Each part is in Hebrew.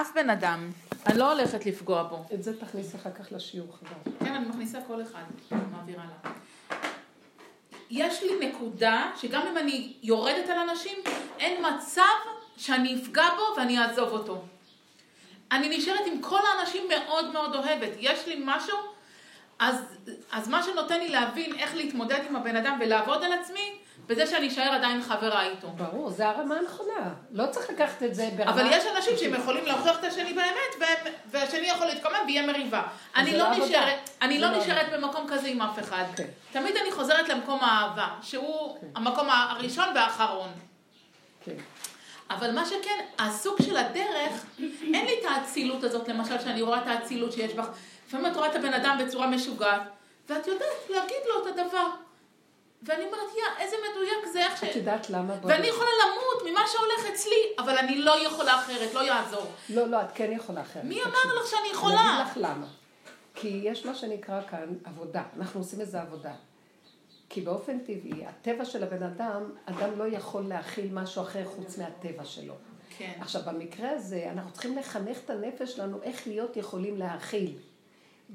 אף בן אדם, אני לא הולכת לפגוע בו. את זה תכניס אחר כך לשיעור חדש. כן, אני מכניסה כל אחד, מעבירה לה. יש לי נקודה שגם אם אני יורדת על אנשים, אין מצב שאני אפגע בו ואני אעזוב אותו. אני נשארת עם כל האנשים מאוד מאוד אוהבת. יש לי משהו, אז, אז מה שנותן לי להבין איך להתמודד עם הבן אדם ולעבוד על עצמי, בזה שאני אשאר עדיין חברה איתו. ברור, זה הרמה הנכונה. לא צריך לקחת את זה ברמה... אבל יש אנשים שהם יכולים להוכיח את השני באמת, והשני יכול להתקומם ויהיה מריבה. אני לא לא. נשארת, אני לא לא נשארת במקום כזה עם אף אחד. כן. תמיד אני חוזרת למקום האהבה, שהוא כן. המקום הראשון והאחרון. כן. אבל מה שכן, הסוג של הדרך, אין לי את האצילות הזאת, למשל, שאני רואה את האצילות שיש בך. לפעמים את רואה את הבן אדם בצורה משוגעת, ואת יודעת להגיד לו את הדבר. ואני אומרת, יא, איזה מדויק זה, איך ש... את יודעת למה? ואני יכולה למות ממה שהולך אצלי, אבל אני לא יכולה אחרת, לא יעזור. לא, לא, את כן יכולה אחרת. מי. אמר לך שאני אני יכולה? אגיד לך למה. כי יש מה שנקרא כאן עבודה. אנחנו עושים איזה עבודה. כי באופן טבעי, הטבע של הבן אדם, אדם לא יכול להכיל משהו אחר חוץ מהטבע שלו. כן. עכשיו, במקרה הזה, אנחנו צריכים לחנך את הנפש שלנו איך להיות יכולים להכיל.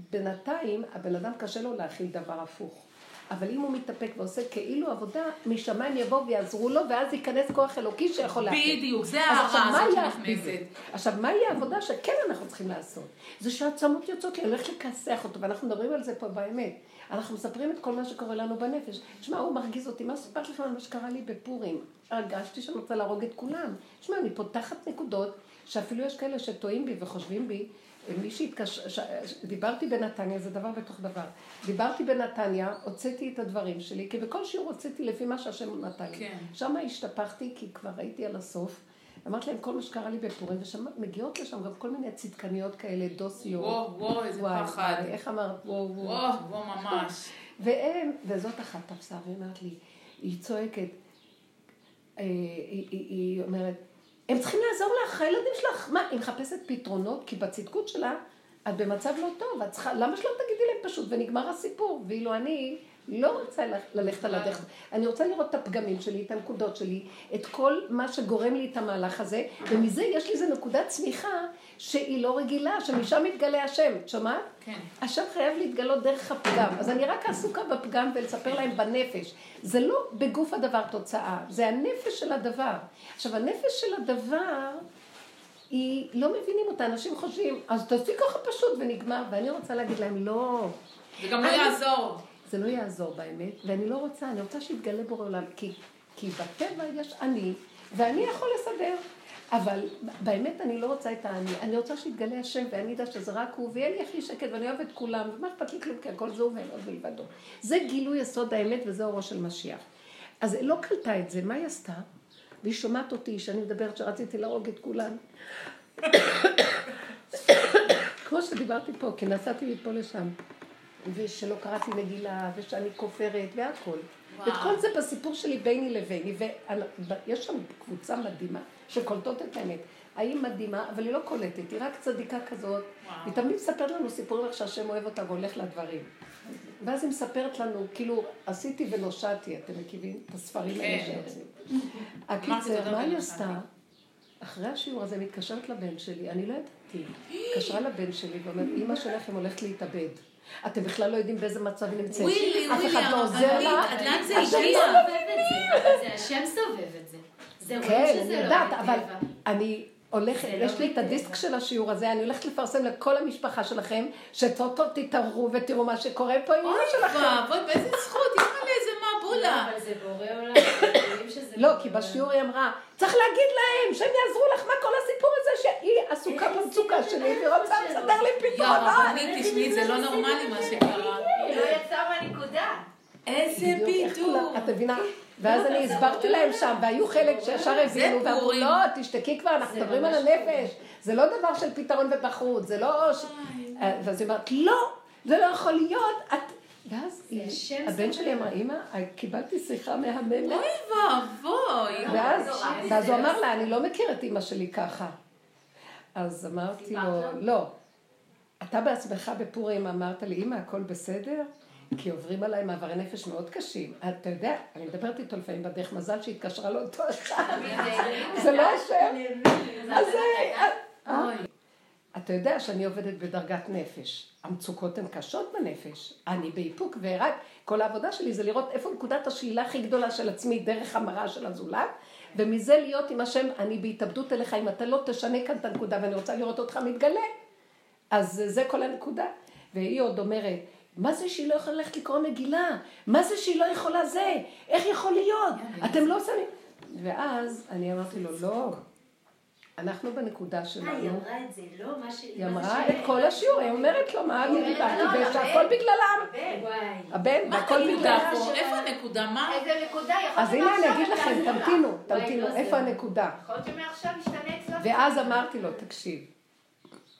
בינתיים, הבן אדם קשה לו להכיל דבר הפוך. אבל אם הוא מתאפק ועושה כאילו עבודה, משמיים יבואו ויעזרו לו, ואז ייכנס כוח אלוקי שיכול להכיל. בדיוק, זה ההערה מה הזאת שנכנסת. עכשיו, מהי העבודה שכן אנחנו צריכים לעשות? זה שהעצמות יוצאות לי, אני הולכת לכסח אותו, ואנחנו מדברים על זה פה באמת. אנחנו מספרים את כל מה שקורה לנו בנפש. שמע, הוא מרגיז אותי, מה סיפרת לכם על מה שקרה לי בפורים? הרגשתי שאני רוצה להרוג את כולם. שמע, אני פותחת נקודות, שאפילו יש כאלה שטועים בי וחושבים בי, מי שהתקשר, ש... דיברתי בנתניה, זה דבר בתוך דבר. דיברתי בנתניה, הוצאתי את הדברים שלי, כי בכל שיעור הוצאתי לפי מה שהשם נתן לי. כן. שם השתפכתי, כי כבר הייתי על הסוף. אמרתי להם כל מה שקרה לי בפורים, ומגיעות לשם גם כל מיני צדקניות כאלה, דוסיות. וואו, וואו, איזה וואי, פחד. וואי, איך אמרת? וואו, וואו. וואו, וואו, ממש. והם, וזאת אחת תפסה, והיא אומרת לי, היא צועקת, אה, היא, היא, היא אומרת, הם צריכים לעזור לך, הילדים שלך, מה, היא מחפשת פתרונות, כי בצדקות שלה, את במצב לא טוב, את צריכה, למה שלא תגידי להם פשוט, ונגמר הסיפור, ואילו אני לא רוצה ללכת על הדרך, אני רוצה לראות את הפגמים שלי, את הנקודות שלי, את כל מה שגורם לי את המהלך הזה, ומזה יש לי איזו נקודת צמיחה שהיא לא רגילה, שמשם מתגלה השם, את שומעת? כן. השם חייב להתגלות דרך הפגם. אז אני רק עסוקה בפגם ולספר להם בנפש. זה לא בגוף הדבר תוצאה, זה הנפש של הדבר. עכשיו, הנפש של הדבר, היא, לא מבינים אותה, אנשים חושבים, אז תעשי ככה פשוט ונגמר, ואני רוצה להגיד להם, לא. זה גם לא אני- יעזור. זה לא יעזור באמת, ואני לא רוצה, אני רוצה שיתגלה בורא עולם, כי, כי בטבע יש אני, ואני יכול לסדר. אבל באמת אני לא רוצה את האני, אני רוצה שיתגלה השם ואני אדע שזה רק הוא, ויהיה לי הכי שקט ואני אוהבת כולם, ומה אכפת לי כלום, כי הכל זה הוא ואין עוד מלבדו. זה גילוי יסוד האמת וזה אורו של משיח. אז לא קלטה את זה, מה היא עשתה? והיא שומעת אותי, שאני מדברת שרציתי להרוג את כולם. כמו שדיברתי פה, כי נסעתי מפה לשם. ושלא קראתי מגילה, ושאני כופרת, והכל. ואת כל זה בסיפור שלי ביני לביני, ויש שם קבוצה מדהימה שקולטות את האמת. האם מדהימה, אבל היא לא קולטת, היא רק צדיקה כזאת. וואו. היא תמיד מספרת לנו סיפורים איך שהשם אוהב אותה והולך לדברים. ואז היא מספרת לנו, כאילו, עשיתי ונושעתי, אתם מכירים את הספרים האלה כן. שיוצאים. הקיצר, מה היא. עשתה? אחרי השיעור הזה מתקשרת לבן שלי, אני לא ידעתי. התקשרה לבן שלי ואומרת, אימא שלכם הולכת להתאבד. אתם בכלל לא יודעים באיזה מצב היא נמצאת. ווילי, אף ווילי, אחד לא עוזר לה. עד לאן זה הגיע? השם סובב את זה. זה רואים כן, שזה אני לא יודעת, אבל. אני הולכת, לא יש לי את. הדיסק של השיעור הזה, אני הולכת לפרסם לכל המשפחה שלכם, שטוטו תתערעו ותראו מה שקורה פה עם אמא אוי שלכם. ואבוי, באיזה זכות, יאללה, איזה לא, מבולה. אבל זה בורא עולם, לא, כי. בשיעור היא אמרה, צריך להגיד להם שהם יעזרו לך, מה כל הסיפור הזה שהיא עסוקה במצוקה שלי, והיא? רוצה לסדר לי פתרונות. רבנית, תשמעי, זה לא נורמלי מה שקרה. היא לא יצאה מהנקודה. איזה. כולם- את מבינה? ואז אני הסברתי להם שם, והיו חלק שישר הבינו, ואמרו. לא, תשתקי כבר, אנחנו מדברים על הנפש. זה לא דבר של פתרון ובחוץ, זה לא... אה, ואז היא אומרת, לא, זה לא יכול להיות. את... ואז הבן. שלי אמר, אמא, קיבלתי שיחה מהממת. אוי ואבוי. ואז, הוא אמר לה, אני לא מכיר את אימא שלי ככה. אז אמרתי לו? לא. אתה בעצמך בפורים אמרת לי, אמא, הכל בסדר? כי עוברים עליי מעברי נפש מאוד קשים. אתה יודע, אני מדברת איתו לפעמים בדרך, מזל שהתקשרה לאותו אחד. זה לא השם. אז אה. אתה יודע שאני עובדת בדרגת נפש. המצוקות הן קשות בנפש. אני באיפוק, ורק כל העבודה שלי זה לראות איפה נקודת השלילה הכי גדולה של עצמי דרך המראה של הזולת, ומזה להיות עם השם, אני בהתאבדות אליך, אם אתה לא תשנה כאן את הנקודה ואני רוצה לראות אותך מתגלה, אז זה כל הנקודה. והיא עוד אומרת, מה זה שהיא לא יכולה ללכת לקרוא מגילה? מה זה שהיא לא יכולה זה? איך יכול להיות? אתם לא שמים... ואז אני אמרתי לו, לא, אנחנו בנקודה אה, היא שלנו. אמרה את זה, לא מה ש... היא אמרה את כל השיעור, היא אומרת לו, מה אני דיברתי, ושהכל הבן. בגללם. הבן, והכל בגללם. פה? איפה הנקודה? מה? איזה נקודה, אז הנה אני אגיד לכם. תמתינו, תמתינו, לא איפה. הנקודה? יכול להיות שמעכשיו ישתנה אצלו. ואז אמרתי לו, תקשיב,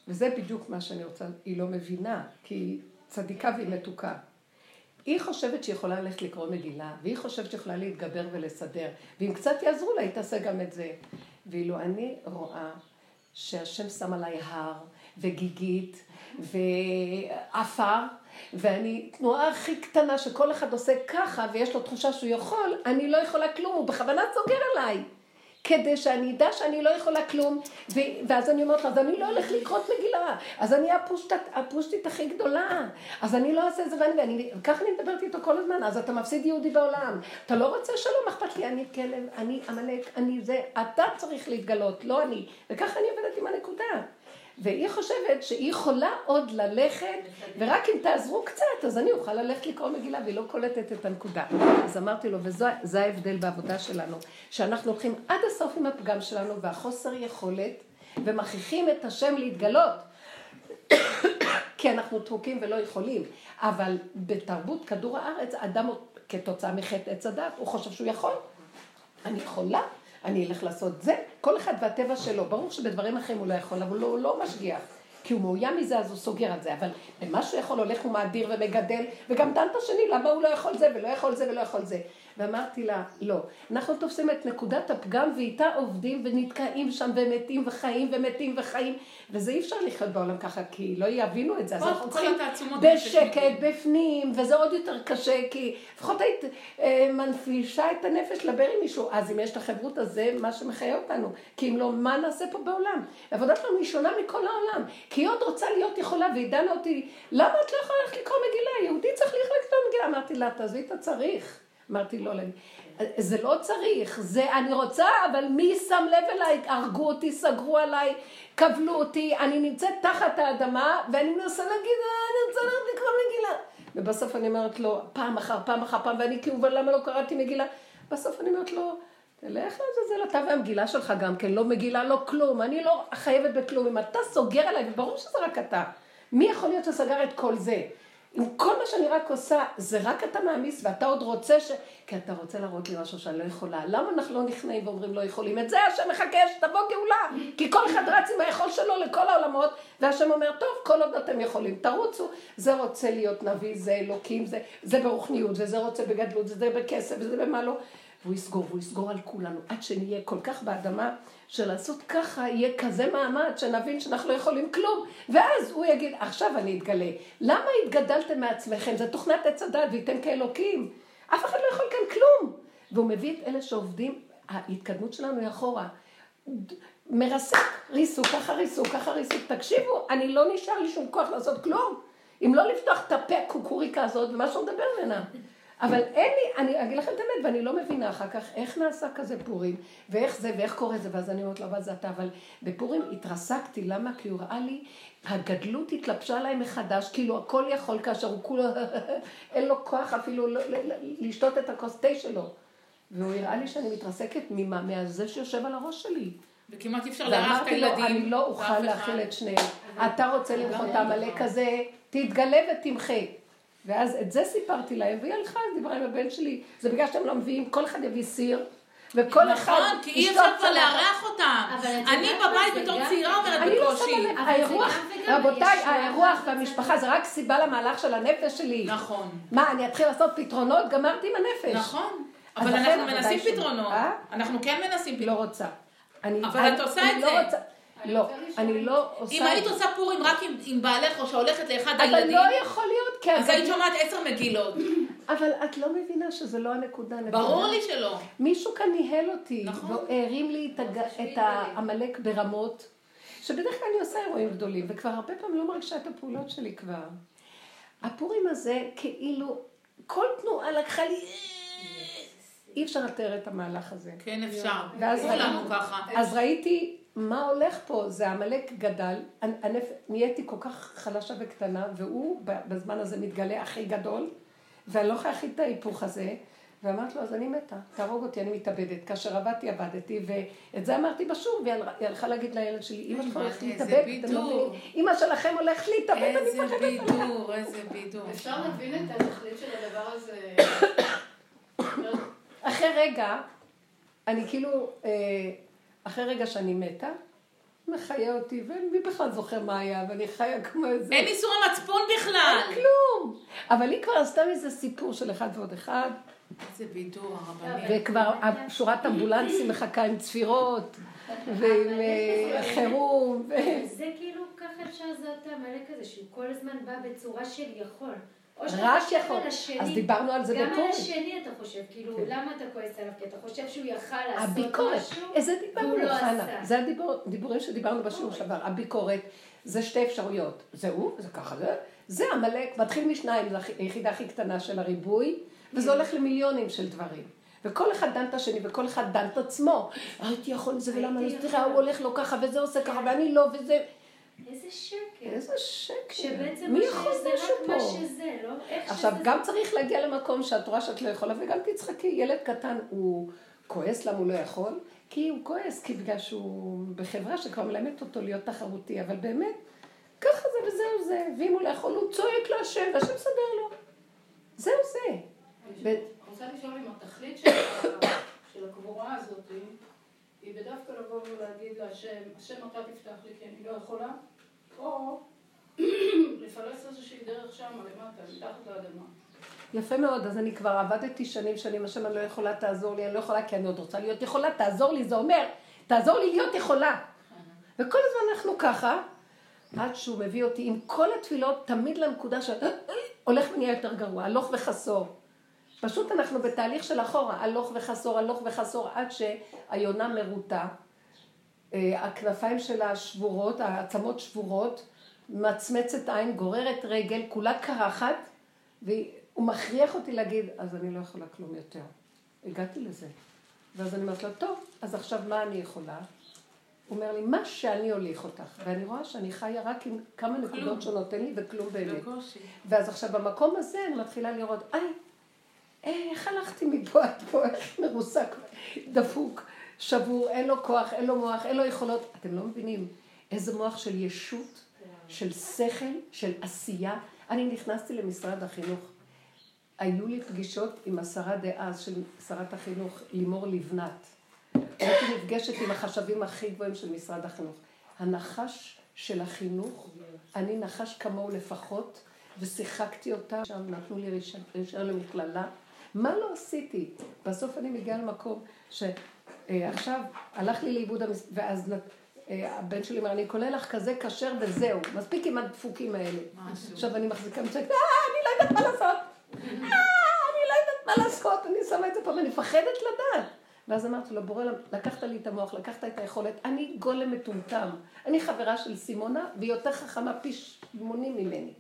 וזה בדיוק מה שאני רוצה, היא לא מבינה, כי צדיקה והיא מתוקה. היא חושבת שהיא יכולה ללכת לקרוא מגילה, והיא חושבת שהיא יכולה להתגבר ולסדר, ואם קצת יעזרו לה, היא תעשה גם את זה. ואילו אני רואה שהשם שם עליי הר, וגיגית, ועפר, ואני, תנועה הכי קטנה שכל אחד עושה ככה, ויש לו תחושה שהוא יכול, אני לא יכולה כלום, הוא בכוונה סוגר עליי. כדי שאני אדע שאני לא יכולה כלום, ו- ואז אני אומרת לה, אז אני לא הולך לקרות מגילה, אז אני הפושטת, הפושטית הכי גדולה, אז אני לא אעשה את זה, ואני, ואני, וככה אני מדברת איתו כל הזמן, אז אתה מפסיד יהודי בעולם, אתה לא רוצה שלום, אכפת לי, אני כלב, אני עמלק, אני זה, אתה צריך להתגלות, לא אני, וככה אני עובדת עם הנקודה. והיא חושבת שהיא יכולה עוד ללכת, ורק אם תעזרו קצת, אז אני אוכל ללכת לקרוא מגילה, והיא לא קולטת את הנקודה. אז אמרתי לו, וזה ההבדל בעבודה שלנו, שאנחנו הולכים עד הסוף עם הפגם שלנו, והחוסר יכולת, ומכריחים את השם להתגלות. כי אנחנו דפוקים ולא יכולים. אבל בתרבות כדור הארץ, אדם כתוצאה מחטא עץ הדת, הוא חושב שהוא יכול. אני יכולה, אני אלך לעשות זה, כל אחד והטבע שלו. ברור שבדברים אחרים הוא לא יכול, אבל הוא לא משגיח. כי הוא מאוים מזה, אז הוא סוגר על זה. אבל במה שהוא יכול, הולך ומאדיר ומגדל, וגם דן את השני, למה הוא לא יכול זה, ולא יכול זה, ולא יכול זה. ואמרתי לה, לא. אנחנו תופסים את נקודת הפגם, ואיתה עובדים ונתקעים שם, ומתים וחיים, ומתים וחיים. וזה אי אפשר לחיות בעולם ככה, כי לא יבינו את זה. אז אנחנו צריכים בשקט. בפנים, וזה עוד יותר קשה, כי לפחות היית אה, מנפישה את הנפש לדבר עם מישהו. אז אם יש את החברות הזה, מה שמחיה אותנו. כי אם לא, מה נעשה פה בעולם? העבודה שלנו היא שונה מכל העולם. כי היא עוד רוצה להיות יכולה, והיא דנה אותי, למה את לא יכולה ללכת לקרוא מגילה? יהודי צריך ללכת לקרוא מגילה. אמרתי לה, תעזבי את הצריך. אמרתי לא, להם, זה לא צריך, זה אני רוצה, אבל מי שם לב אליי? הרגו אותי, סגרו עליי, כבלו אותי, אני נמצאת תחת האדמה, ואני מנסה להגיד, "אה, אני רוצה ללכת לקרוא מגילה. ובסוף אני אומרת לו, פעם אחר פעם אחר פעם, ואני כאובה, למה לא קראתי מגילה? בסוף אני אומרת לו, תלך לעזאזל, אתה והמגילה שלך גם כן, לא מגילה, לא כלום, אני לא חייבת בכלום. אם אתה סוגר עליי, וברור שזה רק אתה, מי יכול להיות שסגר את כל זה? אם כל מה שאני רק עושה, זה רק אתה מעמיס, ואתה עוד רוצה ש... כי אתה רוצה להראות לי משהו שאני לא יכולה. למה אנחנו לא נכנעים ואומרים לא יכולים? את זה השם מחכה שתבוא גאולה. כי כל אחד רץ עם היכול שלו לכל העולמות, והשם אומר, טוב, כל עוד אתם יכולים, תרוצו. זה רוצה להיות נביא, זה אלוקים, זה, זה ברוחניות, וזה רוצה בגדלות, וזה בכסף, וזה במה לא. והוא יסגור, והוא יסגור על כולנו, עד שנהיה כל כך באדמה, שלעשות ככה יהיה כזה מעמד, שנבין שאנחנו לא יכולים כלום. ואז הוא יגיד, עכשיו אני אתגלה. למה התגדלתם מעצמכם? זה תוכנת עץ הדת, וייתם כאלוקים. אף אחד לא יכול כאן כלום. והוא מביא את אלה שעובדים, ההתקדמות שלנו היא אחורה. מרסק, ריסוק, ככה ריסוק, ככה ריסוק. תקשיבו, אני לא נשאר לי שום כוח לעשות כלום. אם לא לפתוח את הפה הקוקוריקה הזאת, ומה שהוא מדבר ממנה. אבל אין לי, אני אגיד לכם את האמת, ואני לא מבינה אחר כך איך נעשה כזה פורים, ואיך זה, ואיך קורה זה, ואז אני אומרת לו, אבל זה אתה, אבל בפורים התרסקתי, למה? כי הוא ראה לי, הגדלות התלבשה עליי מחדש, כאילו הכל יכול כאשר הוא כולו, אין לו כוח אפילו ל- ל- ל- לשתות את הכוס תה שלו. והוא הראה לי שאני מתרסקת ממה, מהזה שיושב על הראש שלי. וכמעט אי אפשר לארח את ואמרתי לו, הילדים. אני לא אוכל. להכיל את שניהם. אתה רוצה למחות את העמלק הזה, תתגלה ותמחה. ואז את זה סיפרתי להם, והיא הלכה, דיברה עם הבן שלי. זה בגלל שאתם לא מביאים, כל אחד יביא סיר, וכל אחד... נכון, כי אי אפשר כבר. לארח אותם. אני בבית בתור צעירה אומרת אני לא בקושי. האירוח, רבותיי, האירוח והמשפחה זה רק סיבה למהלך של הנפש שלי. נכון. מה, אני אתחיל לעשות פתרונות? גמרתי עם הנפש. נכון. אבל אנחנו מנסים. פתרונות. אה? אנחנו כן מנסים לא פתרונות. רוצה. אני, אבל את עושה אני את לא זה. לא, אני לא עושה אם היית. עושה פורים רק עם- בעלך או שהולכת לאחד אבל הילדים, לא יכול להיות, כי... אז היית שומעת עשר מגילות. אבל את לא מבינה שזה לא הנקודה. ברור לי שלא. מישהו כאן ניהל אותי, נכון. והרים לי את, העמלק ברמות, שבדרך כלל אני עושה אירועים גדולים, וכבר הרבה פעמים לא מרגישה את הפעולות שלי כבר. הפורים הזה, כאילו, כל תנועה לקחה לי... אי אפשר לתאר את המהלך הזה. כן אפשר. ואז ראיתי-. אז ראיתי מה הולך פה, זה עמלק גדל, הנפ... נהייתי כל כך חלשה וקטנה, והוא בזמן הזה מתגלה הכי גדול, ואני לא יכולה להכיל את ההיפוך הזה, ואמרתי לו, אז אני מתה, תהרוג אותי, אני מתאבדת. כאשר עבדתי, עבדתי, ואת זה אמרתי בשור, והיא הלכה- להגיד לילד שלי, אמא שלך הולכת איזה להתאבד, אתם לא. מבינים, אמא שלכם הולכת להתאבד, אני איזה מפחדת עליה. בידור, איזה בידור. אפשר להבין את התכלית של הדבר הזה. אחרי רגע, אני כאילו, אה, אחרי רגע שאני מתה, מחיה אותי, ומי בכלל זוכר מה היה, ואני חיה כמו איזה... אין איסור המצפון בכלל. אין כלום. אבל היא כבר עשתה מזה סיפור של אחד ועוד אחד, איזה בידור הרבנים. וכבר שורת אמבולנסים מחכה עם צפירות, ועם אה, חירום. זה כאילו, ככה אפשר לזהות את העמלק הזה, שהוא כל הזמן בא בצורה של יכול. או שאתה רק חושב יכול. על השני, אז דיברנו על זה גם על. השני אתה חושב, כאילו, כן. למה אתה כועס עליו? כי אתה חושב שהוא יכל לעשות הביקורת, משהו, איזה דיברנו, לא חנה, עשה. זה הדיבור- דיבורים שדיברנו בשיעור שעבר, הביקורת, זה שתי אפשרויות, זה הוא, זה ככה, זה, זה עמלק, מתחיל משניים, זו היחידה הכי קטנה של הריבוי, וזה הולך למיליונים של דברים. וכל אחד דן את השני, וכל אחד דן את עצמו. הייתי יכול לזה, ולמה לא, תראה. הוא הולך לו ככה, וזה עושה ככה, ואני לא, וזה... איזה שקר. איזה שקר. שבעצם מי יכול משהו רק? מה שזה, לא? איך עכשיו, שזה גם זה. צריך להגיע למקום שאת רואה שאת לא יכולה, וגם תצחקי. ילד קטן הוא כועס למה הוא לא יכול, כי הוא כועס, כי בגלל שהוא בחברה שכבר מלמדת אותו להיות תחרותי, אבל באמת, ככה זה וזהו זה. ואם הוא לא יכול, הוא צועק להשם, והשם מסדר לו. זהו זה. ו- אני רוצה לשאול אם התכלית של ה- של הקבורה הזאת היא בדווקא לבוא ולהגיד להשם, השם אתה תפתח לי כי אני לא יכולה, או לפלס איזושהי דרך שם למטה, מתחת לאדמה. יפה מאוד, אז אני כבר עבדתי שנים שנים, השם אני לא יכולה, תעזור לי, אני לא יכולה כי אני עוד רוצה להיות יכולה, תעזור לי, זה אומר, תעזור לי להיות יכולה. וכל הזמן אנחנו ככה, עד שהוא מביא אותי עם כל התפילות תמיד לנקודה של הולך ונהיה יותר גרוע, הלוך וחסור. פשוט אנחנו בתהליך של אחורה, הלוך וחסור, הלוך וחסור, עד שהיונה מרוטה, הכנפיים שלה שבורות, העצמות שבורות, מצמצת עין, גוררת רגל, כולה קרחת, והוא מכריח אותי להגיד, אז אני לא יכולה כלום יותר. הגעתי לזה. ואז אני אומרת לו, טוב, אז עכשיו מה אני יכולה? הוא אומר לי, מה שאני הוליך אותך. ואני רואה שאני חיה רק עם כמה נקודות שנותן לי וכלום באמת. ואז עכשיו במקום הזה אני מתחילה לראות, איי, אה, איך הלכתי מפה עד פה, איך מרוסק, דפוק, שבור, אין לו כוח, אין לו מוח, אין לו יכולות. אתם לא מבינים איזה מוח של ישות, של שכל, של עשייה. אני נכנסתי למשרד החינוך. היו לי פגישות עם השרה דאז של שרת החינוך, לימור לבנת. הייתי נפגשת עם החשבים הכי גבוהים של משרד החינוך. הנחש של החינוך, אני נחש כמוהו לפחות, ושיחקתי אותה, שם נתנו לי רישיון למכללה. מה לא עשיתי? בסוף אני מגיעה למקום שעכשיו הלך לי לאיבוד, המס... ואז אה, הבן שלי אומר, אני קונה לך כזה כשר וזהו, מספיק עם הדפוקים האלה. עכשיו אני מחזיקה מצוינת, אה, אני לא יודעת מה לעשות. אה, אני לא יודעת מה לעשות, אני שמה את זה פה ואני מפחדת לדעת. ואז אמרתי לו, בורא, לקחת לי את המוח, לקחת את היכולת, אני גולם מטומטם. אני חברה של סימונה, והיא יותר חכמה פי שמונים ממני.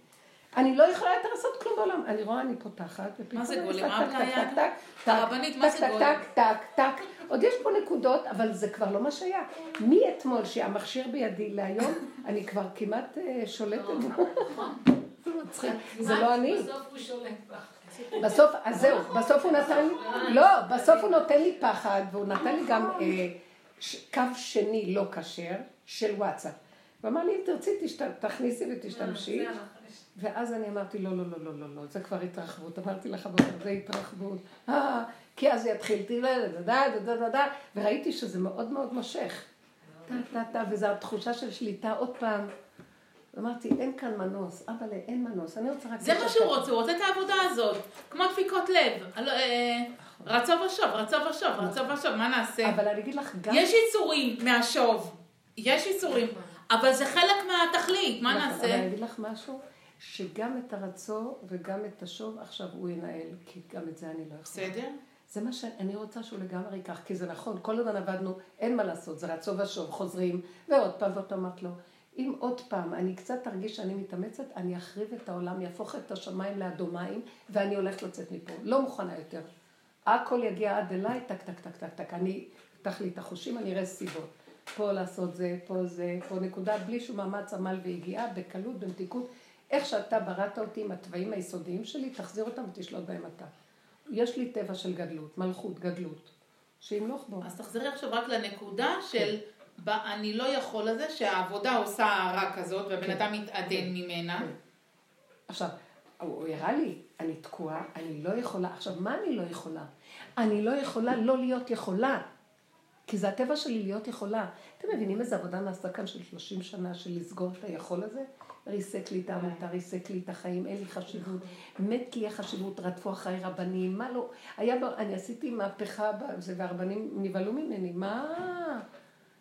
אני לא יכולה יותר לעשות כלום בעולם. אני רואה, אני פותחת, ופתאום מה זה גולם? עושה מה טק, הבעיה? טק, טק, טק, הרבנית, מה טק, זה טק, גולם? טק, טק, טק. עוד יש פה נקודות, אבל זה כבר לא מה שהיה. מאתמול שהמכשיר בידי להיום, אני כבר כמעט אה, שולטת בו. זה מצחיק. זה לא אני. בסוף הוא שולט בך. בסוף, אז זהו, בסוף הוא נתן לי, לא, בסוף הוא נותן לי פחד, והוא נתן לי גם אה, קו שני לא כשר, של וואטסאפ. הוא אמר לי, אם תרצי, תכניסי ותשתמשי. ואז אני אמרתי, לא, לא, לא, לא, לא, לא, זה כבר התרחבות. אמרתי לך, בבוקר, זה התרחבות. אה, כי אז יתחיל, תראה, דה, דה, דה, דה, דה, וראיתי שזה מאוד מאוד מושך. טה, טה, טה, וזו התחושה של שליטה עוד פעם. אמרתי, אין כאן מנוס, אבל אין מנוס, אני רוצה רק... זה מה שהוא כזה." רוצה, הוא רוצה את העבודה הזאת. כמו דפיקות לב. אה, רצה ושוב, רצה ושוב, רצה ושוב, מה נעשה? אבל אני אגיד לך, גם... יש יצורים מהשוב. יש יצורים. אבל זה חלק מהתכלית, מה נכון, אבל אני נעשה? אגיד לך משהו, שגם את הרצו וגם את השוב עכשיו הוא ינהל, כי גם את זה אני לא יכולה. בסדר? זה מה שאני רוצה שהוא לגמרי ייקח, כי זה נכון, כל הזמן עבדנו, אין מה לעשות, זה רצו ושוב, חוזרים, ועוד פעם ועוד פעם אמרת לו, אם עוד פעם אני קצת ארגיש שאני מתאמצת, אני אחריב את העולם, יהפוך את השמיים לאדומיים, ואני הולכת לצאת מפה. לא מוכנה יותר. הכל יגיע עד אליי, טק, טק, טק, טק, טק. אני, פתח לי את החושים, אני אראה סיבות. פה לעשות זה, פה זה, פה נקודה, בלי שום מאמץ עמל ויגיעה, בקלות, במתיקות. איך שאתה בראת אותי עם התוואים היסודיים שלי, תחזיר אותם ותשלוט בהם אתה. יש לי טבע של גדלות, מלכות, גדלות, שימלוך בו. אז תחזרי עכשיו רק לנקודה של בה, אני לא יכול לזה, שהעבודה עושה הרע כזאת, והבן כן. אדם מתעדן כן. ממנה. כן. עכשיו, הוא הוא הראה לי, אני תקועה, אני לא יכולה. עכשיו, מה אני לא יכולה? אני לא יכולה לא להיות יכולה. כי זה הטבע שלי להיות יכולה. אתם מבינים איזה עבודה נעשתה כאן של 30 שנה של לסגור את היכול הזה? ריסק לי את העמותה, ריסק לי את החיים, אין לי חשיבות. מת לי החשיבות, רדפו אחריי רבנים, מה לא? היה, אני עשיתי מהפכה בזה, והרבנים נבהלו ממני, מה?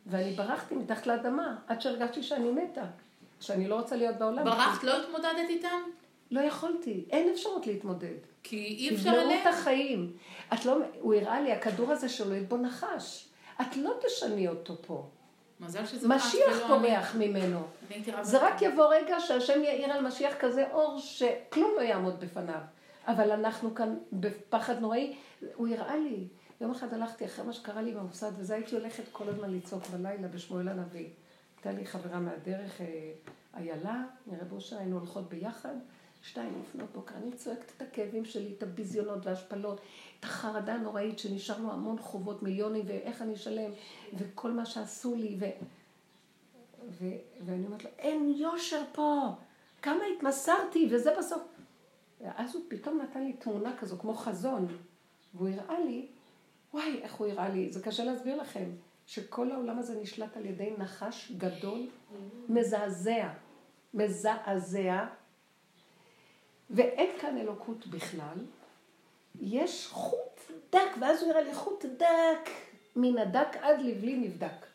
ואני ברחתי מתחת לאדמה, עד שהרגשתי שאני מתה. שאני לא רוצה להיות בעולם. ברחת, לא התמודדת איתם? לא יכולתי, אין אפשרות להתמודד. כי אי אפשר תבלעו עליהם. את החיים. את לא, הוא הראה לי, הכדור הזה שולט בו נחש. את לא תשני אותו פה. מזל שזה משיח. בורח ממנו. זה רק. יבוא רגע שהשם יאיר על משיח כזה אור שכלום לא יעמוד בפניו. אבל אנחנו כאן בפחד נוראי. הוא הראה לי. יום אחד הלכתי אחרי מה שקרה לי במוסד, וזה הייתי הולכת כל הזמן לצעוק בלילה בשמואל הנביא. הייתה לי חברה מהדרך, אה, איילה, מרב אושר, היינו הולכות ביחד. שתיים לפנות בוקר, אני צועקת את הכאבים שלי, את הביזיונות וההשפלות, את החרדה הנוראית שנשארנו המון חובות, מיליונים, ואיך אני אשלם, וכל מה שעשו לי, ו... ו... ואני אומרת לו, אין יושר פה, כמה התמסרתי, וזה בסוף. ואז הוא פתאום נתן לי תמונה כזו, כמו חזון, והוא הראה לי, וואי, איך הוא הראה לי, זה קשה להסביר לכם, שכל העולם הזה נשלט על ידי נחש גדול, מזעזע, מזעזע, ואין כאן אלוקות בכלל, יש חוט דק, ואז הוא הראה לי חוט דק, מן הדק עד לבלי נבדק,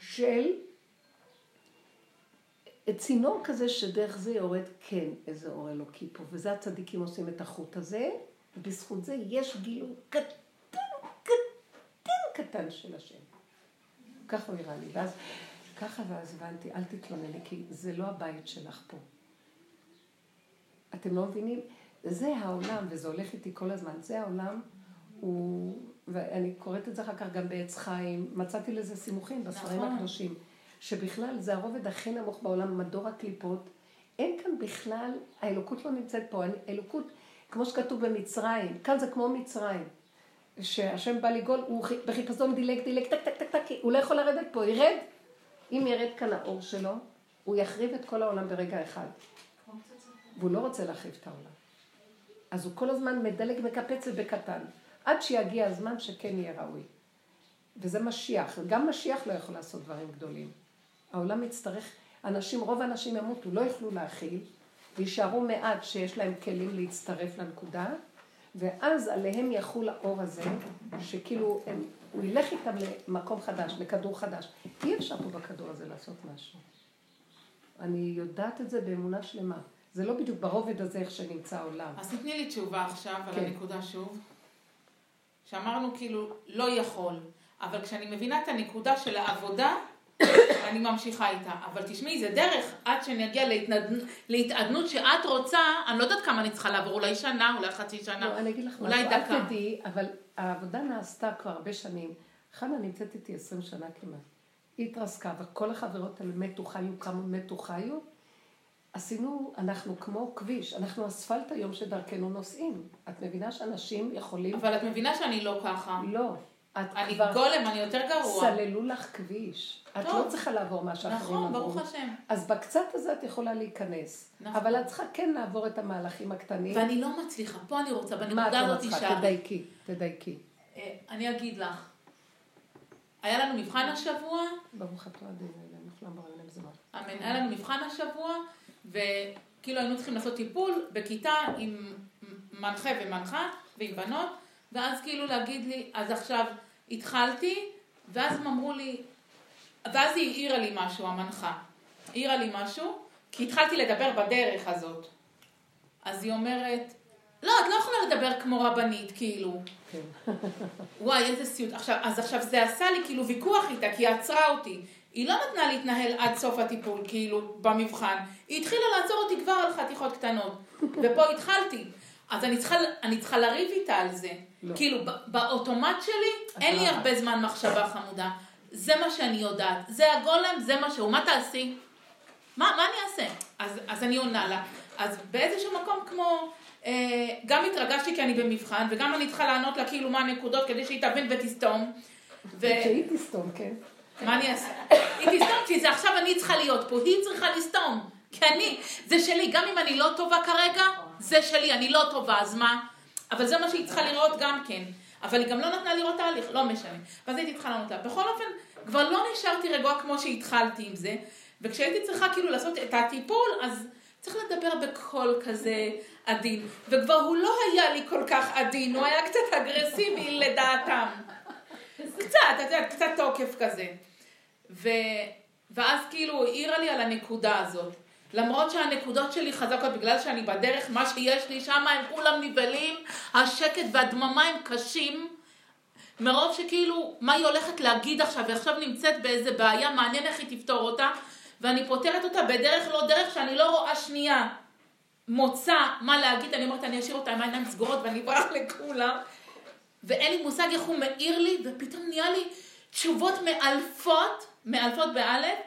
של צינור כזה שדרך זה יורד כן איזה אור אלוקי פה, וזה הצדיקים עושים את החוט הזה, ובזכות זה יש גילוי קטן, קטן, קטן של השם. ככה הוא הראה לי, ואז ככה ואז הבנתי, אל תתלונני, כי זה לא הבית שלך פה. אתם לא מבינים? זה העולם, וזה הולך איתי כל הזמן, זה העולם, הוא, ואני קוראת את זה אחר כך גם בעץ חיים, מצאתי לזה סימוכים בספרים נכון. הקדושים, שבכלל זה הרובד הכי נמוך בעולם, מדור הקליפות, אין כאן בכלל, האלוקות לא נמצאת פה, האלוקות, כמו שכתוב במצרים, כאן זה כמו מצרים, שהשם בא לגאול, הוא חי- בחיפזון דילג, דילג, טק, טק, טק, טק, הוא לא יכול לרדת פה, ירד, אם ירד כאן האור שלו, הוא יחריב את כל העולם ברגע אחד. והוא לא רוצה להחריב את העולם. אז הוא כל הזמן מדלג, מקפץ ובקטן, עד שיגיע הזמן שכן יהיה ראוי. וזה משיח, גם משיח לא יכול לעשות דברים גדולים. העולם יצטרך, אנשים, רוב האנשים ימותו, לא יוכלו להכיל, ויישארו מעט שיש להם כלים להצטרף לנקודה, ואז עליהם יחול האור הזה, שכאילו הם, הוא ילך איתם למקום חדש, לכדור חדש. אי אפשר פה בכדור הזה לעשות משהו. אני יודעת את זה באמונה שלמה. זה לא בדיוק ברובד הזה איך שנמצא העולם. אז תתני לי תשובה עכשיו על כן. הנקודה שוב. שאמרנו כאילו, לא יכול. אבל כשאני מבינה את הנקודה של העבודה, אני ממשיכה איתה. אבל תשמעי, זה דרך עד שנגיע להתנד... להתעדנות שאת רוצה, אני לא יודעת כמה אני צריכה לעבור, אולי שנה, אולי חצי שנה, לא, אני אגיד לך אולי משהו, דקה. אל תדעי, אבל העבודה נעשתה כבר הרבה שנים. חנה נמצאת איתי עשרים שנה כמעט. היא התרסקה, וכל החברות האלה מתו, חיו, כמה מתו, חיו. עשינו, אנחנו כמו כביש, אנחנו אספלט היום שדרכנו נוסעים. את מבינה שאנשים יכולים... אבל את מבינה שאני לא ככה. לא. את אני כבר... גולם, אני יותר גרוע. סללו לך כביש. את טוב. לא צריכה לעבור מה שאחרים נכון, עברו. ברוך השם. אז בקצת הזה את יכולה להיכנס. נכון. אבל את צריכה כן לעבור את המהלכים הקטנים. ואני לא מצליחה, פה אני רוצה, מה את בנקודה לא הזאת צריכה? תשאל. תדייקי, תדייקי. אה, אני אגיד לך. היה לנו מבחן השבוע, ברוך אתה הדין אלה, נפלם ברעיון זמן. אמן, היה לנו מבחן השבוע, וכאילו היינו צריכים לעשות טיפול בכיתה עם מנחה ומנחה ועם בנות, ואז כאילו להגיד לי, אז עכשיו התחלתי, ואז הם אמרו לי, ואז היא העירה לי משהו, המנחה. העירה לי משהו, כי התחלתי לדבר בדרך הזאת. אז היא אומרת, לא, את לא יכולה לדבר כמו רבנית, כאילו. כן. וואי, איזה סיוט. עכשיו, אז עכשיו זה עשה לי כאילו ויכוח איתה, כי היא עצרה אותי. היא לא נתנה להתנהל עד סוף הטיפול, כאילו, במבחן. היא התחילה לעצור אותי כבר על חתיכות קטנות. ופה התחלתי. אז אני צריכה, אני צריכה לריב איתה על זה. לא. כאילו, באוטומט שלי, אין לי לא. הרבה זמן מחשבה חמודה. זה מה שאני יודעת. זה הגולם, זה מה שהוא. מה תעשי? מה, מה אני אעשה? אז, אז אני עונה לה. אז באיזשהו מקום כמו, אה, גם התרגשתי כי אני במבחן, וגם אני צריכה לענות לה כאילו מה הנקודות כדי שהיא תבין ותסתום. ו... שהיא תסתום, כן. מה אני אעשה? היא תסתום, כי זה עכשיו אני צריכה להיות פה, היא צריכה לסתום. כי אני, זה שלי, גם אם אני לא טובה כרגע, זה שלי, אני לא טובה, אז מה? אבל זה מה שהיא צריכה לראות גם כן. אבל היא גם לא נתנה לראות תהליך, לא משנה. ואז הייתי צריכה לענות לה. בכל אופן, כבר לא נשארתי רגועה כמו שהתחלתי עם זה, וכשהייתי צריכה כאילו לעשות את הטיפול, אז צריך לדבר בקול כזה עדין. וכבר הוא לא היה לי כל כך עדין, הוא היה קצת אגרסיבי לדעתם. קצת, קצת תוקף כזה. ו... ואז כאילו הוא העירה לי על הנקודה הזאת. למרות שהנקודות שלי חזקות, בגלל שאני בדרך, מה שיש לי שם הם כולם נבלים, השקט והדממה הם קשים. מרוב שכאילו, מה היא הולכת להגיד עכשיו, היא עכשיו נמצאת באיזה בעיה, מעניין איך היא תפתור אותה, ואני פותרת אותה בדרך לא דרך שאני לא רואה שנייה מוצא מה להגיד, אני אומרת, אני אשאיר אותה עם העיניים סגורות ואני אברח לכולם. ואין לי מושג איך הוא מעיר לי, ופתאום נהיה לי תשובות מאלפות, מאלפות באלף,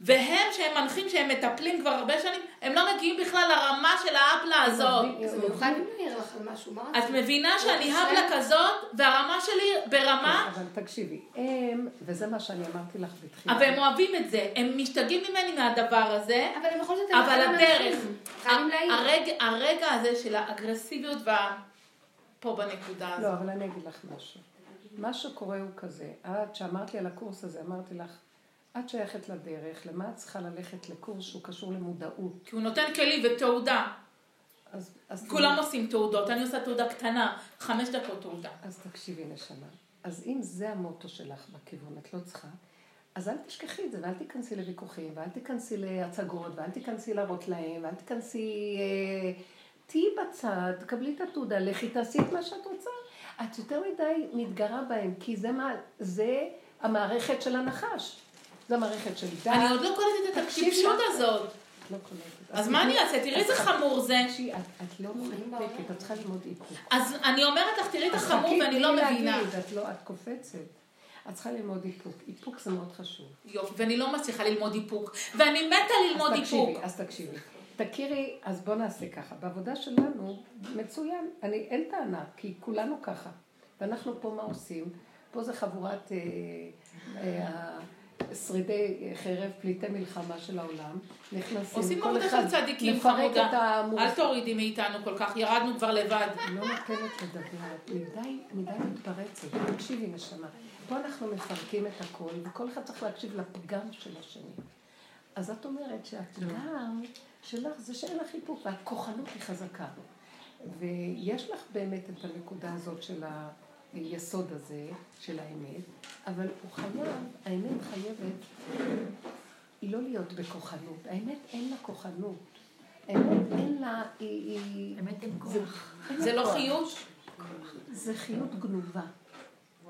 והם, שהם מנחים, שהם מטפלים כבר הרבה שנים, הם לא מגיעים בכלל לרמה של האפלה הזאת. זה מיוחד אם אני אעיר לך על משהו, מה את? מבינה שאני האפלה כזאת, והרמה שלי ברמה, אבל תקשיבי, הם, וזה מה שאני אמרתי לך בתחילה. אבל הם אוהבים את זה, הם משתגעים ממני מהדבר הזה, אבל הם בכל זאת... אבל הדרך, הרגע הזה של האגרסיביות וה... פה בנקודה הזאת. לא, אבל אני אגיד לך משהו. מה שקורה הוא כזה, את שאמרת לי על הקורס הזה, אמרתי לך, את שייכת לדרך, למה את צריכה ללכת לקורס שהוא קשור למודעות? כי הוא נותן כלי ותעודה. אז, אז כולם עושים תעודות, אני עושה תעודה קטנה, חמש דקות תעודה. אז תקשיבי נשמה. אז אם זה המוטו שלך בכיוון, את לא צריכה, אז אל תשכחי את זה, ואל תיכנסי לוויכוחים, ואל תיכנסי להצגות, ואל תיכנסי להראות להם, ואל תיכנסי... אה, תהיי בצד, קבלי את התעודה, לכי תעשי את מה שאת רוצה. את יותר מדי מתגרה בהם, כי זה, מה, זה המערכת של הנחש. זה המערכת של דת. אני עוד לא קולטת את את- הזאת. את לא. אז מה אני אעשה? תראי איזה חמור זה. את, את לא מנותקת, את צריכה ללמוד איפוק. אז אני אומרת לך, תראי את החמור ואני לא מבינה. את לא, את קופצת. את צריכה ללמוד איפוק. איפוק זה מאוד חשוב. יופי, ואני לא מצליחה ללמוד איפוק. ואני מתה ללמוד איפוק. אז תקשיבי. תכירי, אז בוא נעשה ככה. בעבודה שלנו, מצוין. אני, אין טענה, כי כולנו ככה. ואנחנו פה מה עושים? פה זה חבורת אה, אה, שרידי חרב, פליטי מלחמה של העולם. נכנסים, עושים עבודה אחד של צדיקים חמודה. אל תורידי מאיתנו כל כך, ירדנו כבר לבד. לא נותנת לדבר, מדי, מדי מתפרצת. תקשיבי, נשמה. פה אנחנו מפרקים את הכל, וכל אחד צריך להקשיב לפגם של השני. אז את אומרת שהפגם שלך זה שאין לך איפוק, והכוחנות היא חזקה. ויש לך באמת את הנקודה הזאת של היסוד הזה, של האמת, אבל הוא חייב, האמת חייבת, היא לא להיות בכוחנות. האמת אין לה כוחנות. האמת אין לה, היא... היא... אמת עם זה- כוח. אין לה זה לא כוח. חיות? זה חיות גנובה.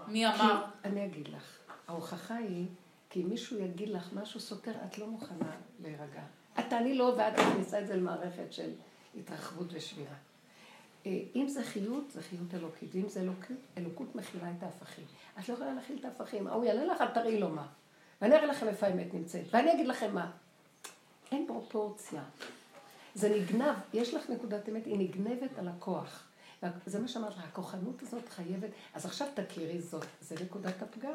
מי אמר? אני אגיד לך, ההוכחה היא, כי אם מישהו יגיד לך משהו סותר, את לא מוכנה להירגע. את תעני לו ואת מכניסה את זה למערכת של התרחבות ושבירה. אה, אם זה חיות, זה חיות אלוקית, ואם זה אלוקות, אלוקות מכילה את ההפכים. את לא יכולה להכיל את ההפכים, ההוא יענה לך, תראי לו מה. ואני אראה לכם איפה האמת נמצאת, ואני אגיד לכם מה. אין פרופורציה. זה נגנב, יש לך נקודת אמת, היא נגנבת על הכוח. זה מה שאמרת לך, הכוחנות הזאת חייבת, אז עכשיו תכירי זאת, זה נקודת הפגם.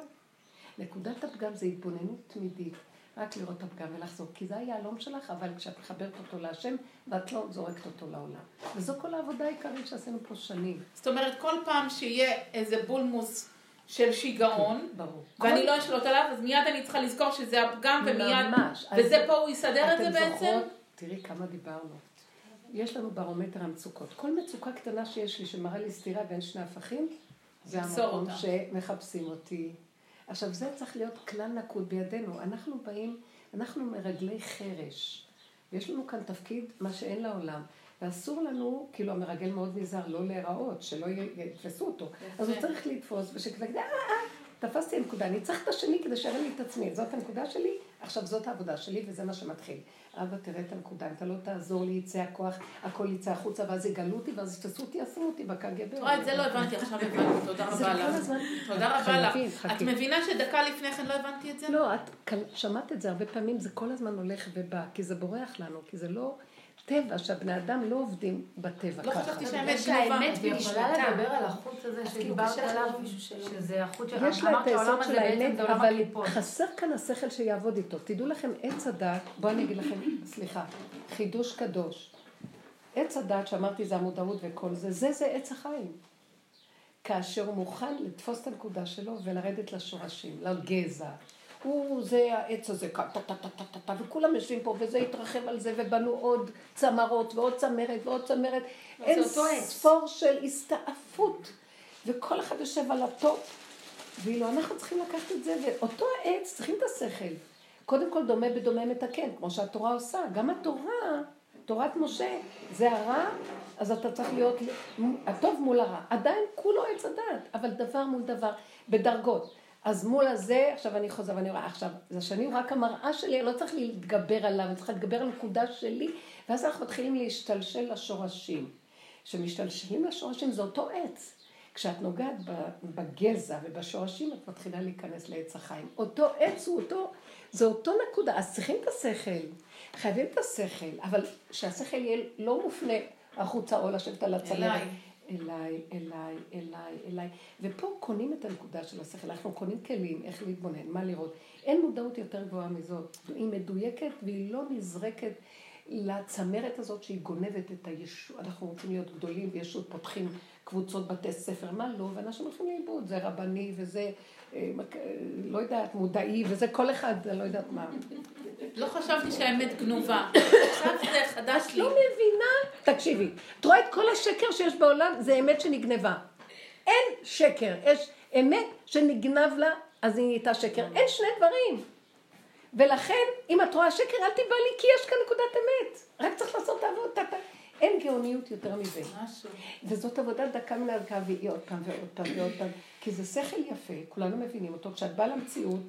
נקודת הפגם זה התבוננות תמידית, רק לראות את הפגם ולחזור, כי זה היהלום שלך, אבל כשאת מחברת אותו להשם, ואת לא זורקת אותו לעולם. וזו כל העבודה העיקרית שעשינו פה שנים. זאת אומרת, כל פעם שיהיה איזה בולמוס של שיגעון, ברור. ואני כל- לא אשלוט עליו, אז מיד אני צריכה לזכור שזה הפגם, ומיד... ממש. אז וזה פה הוא יסדר את זה בעצם? זוכרות? תראי כמה דיברנו. יש לנו ברומטר המצוקות. כל מצוקה קטנה שיש לי שמראה לי סתירה בין שני הפכים, זה המקום. שמחפשים אותי. עכשיו, זה צריך להיות כלל נקוד בידינו. אנחנו באים, אנחנו מרגלי חרש. ויש לנו כאן תפקיד, מה שאין לעולם. ואסור לנו, כאילו המרגל מאוד נזהר, לא להיראות, שלא יתפסו אותו. אז הוא צריך לתפוס, אה, אה, אה, תפסתי נקודה, אני צריך את השני כדי שיראה לי את עצמי. זאת הנקודה שלי, עכשיו זאת העבודה שלי, וזה מה שמתחיל. אבא, תראה את הנקודה, אם אתה לא תעזור לי, יצא הכוח, הכל יצא החוצה, ואז יגלו אותי, ואז יתפסו אותי, ישימו אותי בקג"ב. תראה, את זה לא הבנתי, עכשיו הבנתי, תודה רבה לך. תודה רבה לך. את מבינה שדקה לפני כן לא הבנתי את זה? לא, את שמעת את זה הרבה פעמים, זה כל הזמן הולך ובא, כי זה בורח לנו, כי זה לא... טבע, שהבני אדם לא עובדים בטבע לא ככה. חשבתי אבל שהאמת יש גנובה. האמת והיא יכולה. לדבר על החוץ הזה כאילו שדיברת קשה עליו, שזה החוץ של... יש לה את אמרת שהעולם היסוד הזה של בעצם האמת, זה עולם אבל. חסר כאן השכל שיעבוד איתו. תדעו לכם, עץ הדת, בואו אני אגיד לכם, סליחה, חידוש קדוש. עץ הדעת, שאמרתי זה המודעות וכל זה, זה זה עץ החיים. כאשר הוא מוכן לתפוס את הנקודה שלו ולרדת לשורשים, לגזע. הוא, זה העץ הזה, טה טה טה טה טה טה, וכולם יושבים פה, וזה התרחב על זה, ובנו עוד צמרות, ועוד צמרת, ועוד צמרת. אין. ספור של הסתעפות, וכל אחד יושב על ה top. ואילו אנחנו צריכים לקחת את זה, ואותו העץ, צריכים את השכל. קודם כל דומה בדומה מתקן, כמו שהתורה עושה. גם התורה, תורת משה, זה הרע, אז אתה צריך להיות הטוב מול הרע. עדיין כולו עץ הדת, אבל דבר מול דבר, בדרגות. אז מול הזה, עכשיו אני חוזר ואני רואה, עכשיו, זה שאני רק המראה שלי, לא צריך להתגבר עליו, אני צריכה להתגבר על הנקודה שלי, ואז אנחנו מתחילים להשתלשל לשורשים. כשמשתלשלים לשורשים זה אותו עץ. כשאת נוגעת בגזע ובשורשים, את מתחילה להיכנס לעץ החיים. אותו עץ הוא אותו, זה אותו נקודה. אז צריכים את השכל, חייבים את השכל, אבל שהשכל יהיה לא מופנה החוצה או לשבת על הצלמת. אליי. אליי, אליי, אליי. ופה קונים את הנקודה של השכל, אנחנו קונים כלים, איך להתבונן, מה לראות. אין מודעות יותר גבוהה מזאת. היא מדויקת והיא לא נזרקת לצמרת הזאת שהיא גונבת את הישות. אנחנו רוצים להיות גדולים וישות, פותחים קבוצות בתי ספר, מה לא, ואנשים הולכים לאיבוד, זה רבני וזה, אה, אה, לא יודעת, מודעי, וזה כל אחד, לא יודעת מה. לא חשבתי שהאמת גנובה. עכשיו זה חדש את לי. לא מבינה? תקשיבי, את רואה את כל השקר שיש בעולם, זה אמת שנגנבה. אין שקר, יש אמת שנגנב לה, אז היא נהייתה שקר. אין שני דברים. ולכן, אם את רואה שקר, אל תיבהלי, כי יש כאן נקודת אמת. רק צריך לעשות את העבודה. אין גאוניות יותר מזה. משהו. וזאת עבודה דקה מן הדקה, והיא עוד פעם ועוד פעם ועוד פעם. כי זה שכל יפה, כולנו מבינים אותו. כשאת באה למציאות,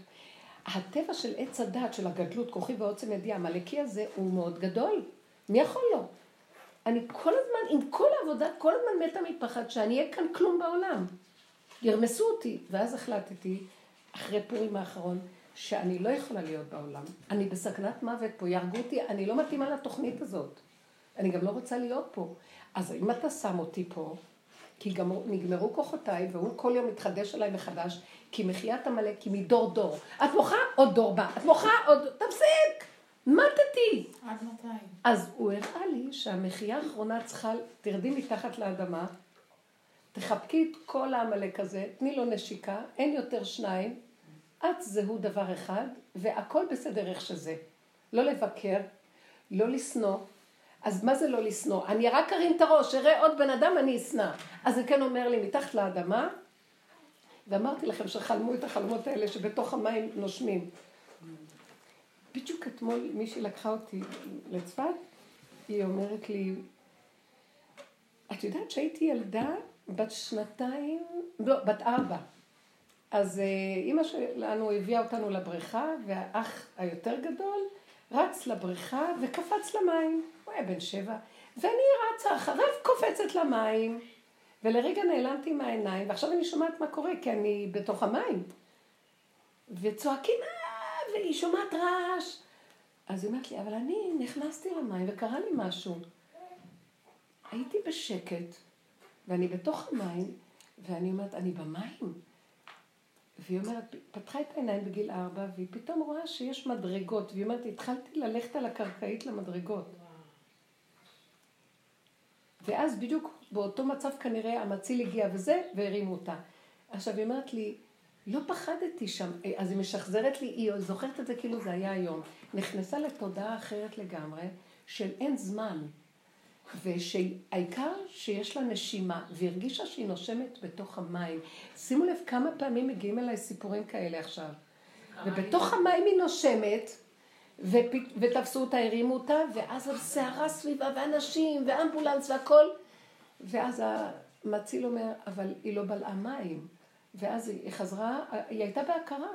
הטבע של עץ הדת, של הגדלות, כוחי ועוצם ידי, העמלקי הזה, הוא מאוד גדול. מי יכול לו? אני כל הזמן, עם כל העבודה, כל הזמן מתה מפחד שאני אהיה כאן כלום בעולם. ירמסו אותי. ואז החלטתי, אחרי פורים האחרון, שאני לא יכולה להיות בעולם. אני בסכנת מוות פה, יהרגו אותי, אני לא מתאימה לתוכנית הזאת. אני גם לא רוצה להיות פה. אז אם אתה שם אותי פה, כי גם נגמרו כוחותיי, והוא כל יום מתחדש עליי מחדש, כי מחיית עמלק היא מדור דור. את מוחה, עוד דור בא. את מוחה, עוד... תפסיק! מתתי! עד מתי? אז הוא הראה לי שהמחייה האחרונה צריכה, תרדי מתחת לאדמה, תחבקי את כל העמלק הזה, תני לו נשיקה, אין יותר שניים, את זהו דבר אחד, והכל בסדר איך שזה. לא לבקר, לא לשנוא. אז מה זה לא לשנוא? אני רק ארים את הראש, אראה עוד בן אדם, אני אשנא. אז זה כן אומר לי, מתחת לאדמה, ואמרתי לכם שחלמו את החלומות האלה שבתוך המים נושמים. בדיוק אתמול מישהי לקחה אותי לצפת, היא אומרת לי, את יודעת שהייתי ילדה בת שנתיים, לא, בת ארבע. אז אה, אימא שלנו הביאה אותנו לבריכה, והאח היותר גדול רץ לבריכה וקפץ למים. הוא היה בן שבע, ואני רצה אחריו קופצת למים, ולרגע נעלמתי מהעיניים, ועכשיו אני שומעת מה קורה, כי אני בתוך המים. וצועקים, אה, והיא שומעת רעש. אז היא אומרת לי, אבל אני נכנסתי למים וקרה לי משהו. הייתי בשקט, ואני בתוך המים, ואני אומרת, אני במים. והיא אומרת, פתחה את העיניים בגיל ארבע, והיא פתאום רואה שיש מדרגות, והיא אומרת, התחלתי ללכת על הקרקעית למדרגות. ואז בדיוק באותו מצב כנראה המציל הגיע וזה, והרימו אותה. עכשיו היא אומרת לי, לא פחדתי שם, אז היא משחזרת לי, היא זוכרת את זה כאילו זה היה היום. נכנסה לתודעה אחרת לגמרי, של אין זמן. ושהעיקר שיש לה נשימה, והרגישה שהיא נושמת בתוך המים. שימו לב כמה פעמים מגיעים אליי סיפורים כאלה עכשיו. ובתוך המים היא נושמת, ופ- ותפסו אותה, הרימו אותה, ואז הסערה סביבה, ואנשים, ואמבולנס והכל. ואז המציל אומר, אבל היא לא בלעה מים. ואז היא חזרה, היא הייתה בהכרה.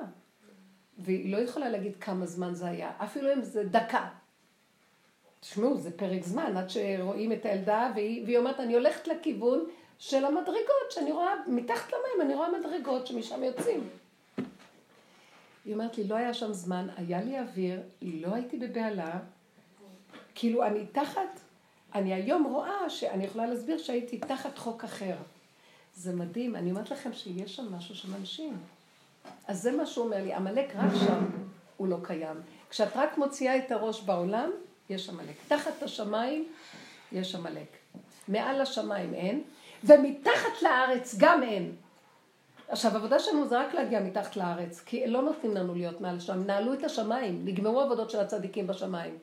והיא לא יכולה להגיד כמה זמן זה היה, אפילו אם זה דקה. תשמעו, זה פרק זמן עד שרואים את הילדה, והיא, והיא אומרת, אני הולכת לכיוון של המדרגות, שאני רואה, מתחת למים אני רואה מדרגות שמשם יוצאים. היא אומרת לי, לא היה שם זמן, היה לי אוויר, לא הייתי בבהלה, כאילו אני תחת, אני היום רואה שאני יכולה להסביר שהייתי תחת חוק אחר. זה מדהים, אני אומרת לכם שיש שם משהו של אנשים. אז זה מה שהוא אומר לי, עמלק רק שם, הוא לא קיים. כשאת רק מוציאה את הראש בעולם, יש עמלק. תחת השמיים, יש עמלק. מעל השמיים אין, ומתחת לארץ גם אין. עכשיו, העבודה שלנו זה רק להגיע מתחת לארץ, כי לא נותנים לנו להיות מעל השמיים. נעלו את השמיים, נגמרו עבודות של הצדיקים בשמיים.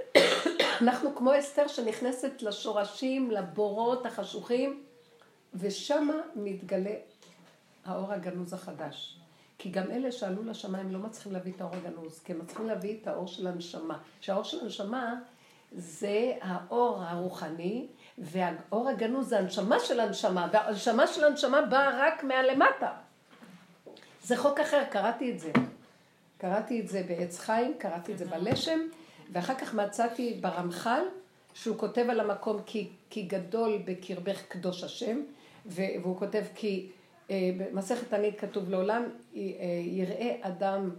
אנחנו כמו אסתר שנכנסת לשורשים, לבורות החשוכים, ושמה מתגלה האור הגנוז החדש. כי גם אלה שעלו לשמיים לא מצליחים להביא את האור הגנוז, כי הם מצליחים להביא את האור של הנשמה. שהאור של הנשמה זה האור הרוחני, והאור הגנוז זה הנשמה של הנשמה, והנשמה של הנשמה באה רק מהלמטה. זה חוק אחר, קראתי את זה. קראתי את זה בעץ חיים, קראתי את זה בלשם, ואחר כך מצאתי ברמח"ל, שהוא כותב על המקום כי, כי גדול בקרבך קדוש השם, והוא כותב כי במסכת תנית כתוב לעולם אה, יראה אדם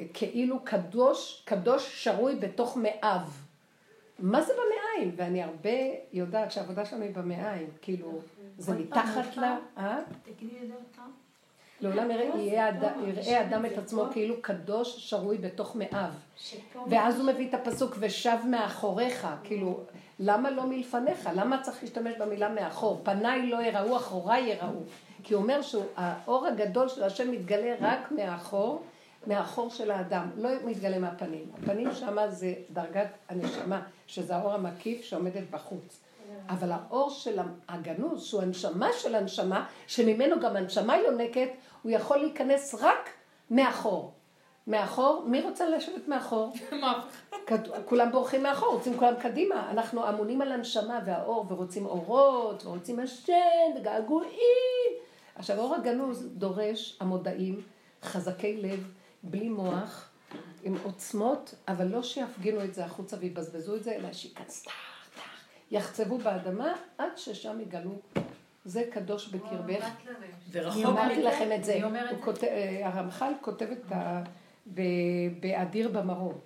אה, כאילו קדוש, קדוש שרוי בתוך מאיו. מה זה במעיים? ואני הרבה יודעת שהעבודה שלנו היא במעיים, כאילו, זה מתחת ל... אה? תגידי את זה עוד פעם. לעולם יראה, יראה אדם את עצמו כאילו קדוש שרוי בתוך מאיו. ואז הוא מביא את הפסוק ושב מאחוריך, כאילו, למה לא מלפניך? למה צריך להשתמש במילה מאחור? פניי לא יראו, אחוריי יראו. כי הוא אומר שהאור הגדול של השם מתגלה רק מאחור, מאחור של האדם, לא מתגלה מהפנים. הפנים שמה זה דרגת הנשמה, שזה האור המקיף שעומדת בחוץ. אבל האור של הגנוז, שהוא הנשמה של הנשמה, שממנו גם הנשמה יונקת, הוא יכול להיכנס רק מאחור. מאחור, מי רוצה לשבת מאחור? כולם בורחים מאחור, רוצים כולם קדימה. אנחנו אמונים על הנשמה והאור, ורוצים אורות, ורוצים השם, וגעגועים. עכשיו, האור הגנוז דורש המודעים, חזקי לב, בלי מוח, עם עוצמות, אבל לא שיפגינו את זה החוצה ויבזבזו את זה, אלא שייכנס טח, טח, יחצבו באדמה עד ששם יגלו. זה קדוש בקרבך. אני אמרתי. לכם את זה. אה, הרמח"ל כותב את ה... באדיר במרום.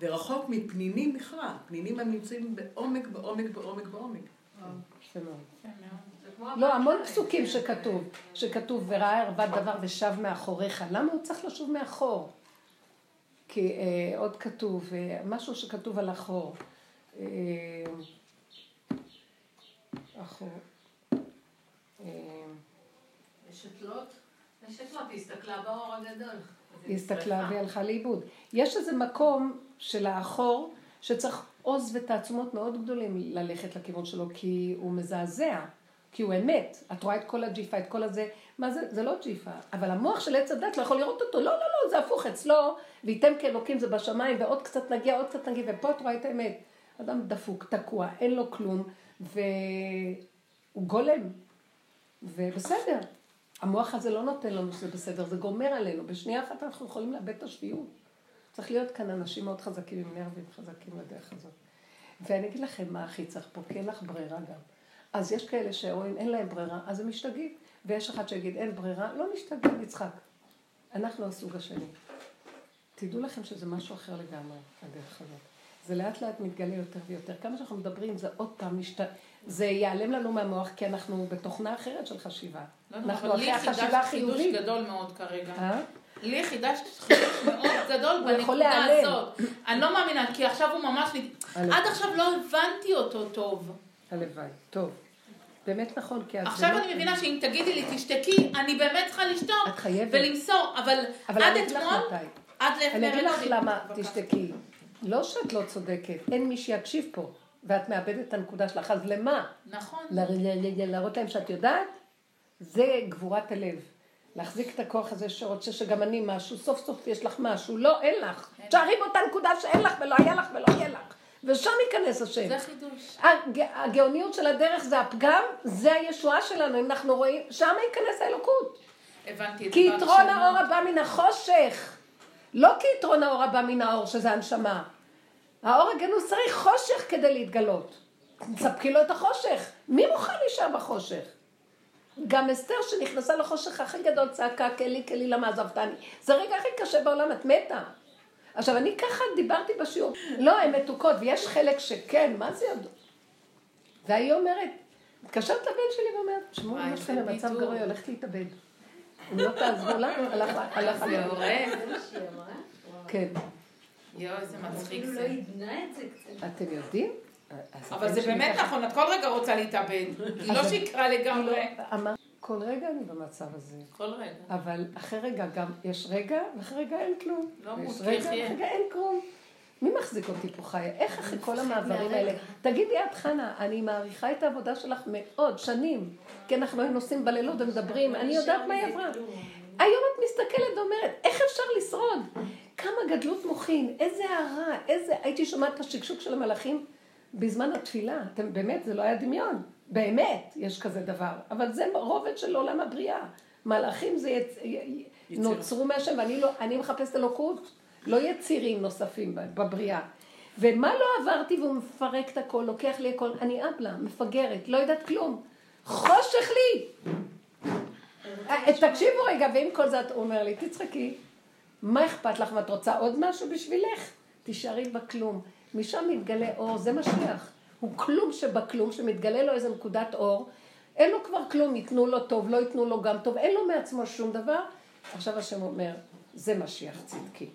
ורחוק מפנינים בכלל. פנינים הם נמצאים בעומק, בעומק, בעומק, בעומק. יפה מאוד. לא, המון פסוקים שכתוב, שכתוב וראה ערוות דבר ושב מאחוריך. למה הוא צריך לשוב מאחור? כי אה, עוד כתוב, אה, משהו שכתוב על אחור. אה, אחור. אה, לוט? אשת לוט הסתכלה באור הגדול. היא הסתכלה והיא הלכה לאיבוד. יש איזה מקום של האחור שצריך עוז ותעצומות מאוד גדולים ללכת לכיוון שלו, כי הוא מזעזע, כי הוא אמת. את רואה את כל הג'יפה, את כל הזה, מה זה? זה לא ג'יפה. אבל המוח של עץ הדת לא יכול לראות אותו, לא, לא, לא, זה הפוך אצלו, וייתם כאלוקים זה בשמיים, ועוד קצת נגיע, עוד קצת נגיע, ופה את רואה את האמת. אדם דפוק, תקוע, אין לו כלום, והוא גולם. ובסדר. המוח הזה לא נותן לנו שזה בסדר, זה גומר עלינו. בשנייה אחת אנחנו יכולים לאבד את השפיות. צריך להיות כאן אנשים מאוד חזקים עם נרבים חזקים לדרך הזאת. ואני אגיד לכם מה הכי צריך פה, כי אין לך ברירה גם. אז יש כאלה שרואים אין להם ברירה, אז הם משתגעים. ויש אחד שיגיד אין ברירה, לא נשתגע, נצחק. אנחנו הסוג השני. תדעו לכם שזה משהו אחר לגמרי, הדרך הזאת. זה לאט לאט מתגלה יותר ויותר. כמה שאנחנו מדברים, זה עוד פעם משת... זה ייעלם לנו מהמוח, כי אנחנו בתוכנה אחרת של חשיבה. לא יודע, אנחנו אחרי לי החשיבה חידשת חידוש החיובית. גדול מאוד כרגע. אה? לי חידשת חידוש מאוד גדול בנקודה. הזאת. אני לא מאמינה, כי עכשיו הוא ממש... עד עכשיו לא הבנתי אותו טוב. הלוואי. טוב. באמת נכון, כי את... עכשיו אני מבינה שאם תגידי לי תשתקי, אני באמת צריכה לשתוק. את חייבת. ולמסור, אבל אבל עד אני אגיד לך אתמול, מתי. עד אני אגיד לך למה. תשתקי. לא שאת לא צודקת, אין מי שיקשיב פה, ואת מאבדת את הנקודה שלך, אז למה? נכון. להראות להם שאת יודעת? זה גבורת הלב. להחזיק את הכוח הזה שרוצה שגם אני משהו, סוף סוף יש לך משהו, לא, אין לך. תשארי באותה נקודה שאין לך ולא היה לך ולא יהיה לך. ושם ייכנס השם. זה חידוש. הג- הגאוניות של הדרך זה הפגם, זה הישועה שלנו, אם אנחנו רואים, שם ייכנס האלוקות. הבנתי את כי יתרון. האור הבא מן החושך. לא כי יתרון האור הבא מן האור, שזה הנשמה. האור הגנוז צריך חושך כדי להתגלות. תספקי לו את החושך. מי מוכן להישאר בחושך? גם אסתר שנכנסה לחושך הכי גדול צעקה, כלי, כלי, למה עזבתני? זה הרגע הכי קשה בעולם, את מתה. עכשיו, אני ככה דיברתי בשיעור. לא, הן מתוקות, ויש חלק שכן, מה זה יודע? והיא אומרת, מתקשרת לבן שלי ואומרת, אמא שלכם זה במצב. גרוע, היא הולכת להתאבד. אם לא תעזרו לה, הלך זה עליה. הורג. זה מה שהיא אמרה? וואו. כן. יואו, איזה מצחיק אפילו לא זה. עדנה את זה קצת. אתם יודעים? אבל זה שלי באמת נכון, את כל רגע רוצה להתאבד. היא לא שיקרה לגמרי. כל רגע אני במצב הזה. כל רגע. אבל אחרי רגע גם יש רגע, ואחרי רגע אין כלום. לא יש רגע. ואחרי רגע אין כלום. מי מחזיק אותי פה חיה? איך אחרי כל המעברים. האלה? תגידי את, חנה, אני מעריכה את העבודה שלך מאוד, שנים. כי אנחנו היינו נוסעים בלילות ומדברים, אני יודעת מה היא עברה. היום את מסתכלת ואומרת, איך אפשר לשרוד? כמה גדלות מוחין, איזה הערה, איזה... הייתי שומעת את השקשוק של המלאכים בזמן התפילה. אתם באמת, זה לא היה דמיון. באמת, יש כזה דבר. אבל זה רובד של עולם הבריאה. מלאכים זה יצ... י- נוצרו מהשם, ואני לא, אני מחפשת אלוקות. לא יצירים נוספים בבריאה. ומה לא עברתי והוא מפרק את הכל, לוקח לי הכל, אני אבלה, מפגרת, לא יודעת כלום. חושך לי! אה, תקשיבו רגע, ועם כל זה הוא אומר לי, תצחקי, מה אכפת לך? מה את רוצה עוד משהו בשבילך? תישארי בכלום. משם מתגלה אור, זה משיח. הוא כלום שבכלום, שמתגלה לו איזה נקודת אור. אין לו כבר כלום, ייתנו לו טוב, לא ייתנו לו גם טוב, אין לו מעצמו שום דבר. עכשיו השם אומר, זה משיח צדקי.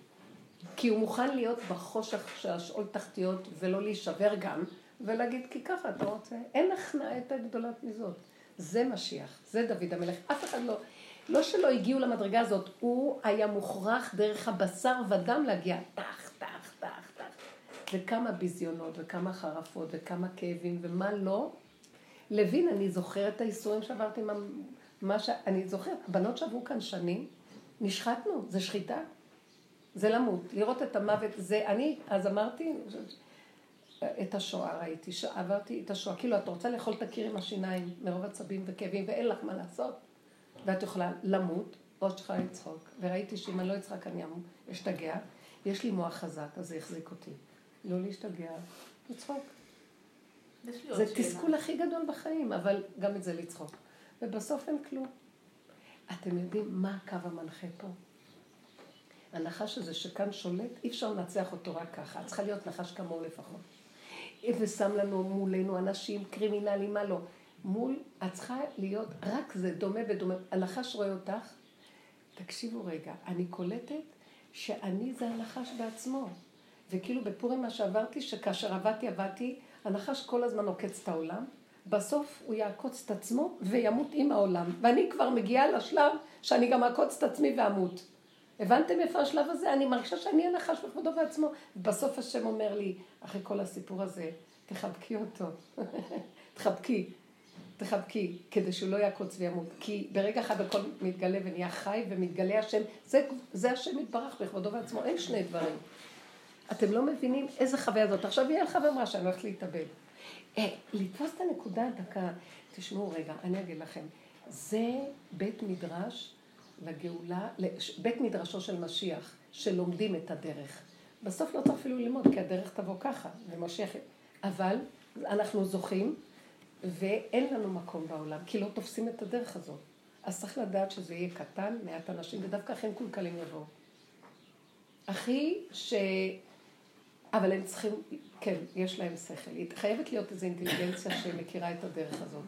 כי הוא מוכן להיות בחושך של השאול תחתיות ולא להישבר גם, ולהגיד, כי ככה אתה רוצה. אין הכנעה יותר גדולה מזאת. זה משיח, זה דוד המלך. אף אחד לא, לא שלא הגיעו למדרגה הזאת, הוא היה מוכרח דרך הבשר ודם להגיע טח. וכמה ביזיונות, וכמה חרפות, וכמה כאבים, ומה לא. לוין, אני זוכרת את האיסורים שעברתי, מה, מה ש... אני זוכרת, הבנות שעברו כאן שנים, נשחטנו, זה שחיטה. זה למות, לראות את המוות, זה, אני, אז אמרתי, את השואה ראיתי, עברתי את השואה, כאילו את רוצה לאכול את הקיר עם השיניים מרוב עצבים וכאבים ואין לך מה לעשות, ואת יכולה למות, או שאת יכולה לצחוק, וראיתי שאם אני לא אצחק אני אמור, אשתגע, יש לי מוח חזק, אז זה החזיק אותי, לא להשתגע, לצחוק. זה. תסכול הכי גדול בחיים, אבל גם את זה לצחוק. ובסוף אין כלום. אתם יודעים מה הקו המנחה פה? הנחש הזה שכאן שולט, אי אפשר לנצח אותו רק ככה. את צריכה להיות נחש כמוהו לפחות. ושם לנו מולנו אנשים קרימינליים, מה לא. מול, את צריכה להיות, רק זה דומה ודומה. הנחש רואה אותך, תקשיבו רגע, אני קולטת שאני זה הנחש בעצמו. וכאילו בפורים מה שעברתי, שכאשר עבדתי, עבדתי, הנחש כל הזמן עוקץ את העולם, בסוף הוא יעקוץ את עצמו וימות עם העולם. ואני כבר מגיעה לשלב שאני גם אעקוץ את עצמי ואמות. הבנתם איפה השלב הזה? אני מרגישה שאני הנחש בכבודו בעצמו. בסוף השם אומר לי, אחרי כל הסיפור הזה, תחבקי אותו. תחבקי. תחבקי, כדי שהוא לא יעקוץ וימות. כי ברגע אחד הכל מתגלה ונהיה חי ומתגלה השם, זה, זה השם יתברך בכבודו בעצמו, אין שני דברים. אתם לא מבינים איזה חוויה זאת. עכשיו היא הלכה ואמרה שאני הולכת להתאבד. אה, לתפוס את הנקודה הדקה, תשמעו רגע, אני אגיד לכם, זה בית מדרש לגאולה, בית מדרשו של משיח, שלומדים את הדרך. בסוף לא צריך אפילו ללמוד, כי הדרך תבוא ככה, ומשיח... אבל אנחנו זוכים, ואין לנו מקום בעולם, כי לא תופסים את הדרך הזאת. אז צריך לדעת שזה יהיה קטן, מעט אנשים, ודווקא הכי מקולקלים יבואו. הכי ש... אבל הם צריכים, כן, יש להם שכל. היא חייבת להיות איזו אינטליגנציה שמכירה את הדרך הזאת.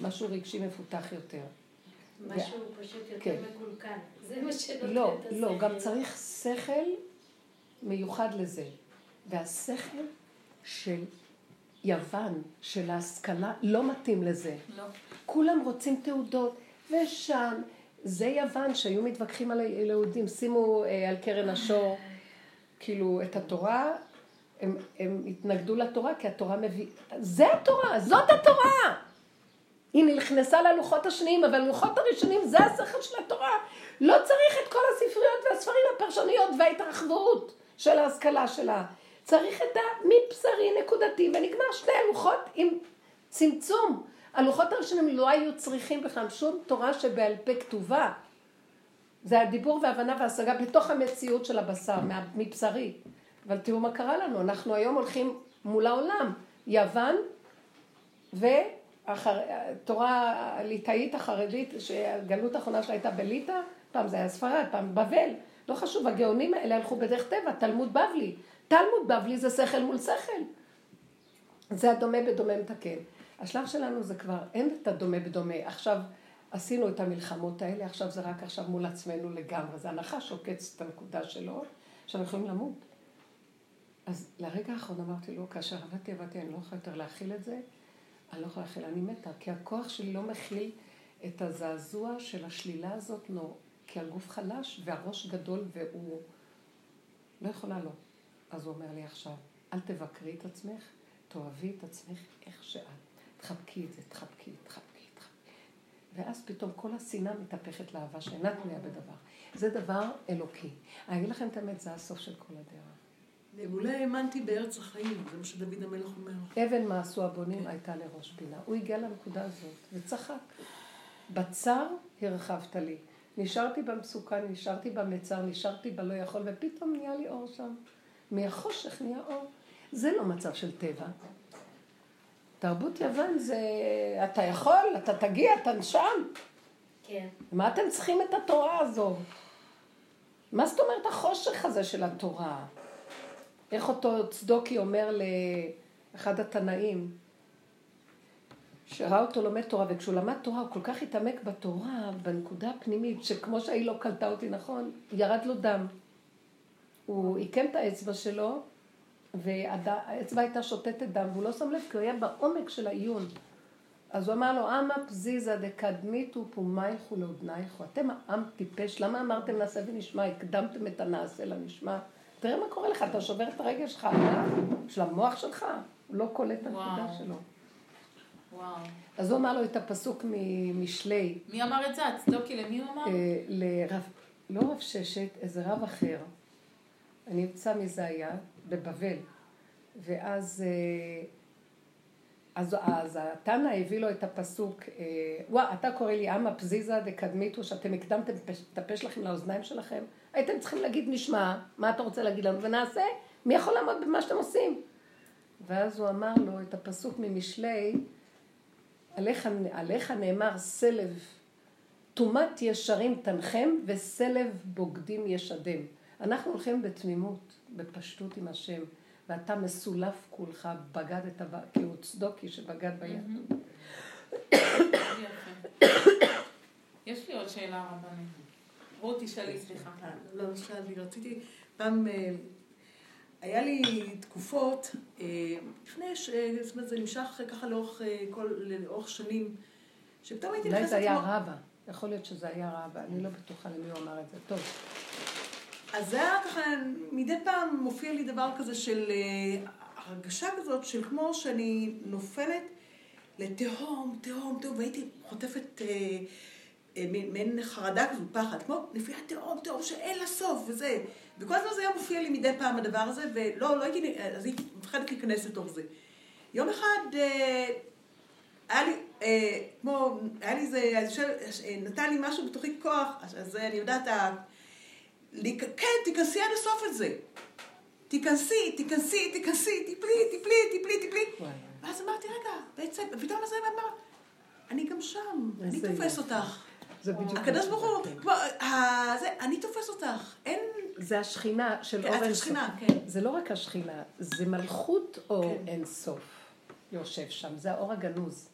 משהו רגשי מפותח יותר. משהו פשוט יותר כן. מקולקל. זה מה שנותן לא, את השכל. לא, גם צריך שכל מיוחד לזה. והשכל של יוון, של ההשכלה, לא מתאים לזה. לא. כולם רוצים תעודות, ושם, זה יוון שהיו מתווכחים על היהודים, שימו אה, על קרן השור, כאילו, את התורה, הם, הם התנגדו לתורה, כי התורה מביא... זה התורה, זאת התורה! היא נכנסה ללוחות השניים, אבל הלוחות הראשונים זה השכל של התורה. לא צריך את כל הספריות והספרים הפרשניות וההתרחבות של ההשכלה שלה. צריך את המבשרי נקודתי, ונגמר שתי הלוחות עם צמצום. הלוחות הראשונים לא היו צריכים בכלל שום תורה שבעל פה כתובה. זה הדיבור והבנה והשגה בתוך המציאות של הבשר, מבשרי. אבל תראו מה קרה לנו, אנחנו היום הולכים מול העולם. יוון והתורה הליטאית החרדית, שהגלות האחרונה שלה הייתה בליטא, פעם זה היה ספרד, פעם בבל. לא חשוב, הגאונים האלה הלכו בדרך טבע, תלמוד בבלי. תלמוד בבלי זה שכל מול שכל. זה הדומה בדומה מתקן. השלב שלנו זה כבר, אין את הדומה בדומה. עכשיו עשינו את המלחמות האלה, עכשיו זה רק עכשיו מול עצמנו לגמרי. זה הנחש עוקץ את הנקודה שלו, עכשיו יכולים למות. אז לרגע האחרון אמרתי לו, כאשר עבדתי, עבדתי, אני לא יכולה יותר להכיל את זה, אני לא יכולה להכיל, אני מתה, כי הכוח שלי לא מכיל את הזעזוע של השלילה הזאת, לא, כי הגוף חלש והראש גדול והוא לא יכולה לא. אז הוא אומר לי עכשיו, אל תבקרי את עצמך, תאהבי את עצמך איך שאת. תחבקי את זה, תחבקי, תחבקי, תחבקי. ואז פתאום כל השנאה מתהפכת לאהבה שאינה תלויה בדבר. זה דבר אלוקי. אני אגיד לכם את האמת, זה הסוף של כל הדרך. אולי האמנתי בארץ החיים, זה מה שדוד המלך אומר. אבן מה עשו הבונים כן. הייתה לראש פינה. הוא הגיע לנקודה הזאת וצחק. בצר הרחבת לי. נשארתי במצוקה, נשארתי במצר, נשארתי בלא יכול, ופתאום נהיה לי אור שם. מהחושך נהיה אור. זה לא מצב של טבע. תרבות יוון זה, אתה יכול, אתה תגיע, אתה שם. כן. מה אתם צריכים את התורה הזו? מה זאת אומרת החושך הזה של התורה? איך אותו צדוקי אומר לאחד התנאים, שראה אותו לומד תורה, וכשהוא למד תורה הוא כל כך התעמק בתורה, בנקודה הפנימית, שכמו שהיא לא קלטה אותי נכון, ירד לו דם. הוא עיקם את האצבע שלו, והאצבע הייתה שותתת דם, והוא לא שם לב, כי הוא היה בעומק של העיון. אז הוא אמר לו, אמה פזיזה דקדמיתו פומייכו לאודנייכו. אתם עם טיפש, למה אמרתם נעשה ונשמע? הקדמתם את הנעשה לנשמע. תראה מה קורה לך, אתה שובר את הרגל שלך? של המוח שלך, הוא לא קולט את הנקודה שלו. וואו. אז הוא אמר לו את הפסוק ממשלי. מי אמר את זה? הצדוקי למי הוא אמר? אה, לרב, לא רב ששת, איזה רב אחר. אני אמצא מי זה היה, בבבל. ואז אה, אז, אז התנא הביא לו את הפסוק, אה, וואה, אתה קורא לי אמה פזיזה דקדמיתו, שאתם הקדמתם את הפה שלכם לאוזניים שלכם? הייתם צריכים להגיד נשמע, מה אתה רוצה להגיד לנו, ונעשה, מי יכול לעמוד במה שאתם עושים? ואז הוא אמר לו את הפסוק ממשלי, עליך, עליך נאמר סלב, טומאת ישרים תנחם וסלב בוגדים ישדם. אנחנו הולכים בתמימות, בפשטות עם השם. ואתה מסולף כולך, בגדת, הוא צדוקי שבגד ביהדות. יש לי עוד שאלה רבנית. רות, תשאלי, סליחה. לא, לא שאלתי, רציתי, פעם, אה, היה לי תקופות, אה, לפני, זאת אומרת, זה נמשך ככה לאורך, אה, כל, לאורך שנים, שפתאום הייתי נכנסת... אולי זה היה רבא, יכול להיות שזה היה רבא, אני לא בטוחה למי הוא אמר את זה. טוב. אז זה היה ככה, מדי פעם מופיע לי דבר כזה של הרגשה כזאת של כמו שאני נופלת לתהום, תהום, תהום, והייתי חוטפת uh, מעין חרדה כזו, פחד, כמו נפילה תהום, תהום שאין לה סוף וזה. וכל הזמן זה היה מופיע לי מדי פעם הדבר הזה, ולא, לא הייתי, אז הייתי מפחדת להיכנס לתוך זה. יום אחד uh, היה לי, uh, כמו, היה לי איזה, נתן לי משהו בתוכי כוח, אז אני יודעת, כן, תיכנסי עד הסוף את זה. תיכנסי, תיכנסי, תיכנסי, תיפלי, תיפלי, תיפלי, תיפלי. ואז אמרתי, רגע, בעצם, ופתאום זה אמר, אני גם שם, אני תופס אותך. זה בדיוק... הקדוש ברוך הוא, כמו, אני תופס אותך, אין... זה השכינה של כן, אור אינסוף. כן. זה לא רק השכינה, זה מלכות אור כן. אינסוף יושב שם, זה האור הגנוז.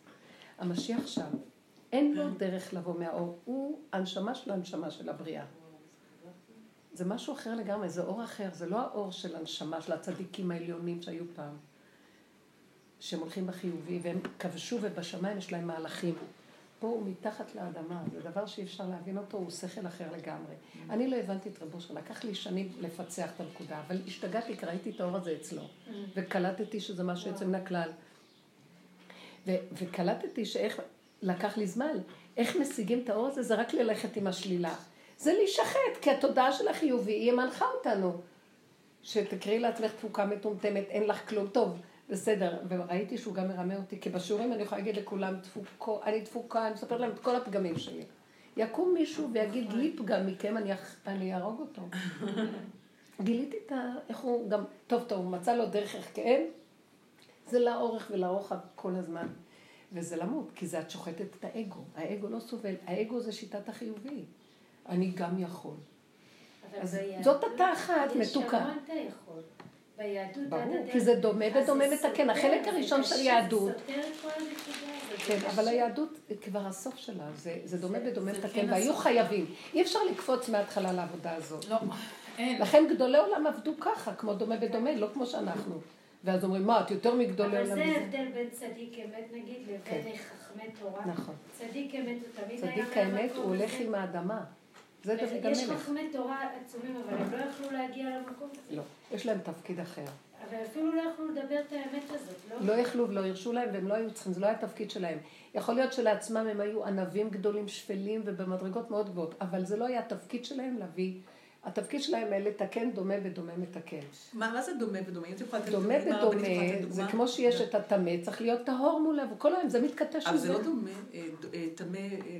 המשיח שם, אין לו דרך לבוא מהאור, הוא הנשמה של הנשמה של הבריאה. זה משהו אחר לגמרי, זה אור אחר, זה לא האור של הנשמה, של הצדיקים העליונים שהיו פעם, שהם הולכים בחיובי, והם כבשו ובשמיים יש להם מהלכים. פה הוא מתחת לאדמה, זה דבר שאי אפשר להבין אותו, הוא שכל אחר לגמרי. אני לא הבנתי את רבו שלו, לקח לי שנים לפצח את הנקודה, אבל השתגעתי כי ראיתי את האור הזה אצלו, וקלטתי שזה משהו יוצא מן הכלל. וקלטתי שאיך, לקח לי זמן. איך משיגים את האור הזה? זה רק ללכת עם השלילה. זה להישחט, כי התודעה של החיובי, היא מנחה אותנו. שתקראי לעצמך תפוקה מטומטמת, אין לך כלום. טוב, בסדר. וראיתי שהוא גם מרמה אותי, כי בשיעורים אני יכולה להגיד לכולם, תפוקו, אני תפוקה, אני מספרת להם את כל הפגמים שלי. יקום מישהו ויגיד לי פגם מכם, אני, אהרוג אותו. גיליתי את ה... איך הוא גם... טוב, טוב, הוא מצא לו דרך איך כן. זה לאורך ולרוחב כל הזמן. וזה למות, כי זה את שוחטת את האגו. האגו לא סובל, האגו זה שיטת החיובי. אני גם יכול. אז ביהדות זאת אתה אחת, יש מתוקה. המון אתה יכול. ביהדות ברור. כי זה דומה ודומה זה מתקן. סותר, החלק זה הראשון של יהדות. זה. כן, זה אבל. היהדות כבר הסוף שלה, זה, זה דומה ודומה זה מתקן, כן והיו הסוף. חייבים. אי אפשר לקפוץ מההתחלה לעבודה הזאת. לא, אין. לכן גדולי עולם עבדו ככה, כמו דומה ודומה, לא כמו שאנחנו. ואז אומרים, מה, את יותר מגדולי אבל עולם זה מזה? ההבדל בין צדיק אמת נגיד לבין חכמי תורה. נכון. צדיק אמת הוא תמיד היה צדיק האמת, הוא הולך. עם האדמה. זה דוד יש המלך. חכמי תורה עצומים, אבל הם לא יכלו להגיע למקום הזה. לא, יש להם תפקיד אחר. אבל אפילו לא יכלו לדבר את האמת הזאת, לא? לא יכלו ולא הרשו להם והם לא היו צריכים, זה לא היה התפקיד שלהם. יכול להיות שלעצמם הם היו ענבים גדולים, שפלים ובמדרגות מאוד גבוהות, אבל זה לא היה התפקיד שלהם להביא, התפקיד שלהם היה לתקן דומה ודומה מתקן. מה מה זה דומה ודומה? אם יכולה לתת דומה לתת זה? כמו שיש את הטמא, צריך להיות טהור מולו, וכל היום זה מתכתש אבל זה מזה. לא דומה, אה, אה, טמא, אה,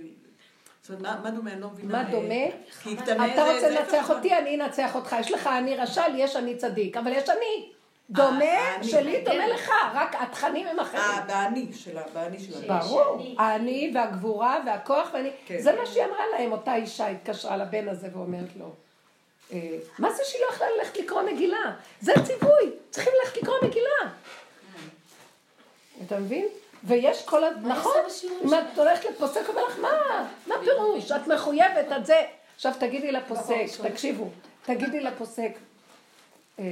זאת אומרת, מה- מה דומה? אני לא מבינה. מה אה, דומה? כי אתה רוצה לנצח. אותי, אני אנצח אותך. יש לך אני רשע, לי יש אני צדיק, אבל יש אני. דומה, אני. שלי דומה לך, רק התכנים הם אחרים. אה, באני שלה, באני שלה. ברור, אני. אני והגבורה והכוח ואני, כן. זה מה שהיא אמרה להם, אותה אישה התקשרה לבן הזה ואומרת לו, אה, מה זה שהיא לא יכלה ללכת לקרוא מגילה? זה ציווי, צריכים ללכת לקרוא מגילה. אתה מבין? ויש כל ה... נכון, אם את הולכת לפוסק, אומר לך, מה? מה פירוש? את מחויבת, את זה. עכשיו תגידי לפוסק, תקשיבו, תגידי לפוסק, אה,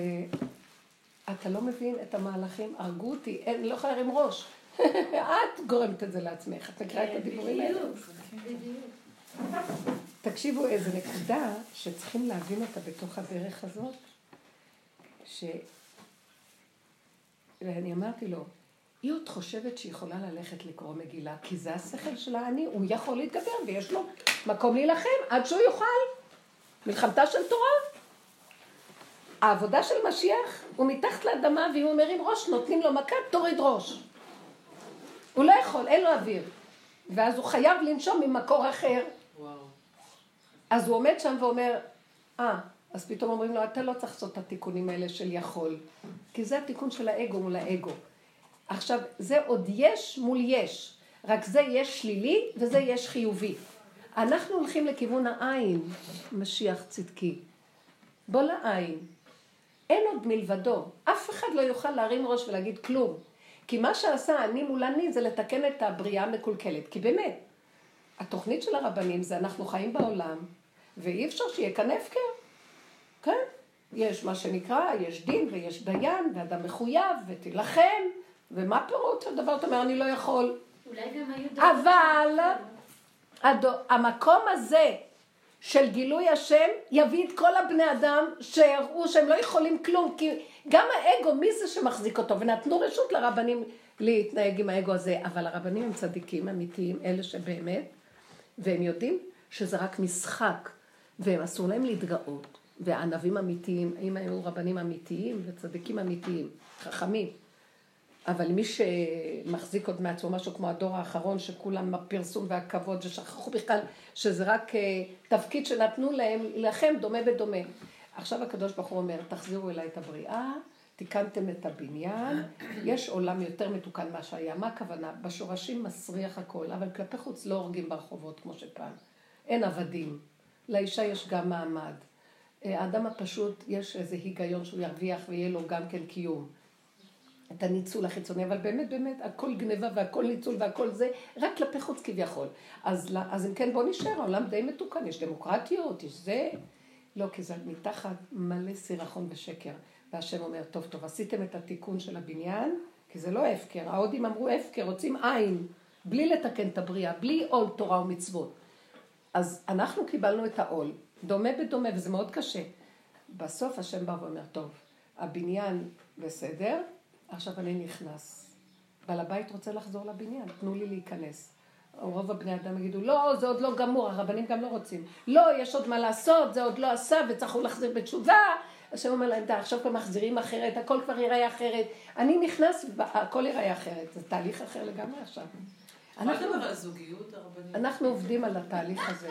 אתה לא מבין את המהלכים, הרגו אותי, אני לא יכולה להרים ראש. את גורמת את זה לעצמך, את מכירה את הדיבורים האלה? בדיוק, בדיוק. תקשיבו איזה נקודה שצריכים להבין אותה בתוך הדרך הזאת, ש... ואני אמרתי לו, היא עוד חושבת שהיא יכולה ללכת לקרוא מגילה, כי זה השכל של האני, הוא יכול להתגבר ויש לו מקום להילחם עד שהוא יוכל. מלחמתה של תורה. העבודה של משיח הוא מתחת לאדמה והוא אומר עם ראש, נותנים לו מכה, תוריד ראש. הוא לא יכול, אין לו אוויר. ואז הוא חייב לנשום ממקור אחר. וואו. אז הוא עומד שם ואומר, אה, אז פתאום אומרים לו, אתה לא צריך לעשות את התיקונים האלה של יכול. כי זה התיקון של האגו מול האגו. עכשיו, זה עוד יש מול יש. רק זה יש שלילי וזה יש חיובי. אנחנו הולכים לכיוון העין, משיח צדקי. בוא לעין. אין עוד מלבדו. אף אחד לא יוכל להרים ראש ולהגיד כלום. כי מה שעשה אני מול אני זה לתקן את הבריאה המקולקלת. כי באמת, התוכנית של הרבנים זה אנחנו חיים בעולם, ואי אפשר שיהיה כאן הפקר. כן? יש מה שנקרא, יש דין ויש דיין, ואדם מחויב, ותילחם, ומה פירוט הדבר? אתה אומר, אני לא יכול. אולי גם היו... אבל של- הדו, המקום הזה של גילוי השם יביא את כל הבני אדם שהראו שהם לא יכולים כלום, כי גם האגו, מי זה שמחזיק אותו? ונתנו רשות לרבנים להתנהג עם האגו הזה, אבל הרבנים הם צדיקים אמיתיים, אלה שבאמת, והם יודעים שזה רק משחק, והם אסור להם להתגאות. והענבים אמיתיים, אם היו רבנים אמיתיים וצדיקים אמיתיים, חכמים, אבל מי שמחזיק עוד מעצמו משהו כמו הדור האחרון, שכולם הפרסום והכבוד, ושכחו בכלל שזה רק אה, תפקיד שנתנו להם להילחם דומה בדומה. עכשיו הקדוש ברוך הוא אומר, תחזירו אליי את הבריאה, תיקנתם את הבניין, יש עולם יותר מתוקן מה שהיה. מה הכוונה? בשורשים מסריח הכל, אבל כלפי חוץ לא הורגים ברחובות כמו שפעם. אין עבדים. לאישה יש גם מעמד. אה, האדם הפשוט, יש איזה היגיון שהוא ירוויח ויהיה לו גם כן קיום. את הניצול החיצוני, אבל באמת באמת הכל גניבה והכל ניצול והכל זה, רק כלפי חוץ כביכול. אז, אז אם כן בוא נשאר, העולם די מתוקן, יש דמוקרטיות, יש זה. לא, כי זה מתחת מלא סירחון ושקר. והשם אומר, טוב, טוב, עשיתם את התיקון של הבניין, כי זה לא הפקר. ההודים אמרו הפקר, רוצים עין, בלי לתקן את הבריאה, בלי עול תורה ומצוות. אז אנחנו קיבלנו את העול, דומה בדומה, וזה מאוד קשה. בסוף השם בא ואומר, טוב, הבניין בסדר, עכשיו אני נכנס. בעל הבית רוצה לחזור לבניין, תנו לי להיכנס. רוב הבני אדם יגידו, לא, זה עוד לא גמור, הרבנים גם לא רוצים. לא, יש עוד מה לעשות, זה עוד לא עשה, וצריכו להחזיר בתשובה. השם אומר להם, די, עכשיו כבר מחזירים אחרת, הכל כבר ייראה אחרת. אני נכנס, הכל ייראה אחרת. זה תהליך אחר לגמרי עכשיו. אנחנו... הזוגיות. אנחנו עובדים על התהליך הזה.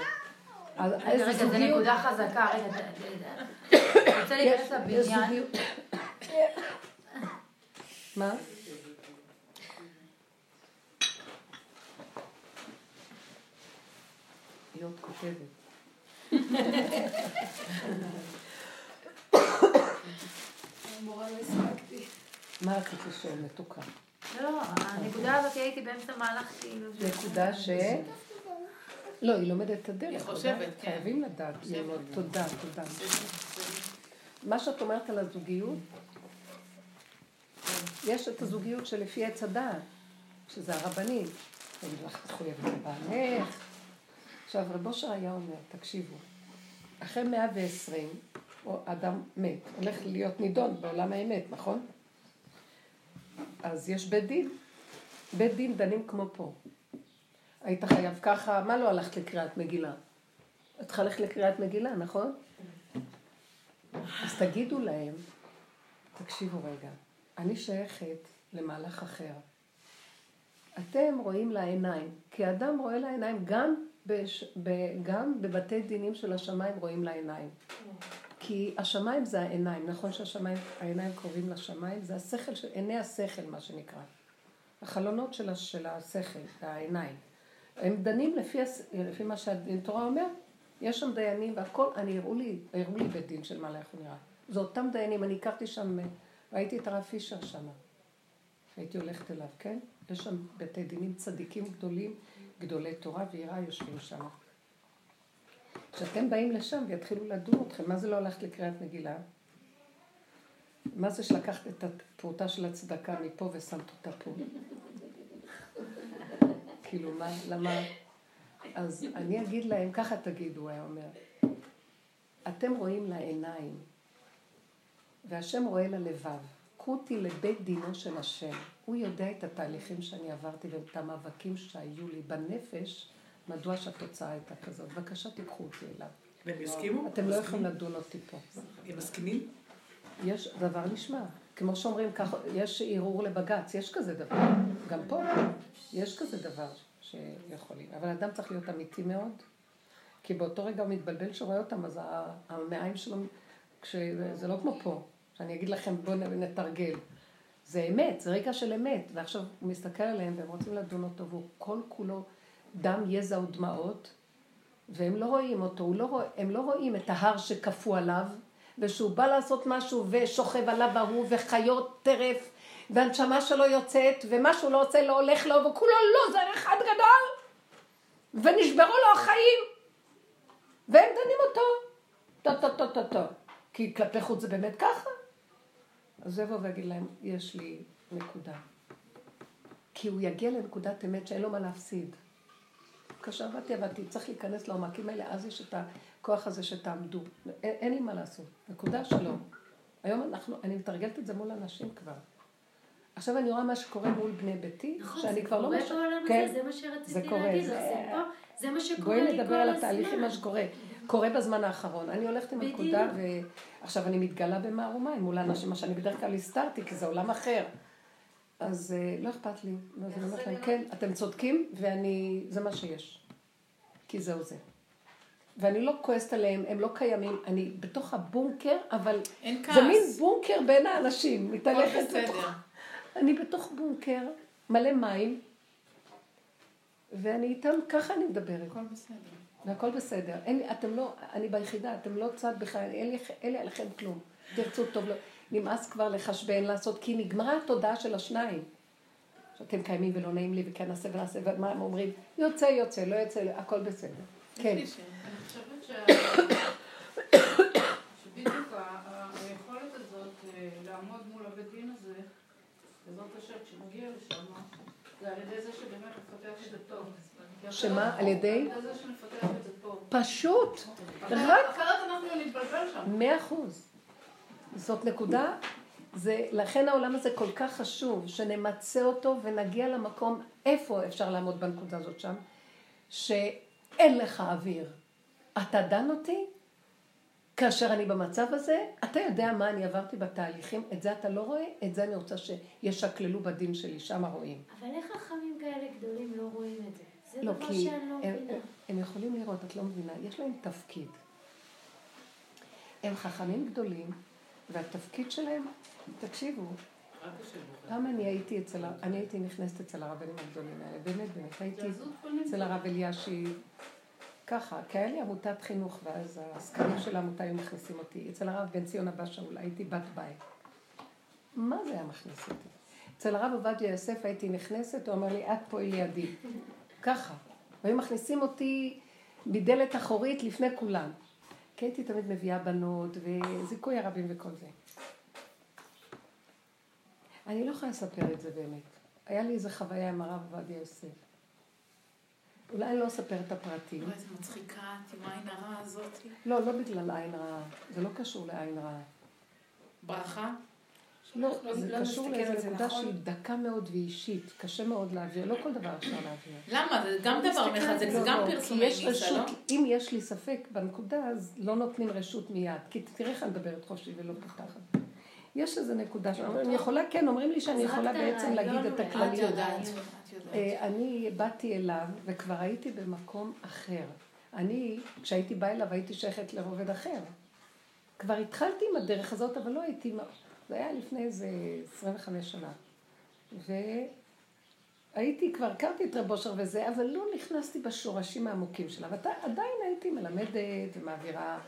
רגע, איזה רגע, זה זוגיות- נקודה חזקה, רגע, ת- רוצה להיכנס לבניין. מה? היא עוד כותבת. מורה לא הספקתי. מה רצית לשאול, מתוקה? לא, הנקודה הזאת הייתי באמצע מהלך כאילו. נקודה ש... לא, היא לומדת את הדרך. היא חושבת. כן. חייבים לדעת. ללמוד. תודה, תודה. מה שאת אומרת על הזוגיות, יש את הזוגיות שלפי עץ הדעת, שזה הרבנים. תגיד לך, תחויבת לבעלך. עכשיו, רב אושר היה אומר, תקשיבו, אחרי 120, או אדם מת, הולך להיות נידון בעולם האמת, נכון? אז יש בית דין. בית דין דנים כמו פה. היית חייב ככה, מה לא הלכת לקריאת מגילה? את צריכה ללכת לקריאת מגילה, נכון? אז תגידו להם, תקשיבו רגע, אני שייכת למהלך אחר. אתם רואים לעיניים, כי אדם רואה לעיניים, גם, בש, ב, גם בבתי דינים של השמיים רואים לעיניים. כי השמיים זה העיניים, נכון שהשמיים, העיניים קרובים לשמיים, זה השכל של, עיני השכל מה שנקרא. החלונות של, של השכל, העיניים. הם דנים לפי, הס- לפי מה שהתורה אומר, יש שם דיינים והכל, אני הראו לי, הראו לי בית דין של מה איך הוא נראה. זה אותם דיינים, אני הכרתי שם, ראיתי את הרב פישר שם, הייתי הולכת אליו, כן? יש שם בתי דינים צדיקים גדולים, גדולי תורה ויראה יושבים שם. כשאתם באים לשם ויתחילו לדון אתכם, מה זה לא הלכת לקריאת מגילה? מה זה שלקחת את הפרוטה של הצדקה מפה ושמת אותה פה? כאילו, מה, למה? אז אני אגיד להם, ככה תגידו, הוא היה אומר, אתם רואים לעיניים, והשם רואה ללבב. קחו אותי לבית דינו של השם. הוא יודע את התהליכים שאני עברתי ואת המאבקים שהיו לי בנפש, מדוע שהתוצאה הייתה כזאת. בבקשה, תיקחו אותי אליו. והם יסכימו? אתם לא יכולים לדון אותי פה. הם מסכימים? יש דבר נשמע. כמו שאומרים, ככה, יש ערעור לבג"ץ, יש כזה דבר. גם פה יש כזה דבר שיכולים. אבל אדם צריך להיות אמיתי מאוד, כי באותו רגע הוא מתבלבל שרואה אותם, אז המעיים שלו, כש... זה לא כמו פה, שאני אגיד לכם בואו נתרגל. זה אמת, זה רגע של אמת, ועכשיו הוא מסתכל עליהם והם רוצים לדון אותו, והוא כל כולו דם, יזע ודמעות, והם לא רואים אותו, לא רואה, הם לא רואים את ההר שקפוא עליו, ושהוא בא לעשות משהו ושוכב עליו ההוא, וחיות טרף, והנשמה שלו יוצאת, ומה שהוא לא רוצה לא הולך לו, וכולו לא, זה אחד גדול, ונשברו לו החיים, והם דנים אותו, טו טו טו טו טו, כי כלפי חוץ זה באמת ככה. אז יבוא ויגיד להם, יש לי נקודה. כי הוא יגיע לנקודת אמת שאין לו מה להפסיד. כאשר עבדתי, עבדתי, צריך להיכנס לעומקים האלה, אז יש את הכוח הזה שתעמדו. אין, אין לי מה לעשות. נקודה שלום. היום אנחנו, אני מתרגלת את זה מול אנשים כבר. עכשיו אני רואה מה שקורה מול בני ביתי, נכון, שאני זה כבר לא... קורה מש- בעולם כן, הזה, זה מה שרציתי זה קורה, להגיד זה- זה זה מה שקורה בואי לי כל נדבר על התהליכים, הזמן. מה שקורה. קורה בזמן האחרון. אני הולכת עם. הנקודה, ועכשיו אני מתגלה במערומיי מול האנשים, מה שאני בדרך כלל הסתרתי, כי זה עולם אחר. אז אה, לא אכפת לי. אז אני אומרת להם, כן, אתם צודקים, ואני, זה מה שיש. כי זהו זה. ואני לא כועסת עליהם, הם לא קיימים, אני בתוך הבונקר, אבל אין כעס. זה מין בונקר בין האנשים, מתהלכת. בתוך... אני בתוך בונקר, מלא מים, ואני איתם, ככה אני מדברת. הכל בסדר. והכל בסדר. אין אתם לא, אני ביחידה, אתם לא צד בכלל, אין לי, אין לי עליכם כלום. תרצו טוב, לא. נמאס כבר לחשבן, לעשות, כי נגמרה התודעה של השניים. שאתם קיימים ולא נעים לי, וכן נעשה ונעשה, ומה הם אומרים? יוצא, יוצא, לא יוצא, לא, הכל בסדר. כן. אני חושבת שבדיוק היכולת הזאת אה, לעמוד מול הבית דין הזה, בעזרת השם, כשנגיע לשם, זה על ידי זה שבאמת נפתח את זה טוב. שמה? על ידי? פשוט, רק אחרת אנחנו נתבלבל שם. מאה אחוז. זאת נקודה, זה, לכן העולם הזה כל כך חשוב, שנמצה אותו ונגיע למקום, איפה אפשר לעמוד בנקודה הזאת שם? שאין לך אוויר. אתה דן אותי? כאשר אני במצב הזה, אתה יודע מה אני עברתי בתהליכים, את זה אתה לא רואה, את זה אני רוצה שישקללו בדין שלי, שם רואים. אבל איך חכמים כאלה גדולים לא רואים את זה? זה לא, דבר כי שאני לא הם, מבינה. הם, יכולים לראות, את לא מבינה, יש להם תפקיד. הם חכמים גדולים, והתפקיד שלהם, תקשיבו, פעם אני הייתי אצל, אני הייתי נכנסת אצל הרבנים הגדולים האלה, באמת, באמת, הייתי אצל הרב אלישיב, ככה, כי היה לי עמותת חינוך, ואז העסקנים של העמותה היו מכניסים אותי. אצל הרב בן ציון אבא שאול, הייתי בת בית. מה זה היה מכניס אותי? אצל הרב עובדיה יוסף הייתי נכנסת, הוא אומר לי, את פה לידי. ככה. והיו מכניסים אותי מדלת אחורית לפני כולם. כי הייתי תמיד מביאה בנות, וזיכוי הרבים וכל זה. אני לא יכולה לספר את זה באמת. היה לי איזו חוויה עם הרב עובדיה יוסף. אולי אני לא אספר את הפרטים. וואי, איזה מצחיקה עם העין הרע הזאת. לא, לא בגלל עין רעה. זה לא קשור לעין רעה. ברכה? לא, לא- זה לא קשור לאיזו זה נקודה נכון. שהיא דקה מאוד ואישית. קשה מאוד להעביר. לא כל דבר אפשר להעביר. למה? זה גם דבר מחזק, זה לא, גם לא, פרסומי כי יש ניסה, לא? רשות, אם יש לי ספק בנקודה, אז לא נותנים רשות מיד. כי תראי איך אני מדברת חופשי ולא פותחת. יש איזו נקודה שאני יכולה, כן, אומרים לי שאני יכולה בעצם להגיד את הכלליות. יודעת, את יודעת. אה, אני באתי אליו, וכבר הייתי במקום אחר. אני, כשהייתי באה אליו, הייתי שייכת לרובד אחר. כבר התחלתי עם הדרך הזאת, אבל לא הייתי... זה היה לפני איזה 25 שנה. והייתי, כבר הכרתי את רב אושר וזה, אבל לא נכנסתי בשורשים העמוקים שלה. ועדיין הייתי מלמדת ומעבירה,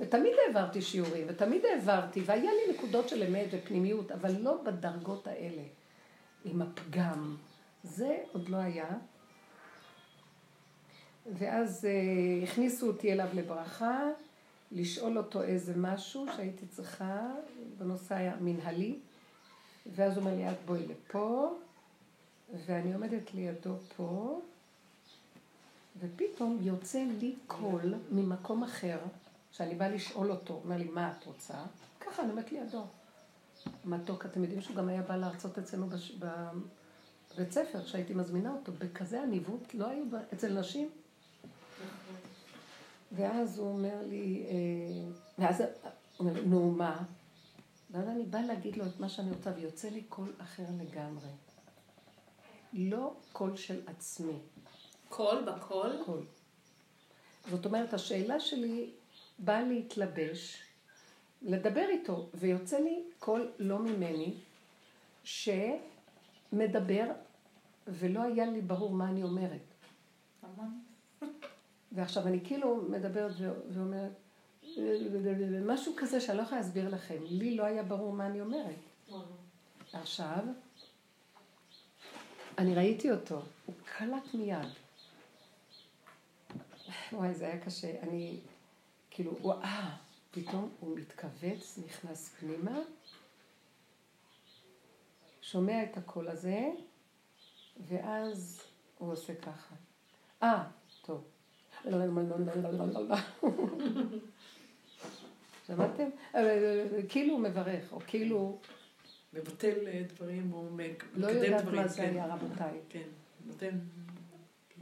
ותמיד העברתי שיעורים, ותמיד העברתי, והיה לי נקודות של אמת ופנימיות, אבל לא בדרגות האלה. עם הפגם. זה עוד לא היה. ואז אה, הכניסו אותי אליו לברכה, לשאול אותו איזה משהו שהייתי צריכה בנושא המנהלי, ואז הוא אומר לי, את בואי לפה, ואני עומדת לידו פה, ופתאום יוצא לי קול ממקום אחר, שאני באה לשאול אותו, הוא אומר לי, מה את רוצה? ככה, אני עומדת לידו. מתוק, אתם יודעים שהוא גם היה בא להרצות אצלנו בש... בבית ספר, שהייתי מזמינה אותו, בכזה עניבות, לא היו אצל נשים. ואז הוא אומר לי, אה, ואז הוא אומר נו מה? ואז אני באה להגיד לו את מה שאני רוצה, ויוצא לי קול אחר לגמרי. לא קול של עצמי, קול בקול? קול. זאת אומרת, השאלה שלי באה להתלבש, לדבר איתו, ויוצא לי קול לא ממני, שמדבר, ולא היה לי ברור מה אני אומרת. המון. ועכשיו אני כאילו מדברת ואומרת, משהו כזה שאני לא יכולה להסביר לכם. לי לא היה ברור מה אני אומרת. עכשיו, אני ראיתי אותו, הוא קלט מיד. וואי, זה היה קשה. אני, כאילו, הוא, אה, פתאום הוא מתכווץ, נכנס פנימה, שומע את הקול הזה, ואז הוא עושה ככה. אה, טוב. שמעתם? כאילו הוא מברך, או כאילו, מבטל אה, דברים או מק- לא מקדם יודעת דברים. מה זה כן. היה, רבותיי. כן, נותן...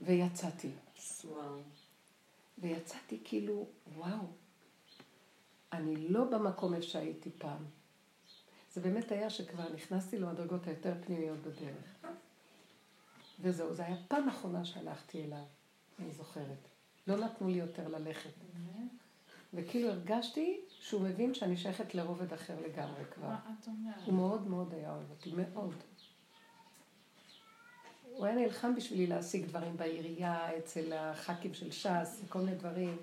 ויצאתי. וואו. ויצאתי כאילו, וואו, אני לא במקום איפה שהייתי פעם. זה באמת היה שכבר נכנסתי למדרגות היותר פנימיות בדרך. וזהו, זו הייתה פעם אחרונה שהלכתי אליו, אני זוכרת. לא נתנו לי יותר ללכת. וכאילו הרגשתי שהוא מבין שאני שייכת לרובד אחר לגמרי כבר. מה את אומרת? הוא מאוד מאוד היה אוהב אותי, מאוד. הוא היה נלחם בשבילי להשיג דברים בעירייה, אצל הח"כים של ש"ס, כל מיני דברים.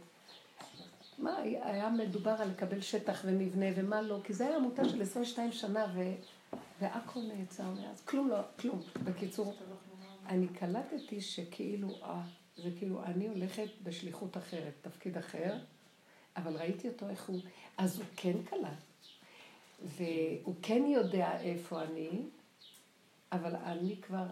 מה, היה מדובר על לקבל שטח ומבנה ומה לא, כי זה היה עמותה של 22 שנה ו... והכל נעצר מאז, כלום לא, כלום. בקיצור, אני קלטתי שכאילו, אה, זה כאילו, אני הולכת בשליחות אחרת, תפקיד אחר, אבל ראיתי אותו איך הוא, אז הוא כן קלט. והוא כן יודע איפה אני, אבל אני כבר,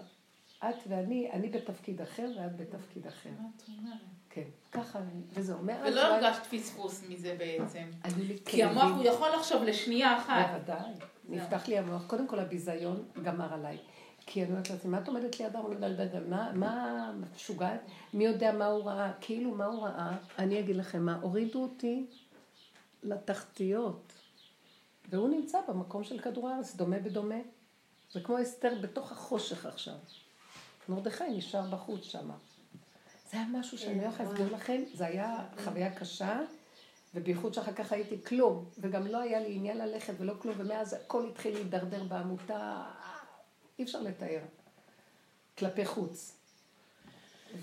את ואני, אני בתפקיד אחר ואת בתפקיד אחר. מה את אומרת? כן, ככה אני, וזהו. מאז ולא לא הרגשת פספוס מזה בעצם. לי כי המוח. הוא יכול לחשוב לשנייה אחת. בוודאי, נפתח לי המוח. קודם כל הביזיון גמר עליי. כי אני אומרת לעצמי, מה את עומדת ליד ארון מה, מה משוגעת? מי יודע מה הוא ראה? כאילו, מה הוא ראה? אני אגיד לכם מה, הורידו אותי לתחתיות. והוא נמצא במקום של כדור הארץ, דומה בדומה. זה כמו אסתר בתוך החושך עכשיו. מרדכי נשאר בחוץ שם. זה היה משהו שאני לא יכולה להסביר לכם, זה היה חוויה קשה, ובייחוד שאחר כך הייתי כלום, וגם לא היה לי עניין ללכת ולא כלום, ומאז הכל התחיל להידרדר בעמותה, אי אפשר לתאר, כלפי חוץ.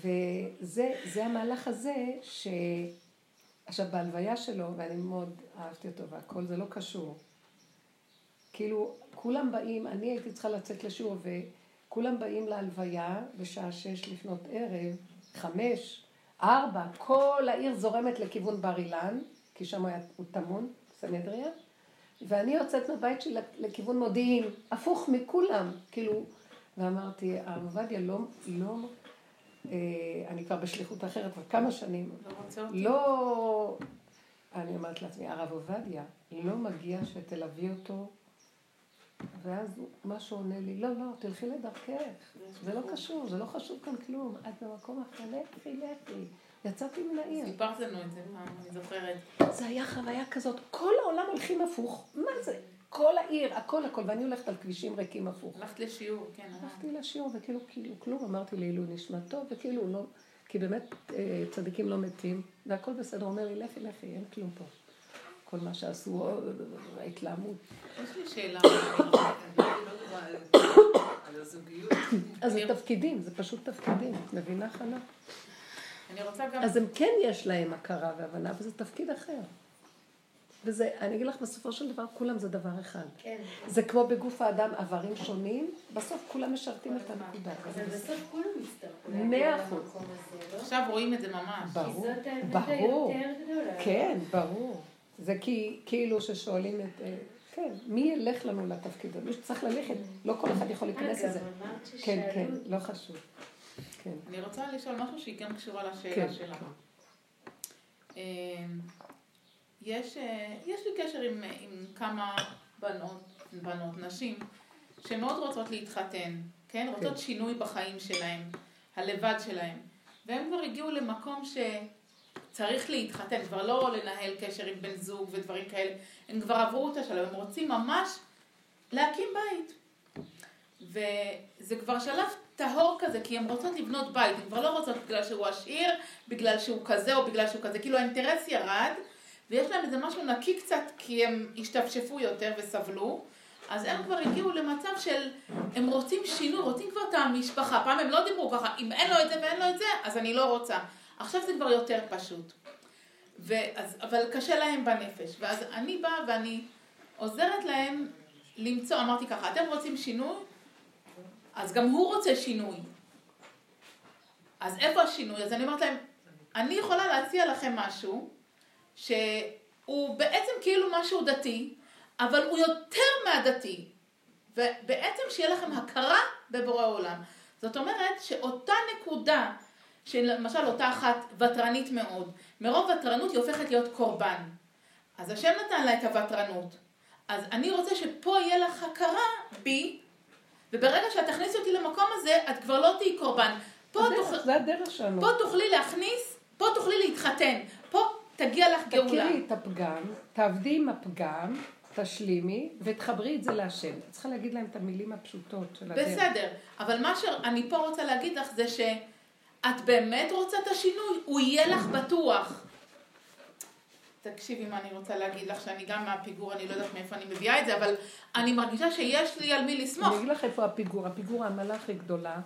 וזה המהלך הזה, ש... עכשיו בהלוויה שלו, ואני מאוד אהבתי אותו והכל, זה לא קשור. כאילו, כולם באים, אני הייתי צריכה לצאת לשיעור, וכולם באים להלוויה בשעה שש לפנות ערב, חמש, ארבע, כל העיר זורמת לכיוון בר אילן, כי שם הוא טמון, סנהדריה, ואני יוצאת מהבית שלי לכיוון מודיעין, הפוך מכולם, כאילו, ואמרתי, הרב עובדיה לא, לא, אה, אני כבר בשליחות אחרת כבר כמה שנים, לא, לא, אני אומרת לעצמי, הרב עובדיה, לא מגיע שתלווי אותו ואז משהו עונה לי, לא, לא, תלכי לדרכך, זה לא קשור, זה לא חשוב כאן כלום, את במקום אחר, לכי, לכי. יצאתי מן העיר. סיפרת לנו את זה פעם, אני זוכרת. זה היה חוויה כזאת, כל העולם הולכים הפוך, מה זה? כל העיר, הכל הכל, ואני הולכת על כבישים ריקים הפוך. הלכת לשיעור, כן. הלכתי לשיעור, וכאילו, כאילו, כלום, אמרתי לעילוי נשמתו, וכאילו, לא, כי באמת אה, צדיקים לא מתים, והכל בסדר, אומר לי, לכי, לכי, אין כלום פה. כל מה שעשו, ההתלהמות. יש לי שאלה. אז זה תפקידים, זה פשוט תפקידים, מבינה חנה? אני רוצה גם... אז הם כן יש להם הכרה והבנה, וזה תפקיד אחר. וזה, אני אגיד לך, בסופו של דבר, כולם זה דבר אחד. כן. זה כמו בגוף האדם, איברים שונים, בסוף כולם משרתים את הנקודה. אבל בסוף כולם מצטרפו. מאה אחוז. לא? עכשיו רואים את זה ממש. ברור, כי זאת האמת ברור. היותר גדולה. כן, ברור. זה כי, כאילו ששואלים את... אה, כן, מי ילך לנו לתפקיד הזה? מישהו צריך ללכת, לא כל אחד יכול להיכנס לזה. אגב, אמרת ששאלו... כן, כן, לא חשוב. כן. אני רוצה לשאול משהו שהיא גם קשורה לשאלה כן, שלה. כן. אמ, יש, אה, יש לי קשר עם, עם כמה בנות, בנות, נשים, שמאוד רוצות להתחתן, כן? רוצות שינוי בחיים שלהם, הלבד שלהם. והם כבר הגיעו למקום שצריך להתחתן, כבר לא לנהל קשר עם בן זוג ודברים כאלה. הם כבר עברו את השלב, הם רוצים ממש להקים בית. וזה כבר שלב טהור כזה, כי הן רוצות לבנות בית, הן כבר לא רוצות בגלל שהוא עשיר, בגלל שהוא כזה או בגלל שהוא כזה, כאילו האינטרס ירד, ויש להם איזה משהו נקי קצת, כי הם השתפשפו יותר וסבלו, אז הם כבר הגיעו למצב של, הם רוצים שינוי, רוצים כבר את המשפחה, פעם הם לא דיברו ככה, אם אין לו את זה ואין לו את זה, אז אני לא רוצה. עכשיו זה כבר יותר פשוט. ואז, אבל קשה להם בנפש, ואז אני באה ואני עוזרת להם למצוא, אמרתי ככה, אתם רוצים שינוי? אז גם הוא רוצה שינוי. אז איפה השינוי? אז אני אומרת להם, אני יכולה להציע לכם משהו שהוא בעצם כאילו משהו דתי, אבל הוא יותר מהדתי. ובעצם שיהיה לכם הכרה בבורא עולם. זאת אומרת שאותה נקודה, שלמשל אותה אחת ותרנית מאוד, מרוב ותרנות היא הופכת להיות קורבן. אז השם נתן לה את הוותרנות. אז אני רוצה שפה יהיה לך הכרה בי, וברגע שאת תכניסי אותי למקום הזה, את כבר לא תהיי קורבן. פה, הדרך, תוכ... זה הדרך שלנו. פה תוכלי להכניס, פה תוכלי להתחתן, פה תגיע לך גאולה. תכירי את הפגם, תעבדי עם הפגם, תשלימי, ותחברי את זה להשם. את צריכה להגיד להם את המילים הפשוטות של הדרך. בסדר, אבל מה שאני פה רוצה להגיד לך זה שאת באמת רוצה את השינוי, הוא יהיה לך בטוח. תקשיבי מה אני רוצה להגיד לך, שאני גם מהפיגור, אני לא יודעת מאיפה אני מביאה את זה, אבל אני מרגישה שיש לי על מי לסמוך. אני אגיד לך איפה הפיגור. הפיגור, העמלה הכי גדולה,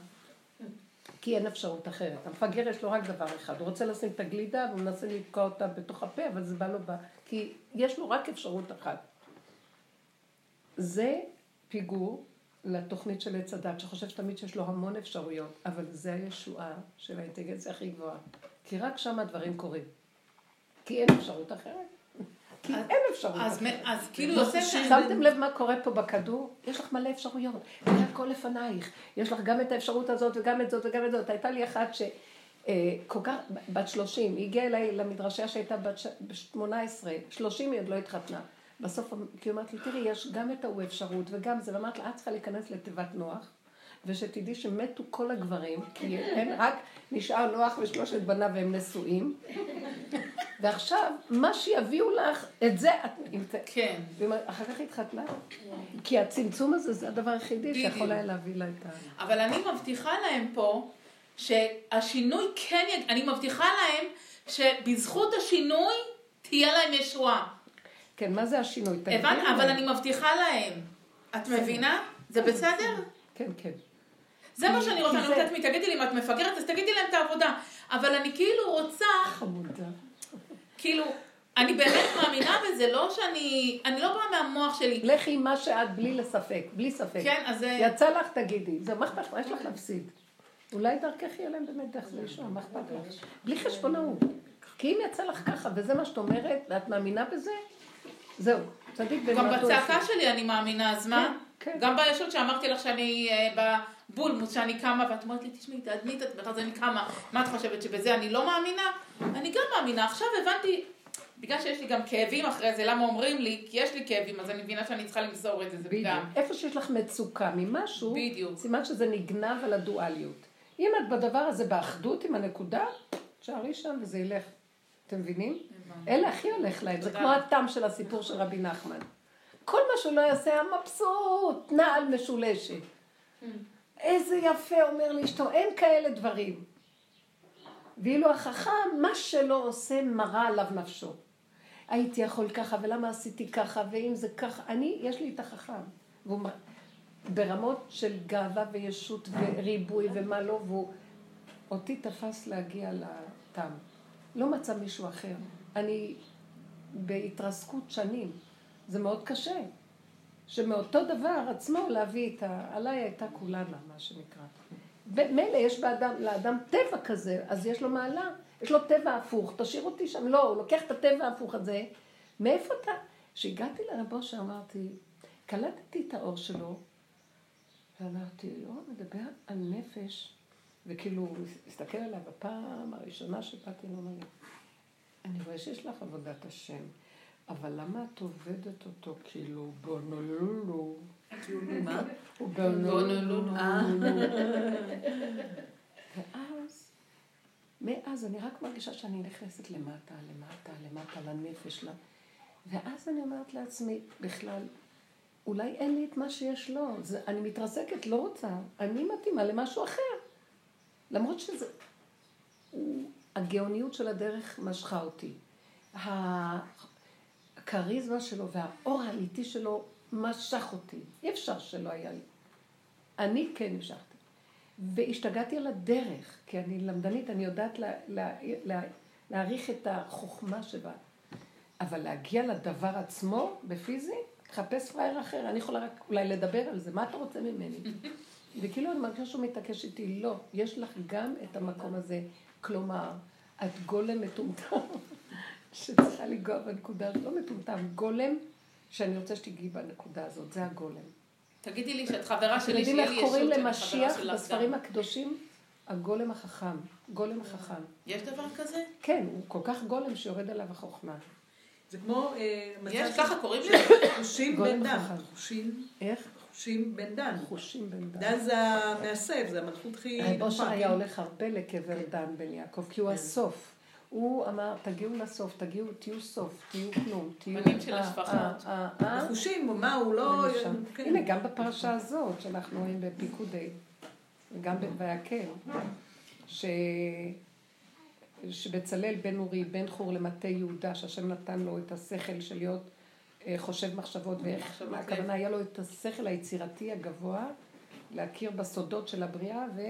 כי אין אפשרות אחרת. המפגר יש לו רק דבר אחד, הוא רוצה לשים את הגלידה והוא מנסה לתקוע אותה בתוך הפה, אבל זה בא לו ב... כי יש לו רק אפשרות אחת. זה פיגור לתוכנית של עץ הדת, שחושב תמיד שיש לו המון אפשרויות, אבל זה הישועה של האינטליגנציה הכי גבוהה. כי רק שם הדברים קורים. כי אין אפשרות אחרת. כי אין אפשרות אז, אחרת. אז כאילו לא יוסף... שמתם לב מה קורה פה בכדור? יש לך מלא אפשרויות, והכל לפנייך. יש לך גם את האפשרות הזאת וגם את זאת וגם את זאת. הייתה לי אחת ש... אה, כל כך, בת 30, היא הגיעה אליי למדרשה שהייתה בת ש- 18, 30 היא עוד לא התחתנה. בסוף, כי היא אומרת לי, תראי, יש גם את ההוא אפשרות וגם זה, ואמרת לה, את צריכה להיכנס לתיבת נוח, ושתדעי שמתו כל הגברים, כי אין רק נשאר נוח ושלושת בניו והם נשואים. ועכשיו, מה שיביאו לך, את זה את. כן. ואחר כך התחתנה. כי הצמצום הזה זה הדבר היחידי שיכול. היה להביא לה את ה... אבל אני מבטיחה להם פה שהשינוי כן. אני מבטיחה להם שבזכות השינוי תהיה להם ישועה. כן, מה זה השינוי? הבנת? אבל אני מבטיחה להם. את מבינה? זה בסדר? כן, כן. זה מה שאני רוצה, אני אומרת לעצמי, תגידי לי אם את מפגרת, אז תגידי להם את העבודה. אבל אני כאילו רוצה, חמודה. כאילו, אני באמת מאמינה בזה, לא שאני, אני לא באה מהמוח שלי. לכי עם מה שאת בלי לספק, בלי ספק. כן, אז. יצא לך, תגידי. זה מה אכפת לך? יש לך להפסיד? אולי דרכך יהיה להם באמת דרך לישון, מה אכפת לך? בלי חשבונאות. כי אם יצא לך ככה, וזה מה שאת אומרת, ואת מאמינה בזה, זהו. צדיק גם בצעקה. שלי אני מאמינה, אז מה? כן, כן. גם בישות שאמרתי לך שאני בבולמוס, שאני קמה, ואת אומרת לי, תשמעי, תעדני את עצמך, אז אני קמה. מה את חושבת, שבזה אני לא מאמינה? אני גם מאמינה. עכשיו הבנתי, בגלל שיש לי גם כאבים אחרי זה, למה אומרים לי? כי יש לי כאבים, אז אני מבינה שאני צריכה למסור את זה, זה בדיוק. פגם. איפה שיש לך מצוקה ממשהו, בדיוק. סימן שזה נגנב על הדואליות. אם את בדבר הזה באחדות עם הנקודה, תשארי שם וזה ילך. אתם מבינים? אלה הכי הולך להם. זה. כמו התם של הסיפור של רבי נחמן. כל מה שהוא לא יעשה היה מבסוט, נעל משולשת. איזה יפה אומר לאשתו, אין כאלה דברים. ואילו החכם, מה שלא עושה, מרה עליו נפשו. הייתי יכול ככה, ולמה עשיתי ככה, ואם זה ככה, אני, יש לי את החכם. והוא ברמות של גאווה וישות וריבוי ומה לא, והוא אותי תפס להגיע לתם. לא מצא מישהו אחר. אני בהתרסקות שנים. זה מאוד קשה. שמאותו דבר עצמו להביא את ה... עליי הייתה כולנה, מה שנקרא. ב- מילא יש באדם, לאדם טבע כזה, אז יש לו מעלה, יש לו טבע הפוך, תשאיר אותי שם. לא, הוא לוקח את הטבע ההפוך הזה. מאיפה אתה? כשהגעתי לרבו שאמרתי, קלטתי את האור שלו, ואמרתי, הוא מדבר על נפש, וכאילו, הוא הסתכל עליי בפעם הראשונה שבאתי, הוא אומר לי, אני רואה שיש לך עבודת השם, אבל למה את עובדת אותו כאילו בונולולו? מה? הוא בונולולו. אה. ואז, מאז אני רק מרגישה שאני נכנסת למטה, למטה, למטה, לנפש. ואז אני אומרת לעצמי, בכלל, אולי אין לי את מה שיש לו. זה, אני מתרסקת, לא רוצה. אני מתאימה למשהו אחר. למרות שזה... הוא- הגאוניות של הדרך משכה אותי. הכריזמה שלו והאור האמיתי שלו משך אותי. אי אפשר שלא היה לי. אני כן המשכתי. והשתגעתי על הדרך, כי אני למדנית, אני יודעת לה, לה, לה, להעריך את החוכמה שבה. אבל להגיע לדבר עצמו, בפיזי, תחפש פראייר אחר, אני יכולה רק אולי לדבר על זה, מה אתה רוצה ממני? וכאילו אני מרגישה שהוא מתעקש איתי, לא, יש לך גם את המקום הזה, כלומר, את גולם מטומטם, שצריכה לנגוע בנקודה הזאת, לא מטומטם, גולם, שאני רוצה שתיגעי בנקודה הזאת, זה הגולם. תגידי לי שאת חברה אתם שלי, יודעים שיהיה איך לי קוראים ישות שאני למשיח חברה שלך בספרים גם. הקדושים? הגולם החכם. גולם החכם. יש דבר כזה? כן, הוא כל כך גולם שיורד עליו החוכמה. זה כמו אה, מצב יש, ככה קוראים לזה? חושים בן דן. חושים, איך? חושים בן דן. חושים בן דן. דן זה המאסף, זה המלכות הכי רב היה כן? הולך הרבה לקבר דן בן יעקב, כי הוא הסוף. הוא אמר, תגיעו לסוף, תגיעו, תהיו סוף, תהיו כלום, תהיו... בנים של אה, השפחות. אה, אה. החושים, מה הוא לא... הנה, גם בפרשה הזאת, שאנחנו רואים בפיקודי, וגם בויקל, ש... שבצלאל בן אורי, בן חור למטה יהודה, שהשם נתן לו את השכל של להיות חושב מחשבות, ואיך, מה. הכוונה, היה לו את השכל היצירתי הגבוה, להכיר בסודות של הבריאה, ו...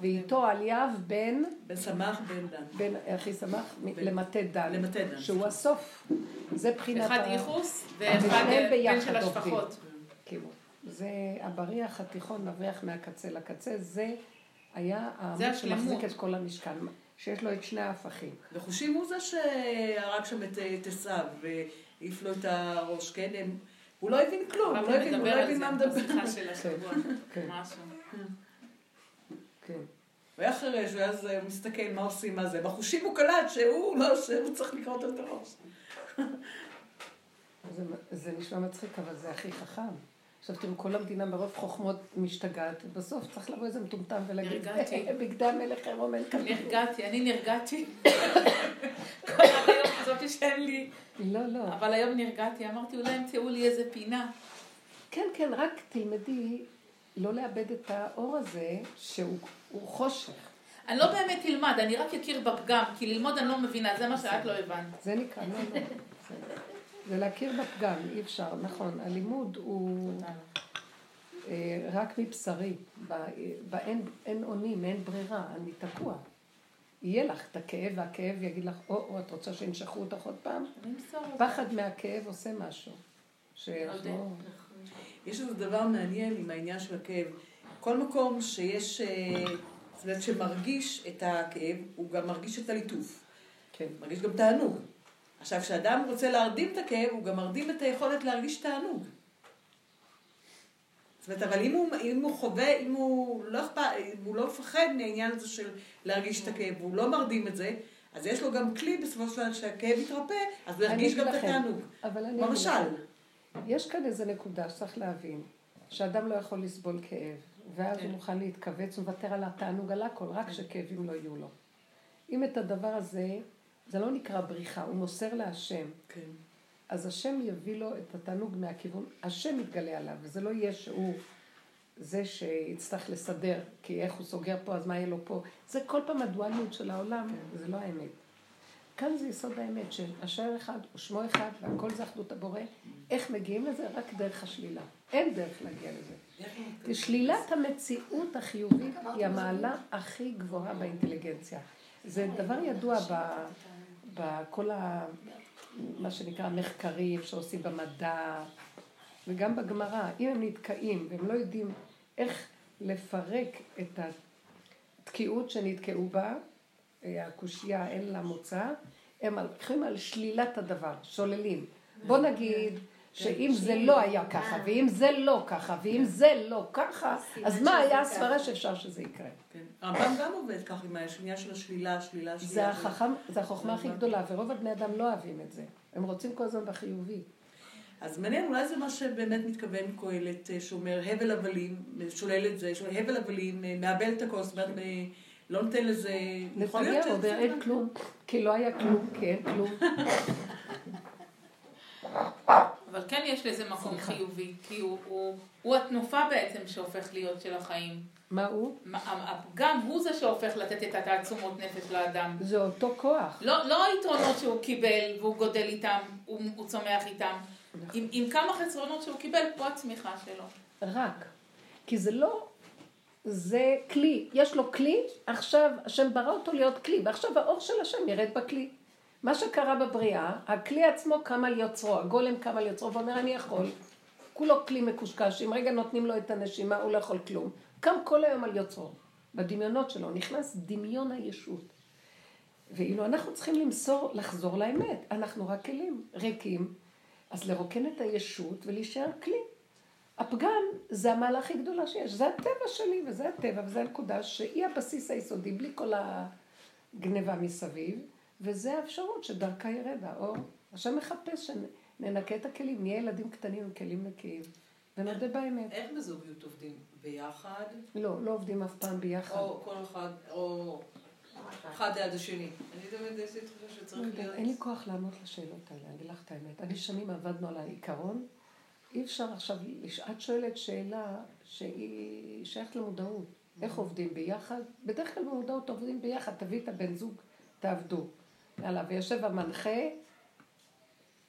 ואיתו אליאב בן, בן סמך בן דן. בן אחי סמך, בן- למטה דן, למטה דן, שהוא. הסוף. זה בחינת אחד ייחוס ואחד בן ביחד של. השפחות. כאילו, זה הבריח התיכון מבריח מהקצה לקצה, זה היה העמוד. שמחזיק את כל המשכן, שיש לו את שני ההפכים. וחושים הוא זה שהרג שם את עשיו והעיף לו את הראש, כן? הוא לא הבין כלום, הוא לא הבין, לא מה מדבר. בשיחה של השבוע. כן. משהו. כן. הוא היה חירש, ואז הוא מסתכל מה עושים, מה זה. בחושים הוא קלט שהוא לא, שהוא צריך לקרוא את הראש. זה, זה נשמע מצחיק, אבל זה הכי חכם. עכשיו תראו, כל המדינה מרוב חוכמות משתגעת, ובסוף צריך לבוא איזה מטומטם ולהגיד, נרגעתי. בגדי מלך עירום אין כאן. נרגעתי, אני נרגעתי. כל היום חשבתי שאין לי, לא, לא. אבל היום נרגעתי, אמרתי אולי ימצאו לי איזה פינה. כן, כן, רק תלמדי לא לאבד את האור הזה, שהוא הוא חושך. אני לא באמת אלמד, אני רק אכיר בפגם, כי ללמוד אני לא מבינה, זה מה שאת לא הבנת. זה נקרא, לא, לא. זה- זה להכיר בפגם, אי אפשר, נכון. הלימוד הוא אה, רק מבשרי. באין אין אונים, אין ברירה, אני תקוע. יהיה לך את הכאב, והכאב יגיד לך, או, או, את רוצה שינשכו אותך עוד פעם? פחד מהכאב עושה משהו. שאנחנו... יש איזה דבר מעניין עם העניין של הכאב. כל מקום שיש, אה, זאת אומרת, שמרגיש את הכאב, הוא גם מרגיש את הליטוף. כן. מרגיש גם תענוג. עכשיו, כשאדם רוצה להרדים את הכאב, הוא גם מרדים את היכולת להרגיש תענוג. זאת אומרת, אבל אם הוא, אם הוא חווה, אם הוא לא אכפת, אם הוא לא מפחד מהעניין הזה של להרגיש את הכאב, והוא לא מרדים את זה, אז יש לו גם כלי בסופו של דבר שהכאב יתרפא, אז הוא ירגיש גם את התענוג. אבל אני... כמו אגיד משל. לכם, יש כאן איזו נקודה שצריך להבין, שאדם לא יכול לסבול כאב, ואז כן. הוא מוכן להתכווץ ולוותר על התענוג על הכל, רק שכאבים לא יהיו לו. אם את הדבר הזה, זה לא נקרא בריחה, הוא מוסר להשם. כן. אז השם יביא לו את התענוג מהכיוון, השם יתגלה עליו, וזה לא יהיה שהוא זה שיצטרך לסדר, כי איך הוא סוגר פה, אז מה יהיה לו פה. זה כל פעם הדואליות של העולם, זה לא האמת. כאן זה יסוד האמת, שהשם אחד ושמו אחד, והכל זה אחדות הבורא. איך מגיעים לזה? רק דרך השלילה. אין דרך להגיע לזה. שלילת המציאות החיובית היא המעלה הכי גבוהה באינטליגנציה. זה דבר ידוע בכל ה... מה שנקרא מחקרים שעושים במדע וגם בגמרא. אם הם נתקעים והם לא יודעים איך לפרק את התקיעות שנתקעו בה, הקושייה אין לה מוצא, הם הולכים על שלילת הדבר, שוללים. בוא נגיד שאם זה לא היה ככה, ואם זה לא ככה, ואם זה לא ככה, אז מה היה הסברה שאפשר שזה יקרה? כן. הרמב"ם גם עובד כך עם העניין של השלילה, השלילה, השלילה. זה החכם, זה החוכמה הכי גדולה, ורוב הבני אדם לא אוהבים את זה. הם רוצים כל הזמן בחיובי. אז מעניין, אולי זה מה שבאמת מתכוון קהלת, אה, שאומר הבל הבלים, שולל את זה, הבל הבלים, אה, מאבל את הכוס, זאת אומרת, אה, לא נותן לזה... נתניהו, שזה- אין כלום, כי לא היה כלום, כי אין כלום. אבל כן יש לזה מקום. חיובי, כי הוא, הוא, הוא התנופה בעצם שהופך להיות של החיים. מה הוא? הפגם הוא זה שהופך לתת את התעצומות נפש לאדם. זה אותו כוח. לא, לא היתרונות שהוא קיבל והוא גודל איתם, הוא, הוא צומח איתם. עם, עם כמה חסרונות שהוא קיבל, פה הצמיחה שלו. רק. כי זה לא, זה כלי. יש לו כלי, עכשיו השם ברא אותו להיות כלי, ועכשיו האור של השם ירד בכלי. מה שקרה בבריאה, הכלי עצמו קם על יוצרו, הגולם קם על יוצרו ואומר אני יכול. כולו כלי מקושקש, אם רגע נותנים לו את הנשימה הוא לא יכול כלום. קם כל היום על יוצרו. בדמיונות שלו נכנס דמיון הישות. ואילו אנחנו צריכים למסור, לחזור לאמת. אנחנו רק כלים ריקים, אז לרוקן את הישות ולהישאר כלי. הפגם זה המעלה הכי גדולה שיש, זה הטבע שלי וזה הטבע וזה הנקודה שהיא הבסיס היסודי בלי כל הגניבה מסביב, וזה האפשרות שדרכה ירד האור. השם מחפש שננקה את הכלים, נהיה ילדים קטנים עם כלים נקיים, ונודה באמת. איך בזוגיות עובדים? ביחד? לא, לא עובדים אף פעם ביחד. או כל אחד, או אחד ליד השני? אני תמיד יש לי תחושה לא שצריך יודעת, להיות... אין לי כוח לענות לשאלות האלה, אני אגיד לך את האמת. אני שנים עבדנו על העיקרון. אי אפשר עכשיו, את שואלת שאלה שהיא שייכת למודעות. איך עובדים ביחד? בדרך כלל במודעות עובדים ביחד, תביא את הבן זוג, תעבדו. יאללה, ויושב המנחה,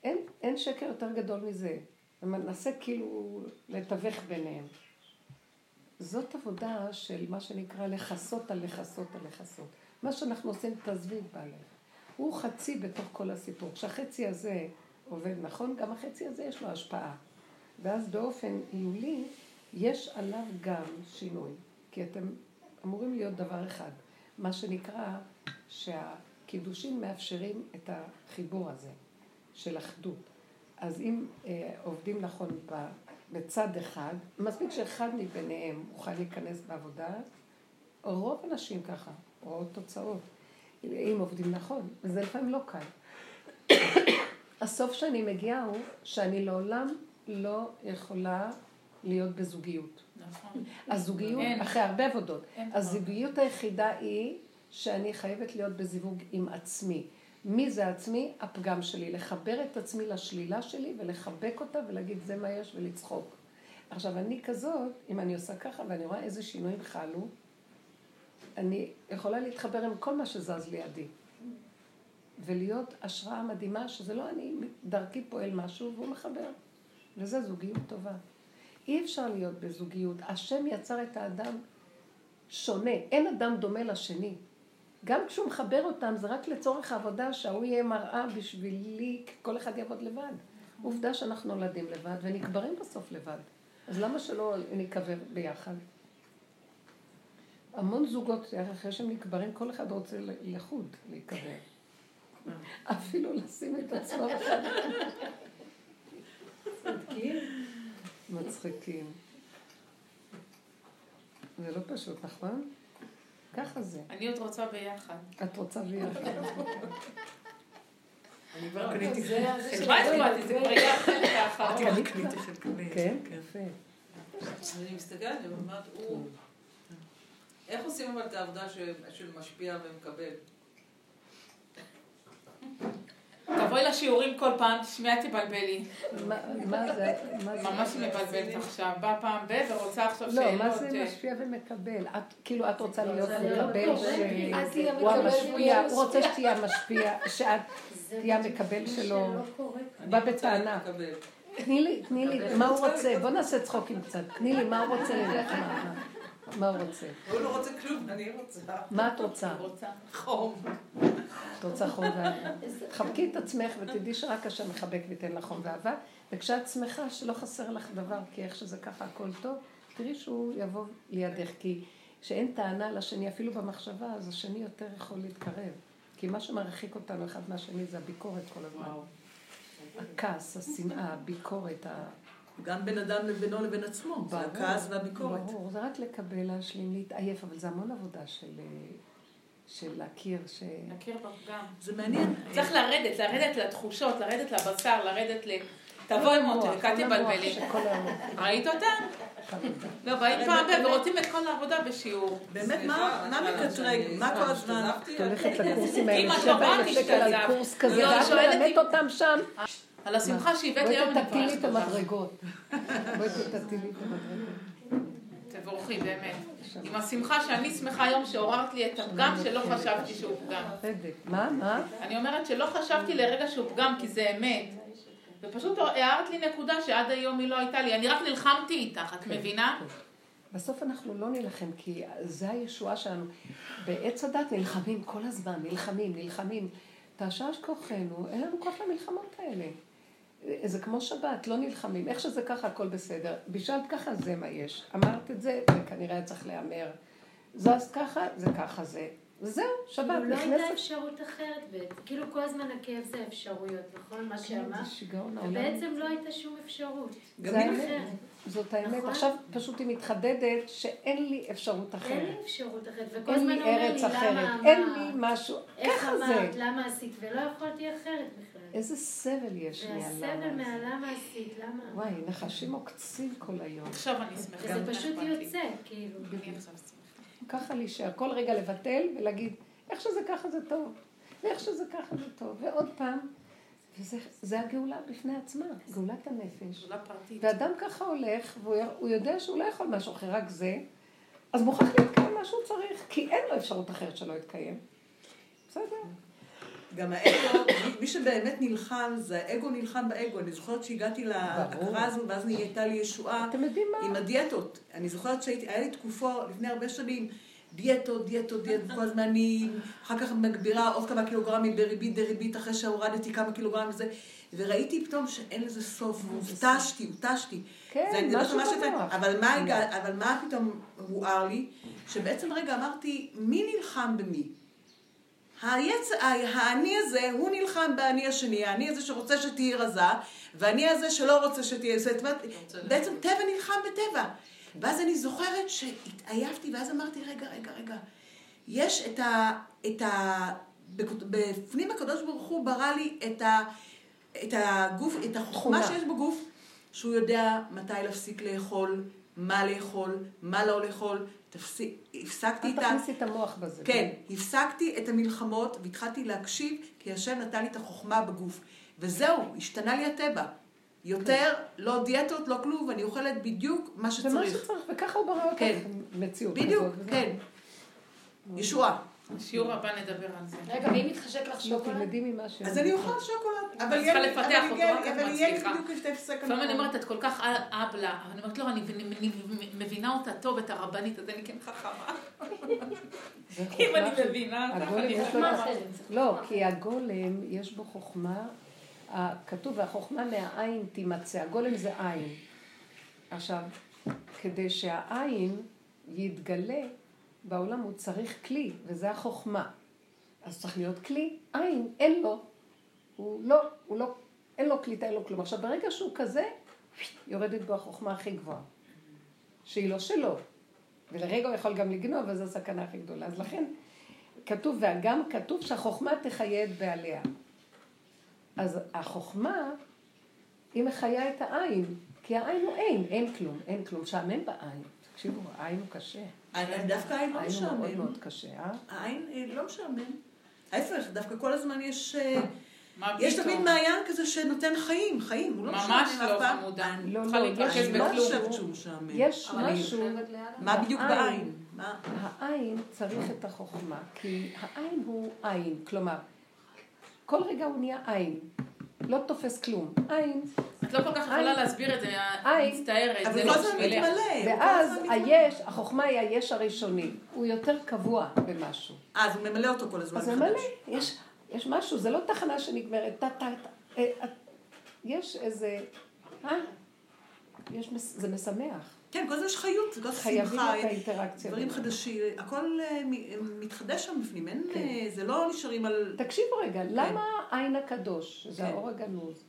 אין, אין שקר יותר גדול מזה. ומנסה כאילו לתווך ביניהם. זאת עבודה של מה שנקרא לכסות על לכסות על לכסות. מה שאנחנו עושים, תעזבי את בעלך. הוא חצי בתוך כל הסיפור. כשהחצי הזה עובד נכון, גם החצי הזה יש לו השפעה. ואז באופן עיולי, יש עליו גם שינוי. כי אתם אמורים להיות דבר אחד. מה שנקרא שהקידושים מאפשרים את החיבור הזה של אחדות. אז אם אה, עובדים נכון בצד אחד, מספיק שאחד מביניהם מוכן להיכנס בעבודה, רוב הנשים ככה, רואות תוצאות. אם עובדים נכון, וזה לפעמים לא קל. הסוף שאני מגיעה הוא שאני לעולם לא יכולה להיות בזוגיות. נכון. הזוגיות, אין. אחרי הרבה עבודות, אין. הזוגיות היחידה היא שאני חייבת להיות בזיווג עם עצמי. מי זה עצמי? הפגם שלי. לחבר את עצמי לשלילה שלי ולחבק אותה ולהגיד זה מה יש ולצחוק. עכשיו, אני כזאת, אם אני עושה ככה ואני רואה איזה שינויים חלו, אני יכולה להתחבר עם כל מה שזז לידי. ולהיות השראה מדהימה, שזה לא אני, דרכי פועל משהו והוא מחבר. וזה זוגיות טובה. אי אפשר להיות בזוגיות. השם יצר את האדם שונה. אין אדם דומה לשני. גם כשהוא מחבר אותם, זה רק לצורך העבודה שההוא יהיה מראה בשבילי, כל אחד יעבוד לבד. עובדה שאנחנו נולדים לבד ונקברים בסוף לבד. אז למה שלא ניקבר ביחד? המון זוגות, אחרי שהם נקברים, כל אחד רוצה לחוד, להיקבר. אפילו לשים את עצמו אחד. מצחיקים. זה לא פשוט, נכון? ככה זה. אני עוד רוצה ביחד. את רוצה ביחד. אני כבר קניתי זה מה הצבעתי? זה כבר יהיה החלק האחרון. כבר קניתי חלק ב'. כן? יפה. אני מסתכלת ואומרת, הוא... איך עושים אבל את העבודה של משפיע ומקבל? תבואי לשיעורים כל פעם, תשמעי, תבלבלי. מה מה זה? מה זה? ממש מבלבלת עכשיו. באה פעם ב... ורוצה עכשיו לא, שאלות. מה זה אה, משפיע ומקבל? את, כאילו, את רוצה להיות להיות מקבל שהוא המשפיע, הוא רוצה שתהיה המשפיע, שאת זה תהיה המקבל מה שלו. בא בטענה. תני לי, תני לי, מה הוא רוצה? בוא נעשה צחוקים קצת. תני לי, מה הוא רוצה ממך? מה- הוא רוצה? הוא לא רוצה כלום, אני רוצה. מה את רוצה? חום. את רוצה חום ואהבה. חבקי את עצמך ותדעי שרק השם מחבק וייתן לך חום ואהבה, וכשאת שמחה שלא חסר לך דבר, כי איך שזה ככה הכל טוב, תראי שהוא יבוא לידך, כי כשאין טענה לשני, אפילו במחשבה, אז השני יותר יכול להתקרב. כי מה שמרחיק אותנו אחד מהשני זה הביקורת כל הזמן. הכעס, השנאה, הביקורת. גם בין אדם לבינו לבין עצמו, ברור, הכעס והביקורת. ברור, זה רק לקבל, להשלים, להתעייף, אבל זה המון עבודה של, של להכיר, ש... נכיר בפגם. זה מעניין. צריך לרדת, לרדת לתחושות, לרדת לבשר, לרדת ל... תבואי תבלבלי. שכל היום... ראית אותה? לא, באים פעם. ורוצים את כל העבודה בשיעור. באמת, מה מקטרג? מה כל הזמן? את הולכת לקורסים האלה, אם את לא שקל על. קורס כזה, לא, היא ואת שואלת מלמדת אותם שם. על השמחה שהבאת בואי היום אני תטילי את מברכת אותך. המדרגות. בואי תטילי את המדרגות. תבורכי, באמת. עם השמחה שאני שמחה היום שעוררת לי את הפגם שלא חשבתי שהוא פגם. מה? מה? אני אומרת שלא חשבתי לרגע שהוא פגם, כי זה אמת. ופשוט הערת לי נקודה שעד היום היא לא הייתה לי. אני רק נלחמתי איתך, את מבינה? בסוף אנחנו לא נילחם, כי זה הישועה שלנו. בעץ הדת נלחמים כל הזמן, נלחמים, נלחמים. תעשש כוחנו, אין לנו כוח למלחמות האלה. זה כמו שבת, לא נלחמים. איך שזה ככה, הכל בסדר. בישלת ככה, זה מה יש. אמרת את זה, זה כנראה היה צריך להיאמר. זזת ככה, זה ככה זה. וזהו, שבת, כאילו לא הייתה נכנסת. אפשרות אחרת בעצם. כאילו כל הזמן הכאב זה אפשרויות, נכון? מה כן, שאמרת? זה שיגעון העולם. ובעצם לא הייתה שום אפשרות. זה האמת. אחרת. זאת האמת. נכון. עכשיו פשוט היא מתחדדת שאין לי אפשרות אין אחרת. לי אפשרות אחרת. וכל אין הזמן אומר לי. למה אין לי אמרת, משהו. איך ככה זה. אמרת, למה עשית, ולא יכולתי אחרת בכלל. איזה סבל יש לי על והסבל למה. זה. מהלמה עשית, למה? וואי, נחשים עוקצים כל היום. עכשיו אני שמחה. וזה פשוט. יוצא, כאילו. ככה להישאר, כל רגע לבטל ולהגיד, איך שזה ככה זה טוב, ואיך שזה ככה זה טוב, ועוד פעם, וזה זה הגאולה בפני עצמה, גאולת הנפש. שאלה פרטית. ואדם ככה הולך, והוא הוא יודע שהוא לא יכול משהו אחר, רק זה, אז מוכרח להתקיים מה שהוא צריך, כי אין לו אפשרות אחרת שלא יתקיים. בסדר. גם האגו, מי- שבאמת נלחם, זה האגו נלחם באגו. אני זוכרת שהגעתי להכרה הזו, ואז נהייתה לי ישועה אתם יודעים מה? עם הדיאטות. אני זוכרת שהייתי, היה לי תקופו לפני הרבה שנים, דיאטות, דיאטות, דיאטות, כל הזמן אני אחר כך מגבירה עוד כמה קילוגרמים בריבית דריבית, אחרי שהורדתי כמה קילוגרמים וזה, וראיתי פתאום שאין לזה סוף, והותשתי, הותשתי. כן, לא משהו ממש יפה. במוח. אבל מה הגע- אבל מה פתאום הואר לי? שבעצם רגע אמרתי, מי נלחם במי? היצ... האני הזה, הוא נלחם באני השני, האני הזה שרוצה שתהיי רזה, והאני הזה שלא רוצה שתהיי... זאת אומרת, בעצם טבע נלחם בטבע. ואז אני זוכרת שהתעייפתי, ואז אמרתי, רגע, רגע, רגע, יש את ה... את ה... בפנים הקדוש ברוך הוא ברא לי את, ה... את הגוף, את החוכמה. שיש בגוף, שהוא יודע מתי להפסיק לאכול, מה לאכול, מה לא לאכול. תפסיק, הפסקתי אל את ה... תכניסי את המוח בזה. כן, הפסקתי את המלחמות והתחלתי להקשיב, כי השם נתן לי את החוכמה בגוף. וזהו, השתנה לי הטבע. יותר, לא דיאטות, לא כלום, ואני אוכלת בדיוק מה זה מה שצריך. שצריך, וככה הוא ברא אותך. כן. מציאות בדיוק, כן. ישועה. שיעור הבא נדבר על זה. רגע, ואם מתחשק לך שוקולד? תלמדי ממה ש... אז אני אוכל שוקולד. אבל צריכה יהיה לי- לפתח אבל אותו, יהיה- רק את מצליחה. בדיוק לפעמים אני. אומרת, את כל כך אבלה, אני אומרת, לא, אני מבינה אותה טוב, את הרבנית, אז אני כן חכמה. אם אני מבינה אותך, אני. חכמה. לא, כי הגולם יש בו חוכמה, כתוב, והחוכמה מהעין תימצא. הגולם זה עין. עכשיו, כדי שהעין יתגלה בעולם הוא צריך כלי, וזה החוכמה. אז צריך להיות כלי, עין, אין לו. הוא לא, הוא לא, אין לו קליטה, אין לו כלום. עכשיו, ברגע שהוא כזה, יורדת בו החוכמה הכי גבוהה. שהיא לא שלו. ולרגע הוא יכול גם לגנוב, וזו הסכנה הכי גדולה. אז לכן, כתוב, וגם כתוב שהחוכמה תחיה את בעליה. אז החוכמה, היא מחיה את העין, כי העין הוא אין, אין כלום, אין כלום. שעמם בעין. תקשיבו, העין הוא קשה. דווקא העין לא העין הוא מאוד משעמם. מאוד קשה, אה? העין אה, לא משעמם. ההפך, דווקא כל הזמן יש... אה, יש? תמיד מעיין כזה שנותן חיים, חיים, הוא לא משעמם ממש לא. חמודה. לא, לא, יש לא. חושבת שהוא משעמם. יש משהו. מה בדיוק בעין. העין צריך את החוכמה, כי העין הוא עין, כלומר, כל רגע הוא נהיה עין, לא תופס כלום. עין, את לא כל כך יכולה. להסביר את זה, עין. מצטערת, אבל זה לא בשבילך. מתמלא. הוא ואז. היש, החוכמה היא היש הראשוני, הוא יותר קבוע במשהו. אה, אז הוא ממלא אותו כל הזמן אז זה מחדש. מלא, יש, משהו, זה לא תחנה שנגמרת, טה טה טה, אה, אה, יש איזה, אה, זה משמח, כן, כל הזמן יש חיות, כל הזמן חייבים שמחה, את האינטראקציה. דברים. חדשים, הכל אה, מ- מתחדש שם בפנים, אין, כן. אה, זה לא נשארים על... תקשיבו רגע, למה העין הקדוש, שזה כן. האור הגנוז,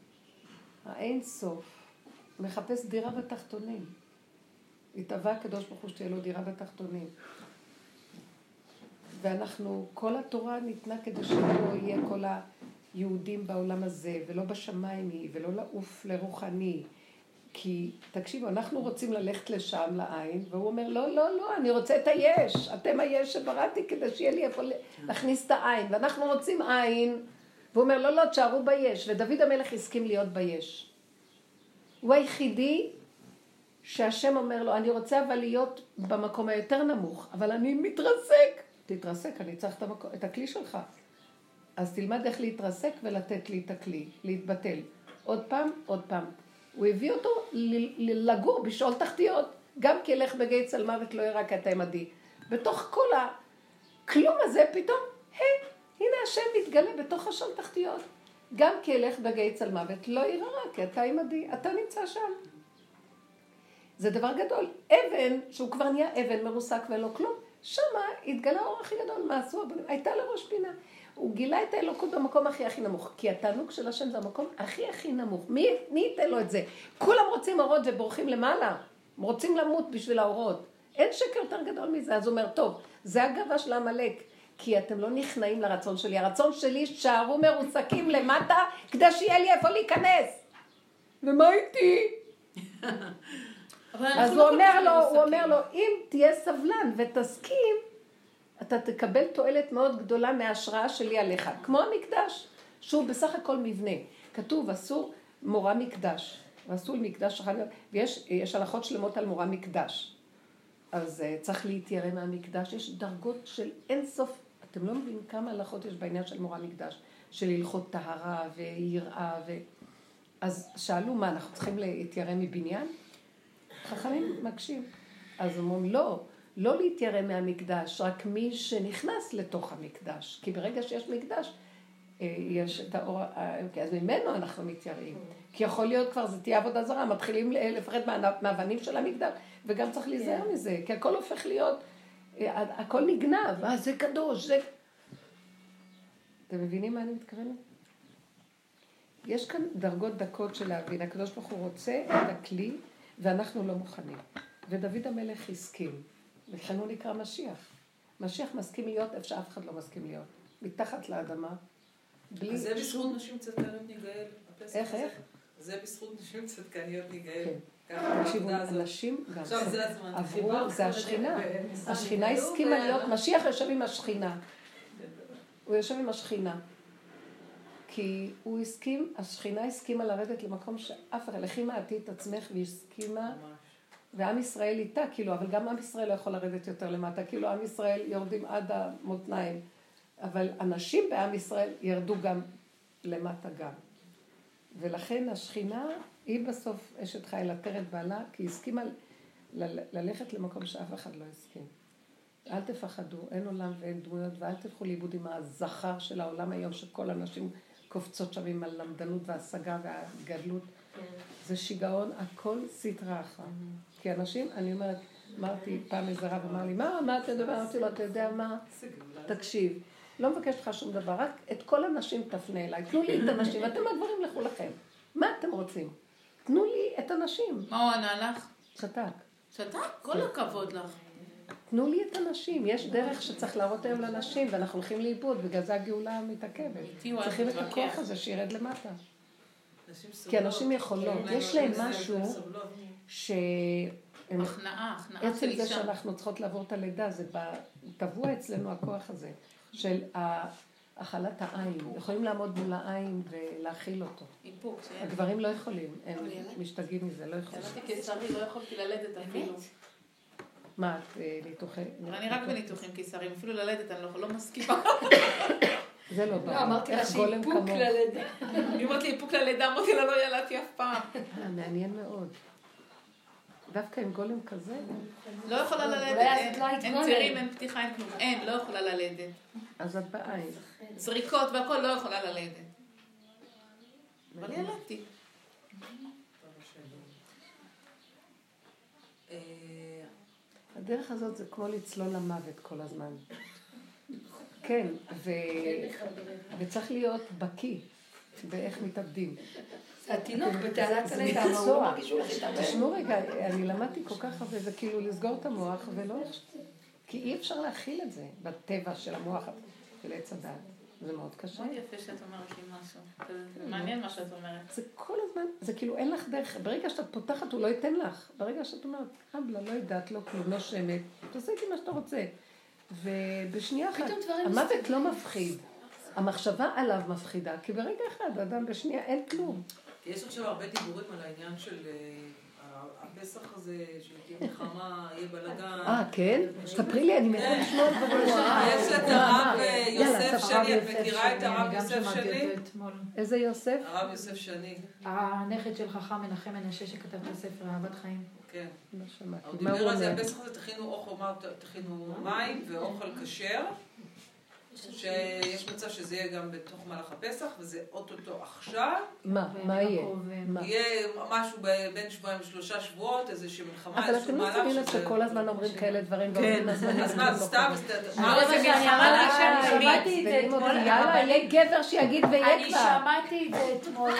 האין סוף, מחפש דירה בתחתונים? התאווה הקדוש ברוך הוא שתהיה לו דירה בתחתונים. ואנחנו, כל התורה ניתנה כדי שלא יהיה כל היהודים בעולם הזה, ולא בשמיים היא, ולא לעוף לרוחני. כי, תקשיבו, אנחנו רוצים ללכת לשם, לעין, והוא אומר, לא, לא, לא, אני רוצה את היש. אתם היש שבראתי כדי שיהיה לי איפה ל- להכניס את העין. ואנחנו רוצים עין, והוא אומר, לא, לא, תשארו ביש. ודוד המלך הסכים להיות ביש. הוא היחידי שהשם אומר לו, אני רוצה אבל להיות במקום היותר נמוך, אבל אני מתרסק. תתרסק, אני צריך את, המקום, את הכלי שלך. אז תלמד איך להתרסק ולתת לי את הכלי, להתבטל. עוד פעם, עוד פעם. הוא הביא אותו לגור בשאול תחתיות. גם כי ילך בגיא צל מוות לא ירא כי עמדי. בתוך כל הכלום הזה פתאום, היי, הנה השם מתגלה בתוך השאול תחתיות. גם כי ילך בגיא צל מוות לא ירא כי אתה עמדי, אתה נמצא שם. זה דבר גדול. אבן, שהוא כבר נהיה אבן מרוסק לו כלום, שמה התגלה האור הכי גדול, מה עשו הבנים? הייתה לו ראש פינה. הוא גילה את האלוקות במקום הכי הכי נמוך, כי התענוג של השם זה המקום הכי הכי נמוך. מי, מי ייתן לו את זה? כולם רוצים אורות ובורחים למעלה. הם רוצים למות בשביל האורות. אין שקר יותר גדול מזה. אז הוא אומר, טוב, זה הגאווה של עמלק. כי אתם לא נכנעים לרצון שלי. הרצון שלי שערו מרוסקים למטה, כדי שיהיה לי איפה להיכנס. ומה איתי? אז הוא לא כל אומר לו, הוא. אומר לו, אם תהיה סבלן ותסכים, אתה תקבל תועלת מאוד גדולה מההשראה שלי עליך. כמו המקדש, שהוא בסך הכל מבנה. כתוב, אסור מורה מקדש. ואסור מקדש אחד, ויש יש הלכות שלמות על מורה מקדש. אז uh, צריך להתיירא מהמקדש. יש דרגות של אין סוף, אתם לא מבינים כמה הלכות יש בעניין של מורה מקדש, של הלכות טהרה ויראה ו... אז שאלו מה, אנחנו צריכים להתיירא מבניין? חכמים מקשים. אז אומרים, לא, לא להתיירא מהמקדש, רק מי שנכנס לתוך המקדש. כי ברגע שיש מקדש, אה, יש את האור, אה, אוקיי, אז ממנו אנחנו מתייראים. כי יכול להיות כבר, זה תהיה עבודה זרה, מתחילים לפחד מה- מהאבנים של המקדש, וגם צריך להיזהר מזה, כי הכל הופך להיות, אה, הכל נגנב, אה, זה קדוש, זה... אתם מבינים מה אני מתכוונת? יש כאן דרגות דקות של להבין, הקדוש ברוך הוא רוצה את הכלי ואנחנו לא מוכנים. ודוד המלך הסכים, לכן הוא נקרא משיח. משיח מסכים להיות איפה שאף אחד לא מסכים להיות, מתחת לאדמה, בלי זה. בזכות נשים צטרת ניגאל, איך. איך? זה בזכות נשים צדקניות להיגאל. כן. תקשיבו. אנשים גם עכשיו זה הזמן. עברו, זה השכינה. השכינה הסכימה להיות, משיח יושב עם השכינה. הוא יושב עם השכינה. כי הוא הסכים, השכינה הסכימה לרדת למקום שאף אחד, לכי מעטי את עצמך והיא הסכימה, ממש. ועם ישראל איתה, כאילו, אבל גם עם ישראל לא יכול לרדת יותר למטה, כאילו עם ישראל יורדים עד המותניים, אבל אנשים בעם ישראל ירדו גם למטה גם. ולכן השכינה היא בסוף אשת חיל עטרת בעלה, כי היא הסכימה ללכת למקום שאף אחד לא הסכים. אל תפחדו, אין עולם ואין דמויות, ואל תלכו לאיבוד עם הזכר של העולם היום, שכל הנשים קופצות שם עם הלמדנות וההשגה והגדלות. זה שיגעון, הכל סטרה אחת. כי אנשים, אני אומרת, אמרתי, פעם איזה רב אמר לי, מה, מה אתה מדבר? אמרתי לו, אתה יודע מה? תקשיב, לא מבקשת לך שום דבר, רק את כל הנשים תפנה אליי, תנו לי את הנשים, אתם הגברים לכו לכם. מה אתם רוצים? תנו לי את הנשים. מה הוא ענה לך? שתק. שתק? כל הכבוד לך. תנו לי את הנשים, יש דרך שצריך להראות היום לנשים, ואנחנו הולכים לאיבוד, בגלל זה הגאולה מתעכבת. צריכים את. הכוח הזה שירד למטה. כי. אנשים יכולות, כן, יש להם משהו שהם הכנעה, הכנעה עצם זה אישה. שאנחנו צריכות לעבור את הלידה, זה ב- טבוע אצלנו הכוח הזה, של ה- הכלת העין. יכולים לעמוד מול העין ולהכיל אותו. איפוק, שאין. הגברים לא יכולים, הם משתגעים מזה, לא יכולים. ילדתי קיסרי, לא יכולתי ללדת אפילו. מה, את אה, ניתוחי... אני רק בניתוחים קיסריים, אפילו ללדת אני לא- לא מסכימה. זה לא ברור. לא, אמרתי לה שאיפוק. ללידה. היא אומרת לי איפוק ללידה, אמרתי לה לא ילדתי אף פעם. אה, מעניין מאוד. דווקא עם גולם כזה, לא יכולה ללדת, אין- לא. צירים, אין פתיחה, אין כלום. אין, לא יכולה ללדת. אז את בעין. זריקות והכל לא יכולה ללדת. אבל ילדתי. אה, הדרך הזאת זה כמו לצלול למוות כל הזמן. כן, ו... וצריך להיות בקיא באיך מתאבדים. התינוק בתעלת זה הלידה, הוא לא. מרגיש שהוא הולך להתאבד. תשמעו רגע, אני למדתי כל כך הרבה, זה כאילו לסגור את המוח ולא... כי אי אפשר להכיל את זה בטבע של המוח של עץ הדת. זה מאוד קשה. מאוד יפה שאת אומרת לי משהו. זה מעניין מה שאת אומרת. זה כל הזמן, זה כאילו אין לך דרך, ברגע שאת פותחת הוא לא ייתן לך. ברגע שאת אומרת, אבלה, לא יודעת, לא כלום, לא שמת, תעשה איתי מה שאתה רוצה. ובשנייה אחת, המוות. לא מפחיד. המחשבה עליו מפחידה, כי ברגע אחד, אדם בשנייה, אין כלום. יש עכשיו הרבה דיבורים על העניין של אה, הפסח הזה, שתהיה מלחמה, יהיה בלאגן. אה, כן? ספרי לי, אני מתה לשמוע דברים. יש את הרב אה, יוסף ספרי. שני, את מכירה את הרב יוסף שני? את. איזה יוסף? הרב יוסף שני, הנכד של חכם מנחם מנשה שכתב את הספר אהבת חיים. כן. לא שמעתי. הוא דיבר על זה? הפסח הזה תכינו אוכל, תכינו מים ואוכל כשר, שיש מצב שזה יהיה גם בתוך מהלך הפסח, וזה אוטוטו עכשיו. מה? מה יהיה? יהיה משהו בין שבועיים לשלושה שבועות, איזושהי מלחמה, אבל איזשהו אתם לא מהלך שמים לב שכל הזמן אומרים כאלה דברים, כן, אז מה, לא סתם, מה זה מה שאני אמרתי שאני שמעתי את זה אתמול. יאללה, אבל יהיה גבר שיגיד ויהיה אני כבר. שמעתי את זה אתמול,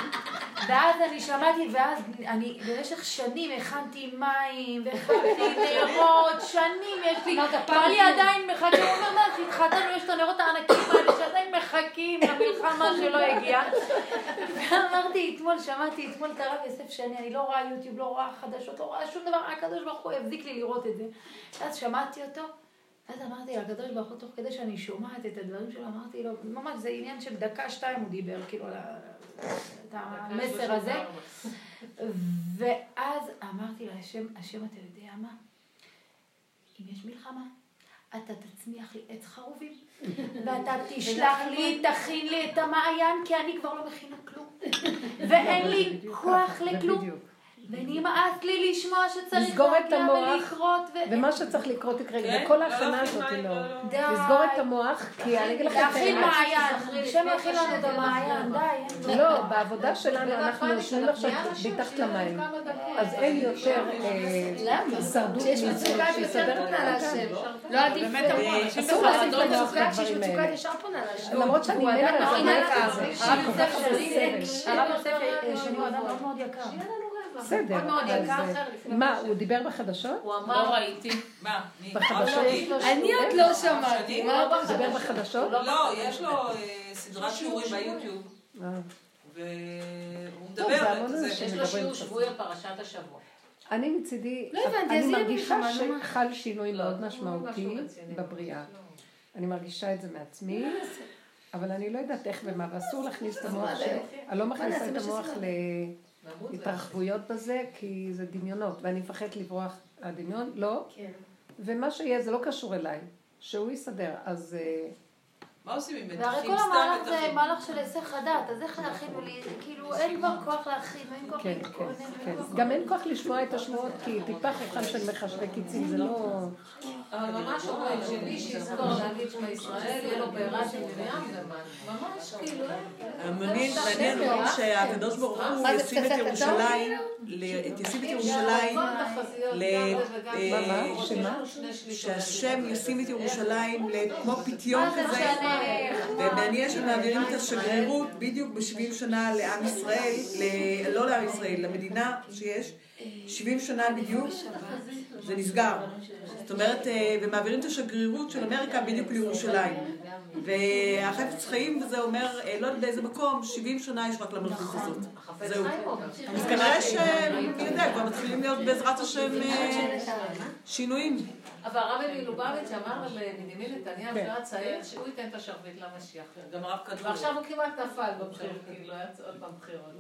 ואז אני שמעתי, ואז אני במשך שנים הכנתי מים, והכנתי נרות, שנים יש לי, בעלי עדיין מחכה, הוא אומר, מה, שהתחתנו, יש את הנרות הענקים האלה שעדיין מחכים למלחמה שלא הגיעה. ואמרתי אתמול, שמעתי אתמול את הרב יוסף שני, אני לא רואה יוטיוב, לא רואה חדשות, לא רואה שום דבר, הקדוש ברוך הוא הבזיק לי לראות את זה. ואז שמעתי אותו, ואז אמרתי לקדוש ברוך הוא, תוך כדי שאני שומעת את הדברים שלו, אמרתי לו, ממש זה עניין של דקה, שתיים הוא דיבר, כאילו, על ה- את המסר הזה. ואז אמרתי להשם, השם, אתה יודע מה? אם יש מלחמה, אתה תצמיח לי עץ חרובים, ואתה תשלח לי, תכין לי את המעיין, כי אני כבר לא מכינה כלום. ואין לי כוח לכלום. ונמאס לי לשמוע שצריך לסגור את להגיע המוח, ולקרות. ו- ומה שצריך לקרות יקרה, כן, וכל לא ההכנה הזאת מים, לא. לא, לא. לסגור את המוח, כי אני אגיד לכם את להכין. מעיין, השם יכין לנו את המעיין, די. לא, בעבודה שלנו אנחנו יושבים עכשיו מתחת למים. אז אין יותר אה, הישרדות את יותר שיסדר את. להשם. לא עדיף... באמת אמרו, אנשים אסור למוח מצוקה, כשיש לדברים מצוקה, האלה. ישר פונה להשם. למרות שאני מתה יקר. על זה. הרב יוסף. הרב יוסף אדם מאוד מאוד יקר. בסדר, מאוד מאוד יקר. אה, מה, הוא דיבר בחדשות? הוא לא אמר, ראיתי. מה? בחדשות? שני? אני עוד לא שמעתי. מה הוא דיבר בחדשות? לא, יש לו אה, סדרת שיעורים ביוטיוב. אה, והוא מדבר. יש לו שיעור קצת. שבועי על פרשת השבוע. אני מצידי, לא הבנתי, אני מרגישה? שחל שינוי לא, מאוד משמעותי. בבריאה. אני מרגישה את זה מעצמי, אבל אני לא יודעת איך ומה, ואסור להכניס את המוח. אני לא מכניסה את המוח שעשינו? נמות להתרחבויות בזה, כי זה דמיונות, ואני מפחדת לברוח לדמיון, לא, כן. ומה שיהיה זה לא קשור אליי, שהוא יסדר, אז אה, מה עושים עם והרי מתחים? כל סתם המהלך זה מתחים. מהלך של היסח הדעת, אז איך להכין לי, כאילו אין כבר כוח להכין, אין כוח כן, להתכונן, כן, כן. גם אין כוח לשמוע את השמועות, כי טיפה חכם של מחשבי קיצים, זה לא... אבל ממש אומרים שמי שיזכור להגיד שמע ישראל, יהיה לו בעירת מרים ומן. ממש כאילו, אין. מעניין מאוד שהקדוש ברוך הוא ישים את ירושלים, ל- ישים את ירושלים, אה, שמה? שהשם ישים את ירושלים כמו פיתיון כזה? ומעניין שמעבירים את השגרירות בדיוק ב-70 שנה לעם ישראל, לא לעם ישראל, למדינה שיש, 70 שנה בדיוק, זה נסגר. זאת אומרת, אה, ומעבירים את השגרירות של אמריקה בדיוק לירושלים. והחפץ חיים וזה אומר, אה, לא יודעת באיזה מקום, 70 שנה יש רק למלכות הזאת. זהו. אז כנראה ש... מי יודע, כבר מתחילים להיות בעזרת השם אה, שינויים. אבל הרב אלי לובביץ' אמר לבנימין נתניהו, כן. כשהוא היה צעיר, שהוא ייתן את השרביט למשיח. גם הרב כדורי. ועכשיו הוא כמעט נפל בבחירות, כאילו היה עוד פעם בחירות.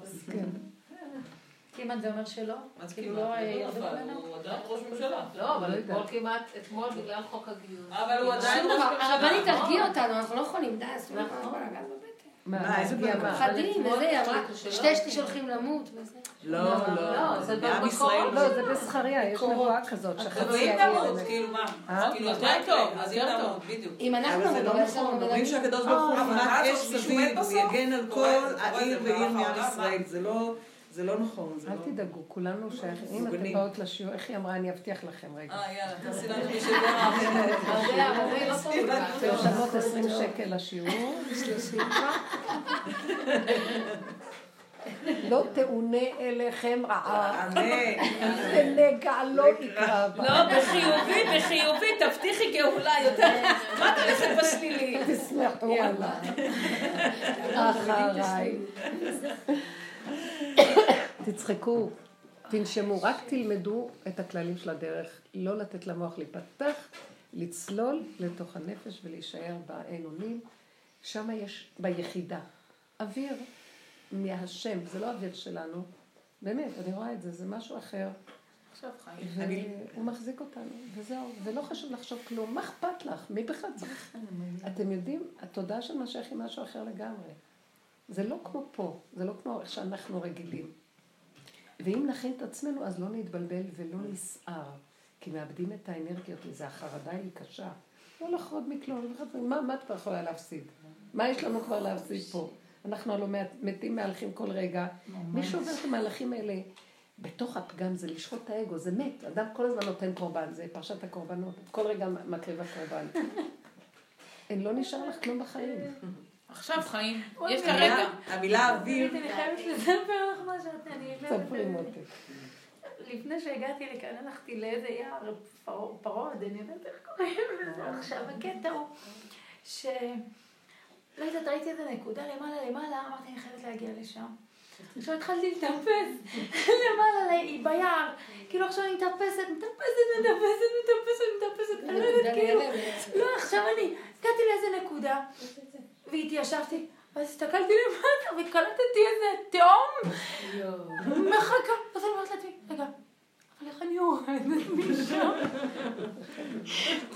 כמעט זה אומר שלא? מה זה כאילו כמעט? לא הוא לא ממנו? הוא עדיין ראש ממשלה. לא, אבל לא יודעת. אתמול כמעט, אתמול בגלל חוק הגיוס. אבל הוא עדיין ראש ממשלה. הרבנית תרגיע אותנו, אנחנו לא יכולים, די, אסור לך נכון. בבטן. מה, איזה? מה? פחדים, וזה, היא אמרה. שתי שליש הולכים למות, וזה. לא, לא, לא. זה בעם. ישראל. לא, זה בזכריה, יש נבואה כזאת, אבל שחצי אם העיר... תמות, כאילו מה? אה? כאילו, יותר מה יקרה? טוב, אז אם יותר תמות, בדיוק. אם אנחנו אבל לא לנו נכון, אומרים. שהקדוש ברוך הוא אבל אז אש סביב, הוא? יגן על כל העיר ועיר מעם ישראל, זה לא, זה לא נכון, זה אל לא... תדאגו, כולנו שייכים. אם אתם. באות לשיעור, איך היא אמרה, אני אבטיח לכם רגע. אה, יאללה, תעשי לנו לא טוב. אתם משלמות 20 שקל לשיעור. לא תאונה אליכם רעה. ונגע לא נקרא בה. לא, בחיובי, בחיובי, תבטיחי גאולה יותר. מה את הולכת בשלילי? תסמכו עליי. אחריי. תצחקו, תנשמו, רק תלמדו את הכללים של הדרך, לא לתת למוח להיפתח, לצלול לתוך הנפש ולהישאר באין אונים. שם יש, ביחידה, אוויר מהשם, זה לא אוויר שלנו, באמת, אני רואה את זה, זה משהו אחר. עכשיו חיים. והוא מחזיק אותנו, וזהו, ולא חשוב לחשוב כלום, מה אכפת לך? מי בכלל צריך? אתם יודעים, התודעה של משיח היא משהו אחר לגמרי. זה לא כמו פה, זה לא כמו איך שאנחנו רגילים. ואם נכין את עצמנו, אז לא נתבלבל ולא נסער, כי מאבדים את האנרגיות מזה, החרדה היא קשה. לא לחרוד מכלום, מה, מה את כבר יכולה להפסיד? מה יש לנו כבר להפסיד פה? אנחנו הלוא מתים מהלכים כל רגע. מי שעובר את המהלכים האלה, בתוך הפגם זה לשחוט את האגו, זה מת. אדם כל הזמן נותן קורבן, זה פרשת הקורבנות. כל רגע מקריבה קורבן. אין, לא נשאר לך כלום בחיים. עכשיו חיים. יש את המילה- הרגע. המילה אוויר, אני חייבת לספר לך מה שאת... אני ספרי מוטי. לפני שהגעתי לכאן הלכתי לאיזה יער פר- פרוד, אני יודעת איך קוראים לזה עכשיו. הקטע הוא ש... לא יודעת, ראיתי איזה נקודה למעלה למעלה, אמרתי, אני חייבת להגיע לשם. עכשיו התחלתי לטפס למעלה ל- ביער. כאילו עכשיו אני מטפסת, מטפסת, מטפסת, מטפסת, מטפסת, אני לא יודעת, כאילו... לא, עכשיו אני הגעתי לאיזה נקודה, והתיישבתי. ואז הסתכלתי למטה וקלטתי איזה תהום מחכה. אז אני אומרת לעצמי, רגע, אבל איך אני יורדת משם?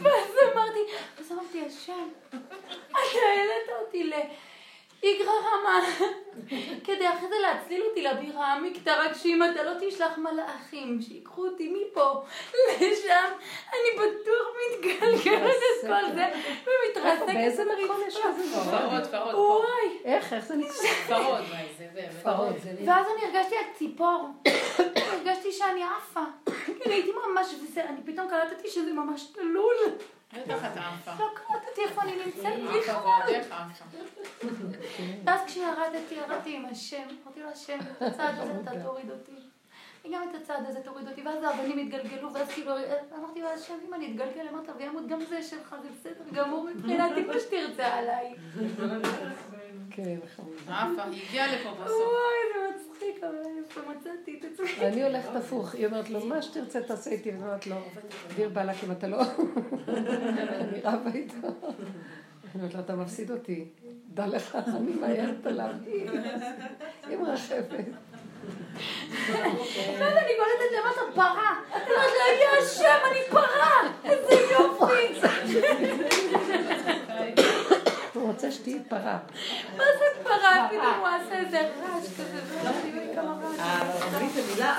ואז אמרתי, אז אמרתי, השם, אתה העלית אותי לאיגרא רמה, כדי אחרי זה להצליל אותי לבירה עמיקתא, רק שאם אתה לא תשלח מלאכים שיקחו אותי מפה לשם, אני בטוח מתגלגלת את כל זה ומתרסקת. באיזה מקום יש דבר? פרות, פרות. וואי. איך, איך זה נקרא? פרות. פרות. ואז אני הרגשתי על ציפור, הרגשתי שאני עפה, כאילו הייתי ממש, וזה, אני פתאום קלטתי שזה ממש תלול, לא קלטתי איפה אני נמצאת. ועוד איך עפה. ואז כשירדתי, ירדתי עם השם, אמרתי לו השם, את הצעד הזה אתה תוריד אותי. וגם את הצעד הזה תוריד אותי, ואז האבנים התגלגלו, ואז כאילו, אמרתי לו, השם, אם אני אתגלגל למטה וימות, גם זה שלך, זה בסדר גמור מבחינתי, מה שתרצה עליי. כן, חמודה. עפה, היא הגיעה לפה בסוף. וואי, זה מצחיק, אבל איפה מצאתי את עצמי. ואני הולכת הפוך, היא אומרת לו, מה שתרצה תעשה איתי, ואני אומרת לו, דביר בעלק אם אתה לא... אני רבה איתו. אני אומרת לו, אתה מפסיד אותי, דע לך, אני מאיימת עליו, היא מרחפת. אני קולטת למטה פרה. אני אומרת לה, יא השם, אני פרה! איזה יופי! רוצה שתהיי פרה. מה זה פרה? פתאום הוא עשה איזה רעש כזה, המילה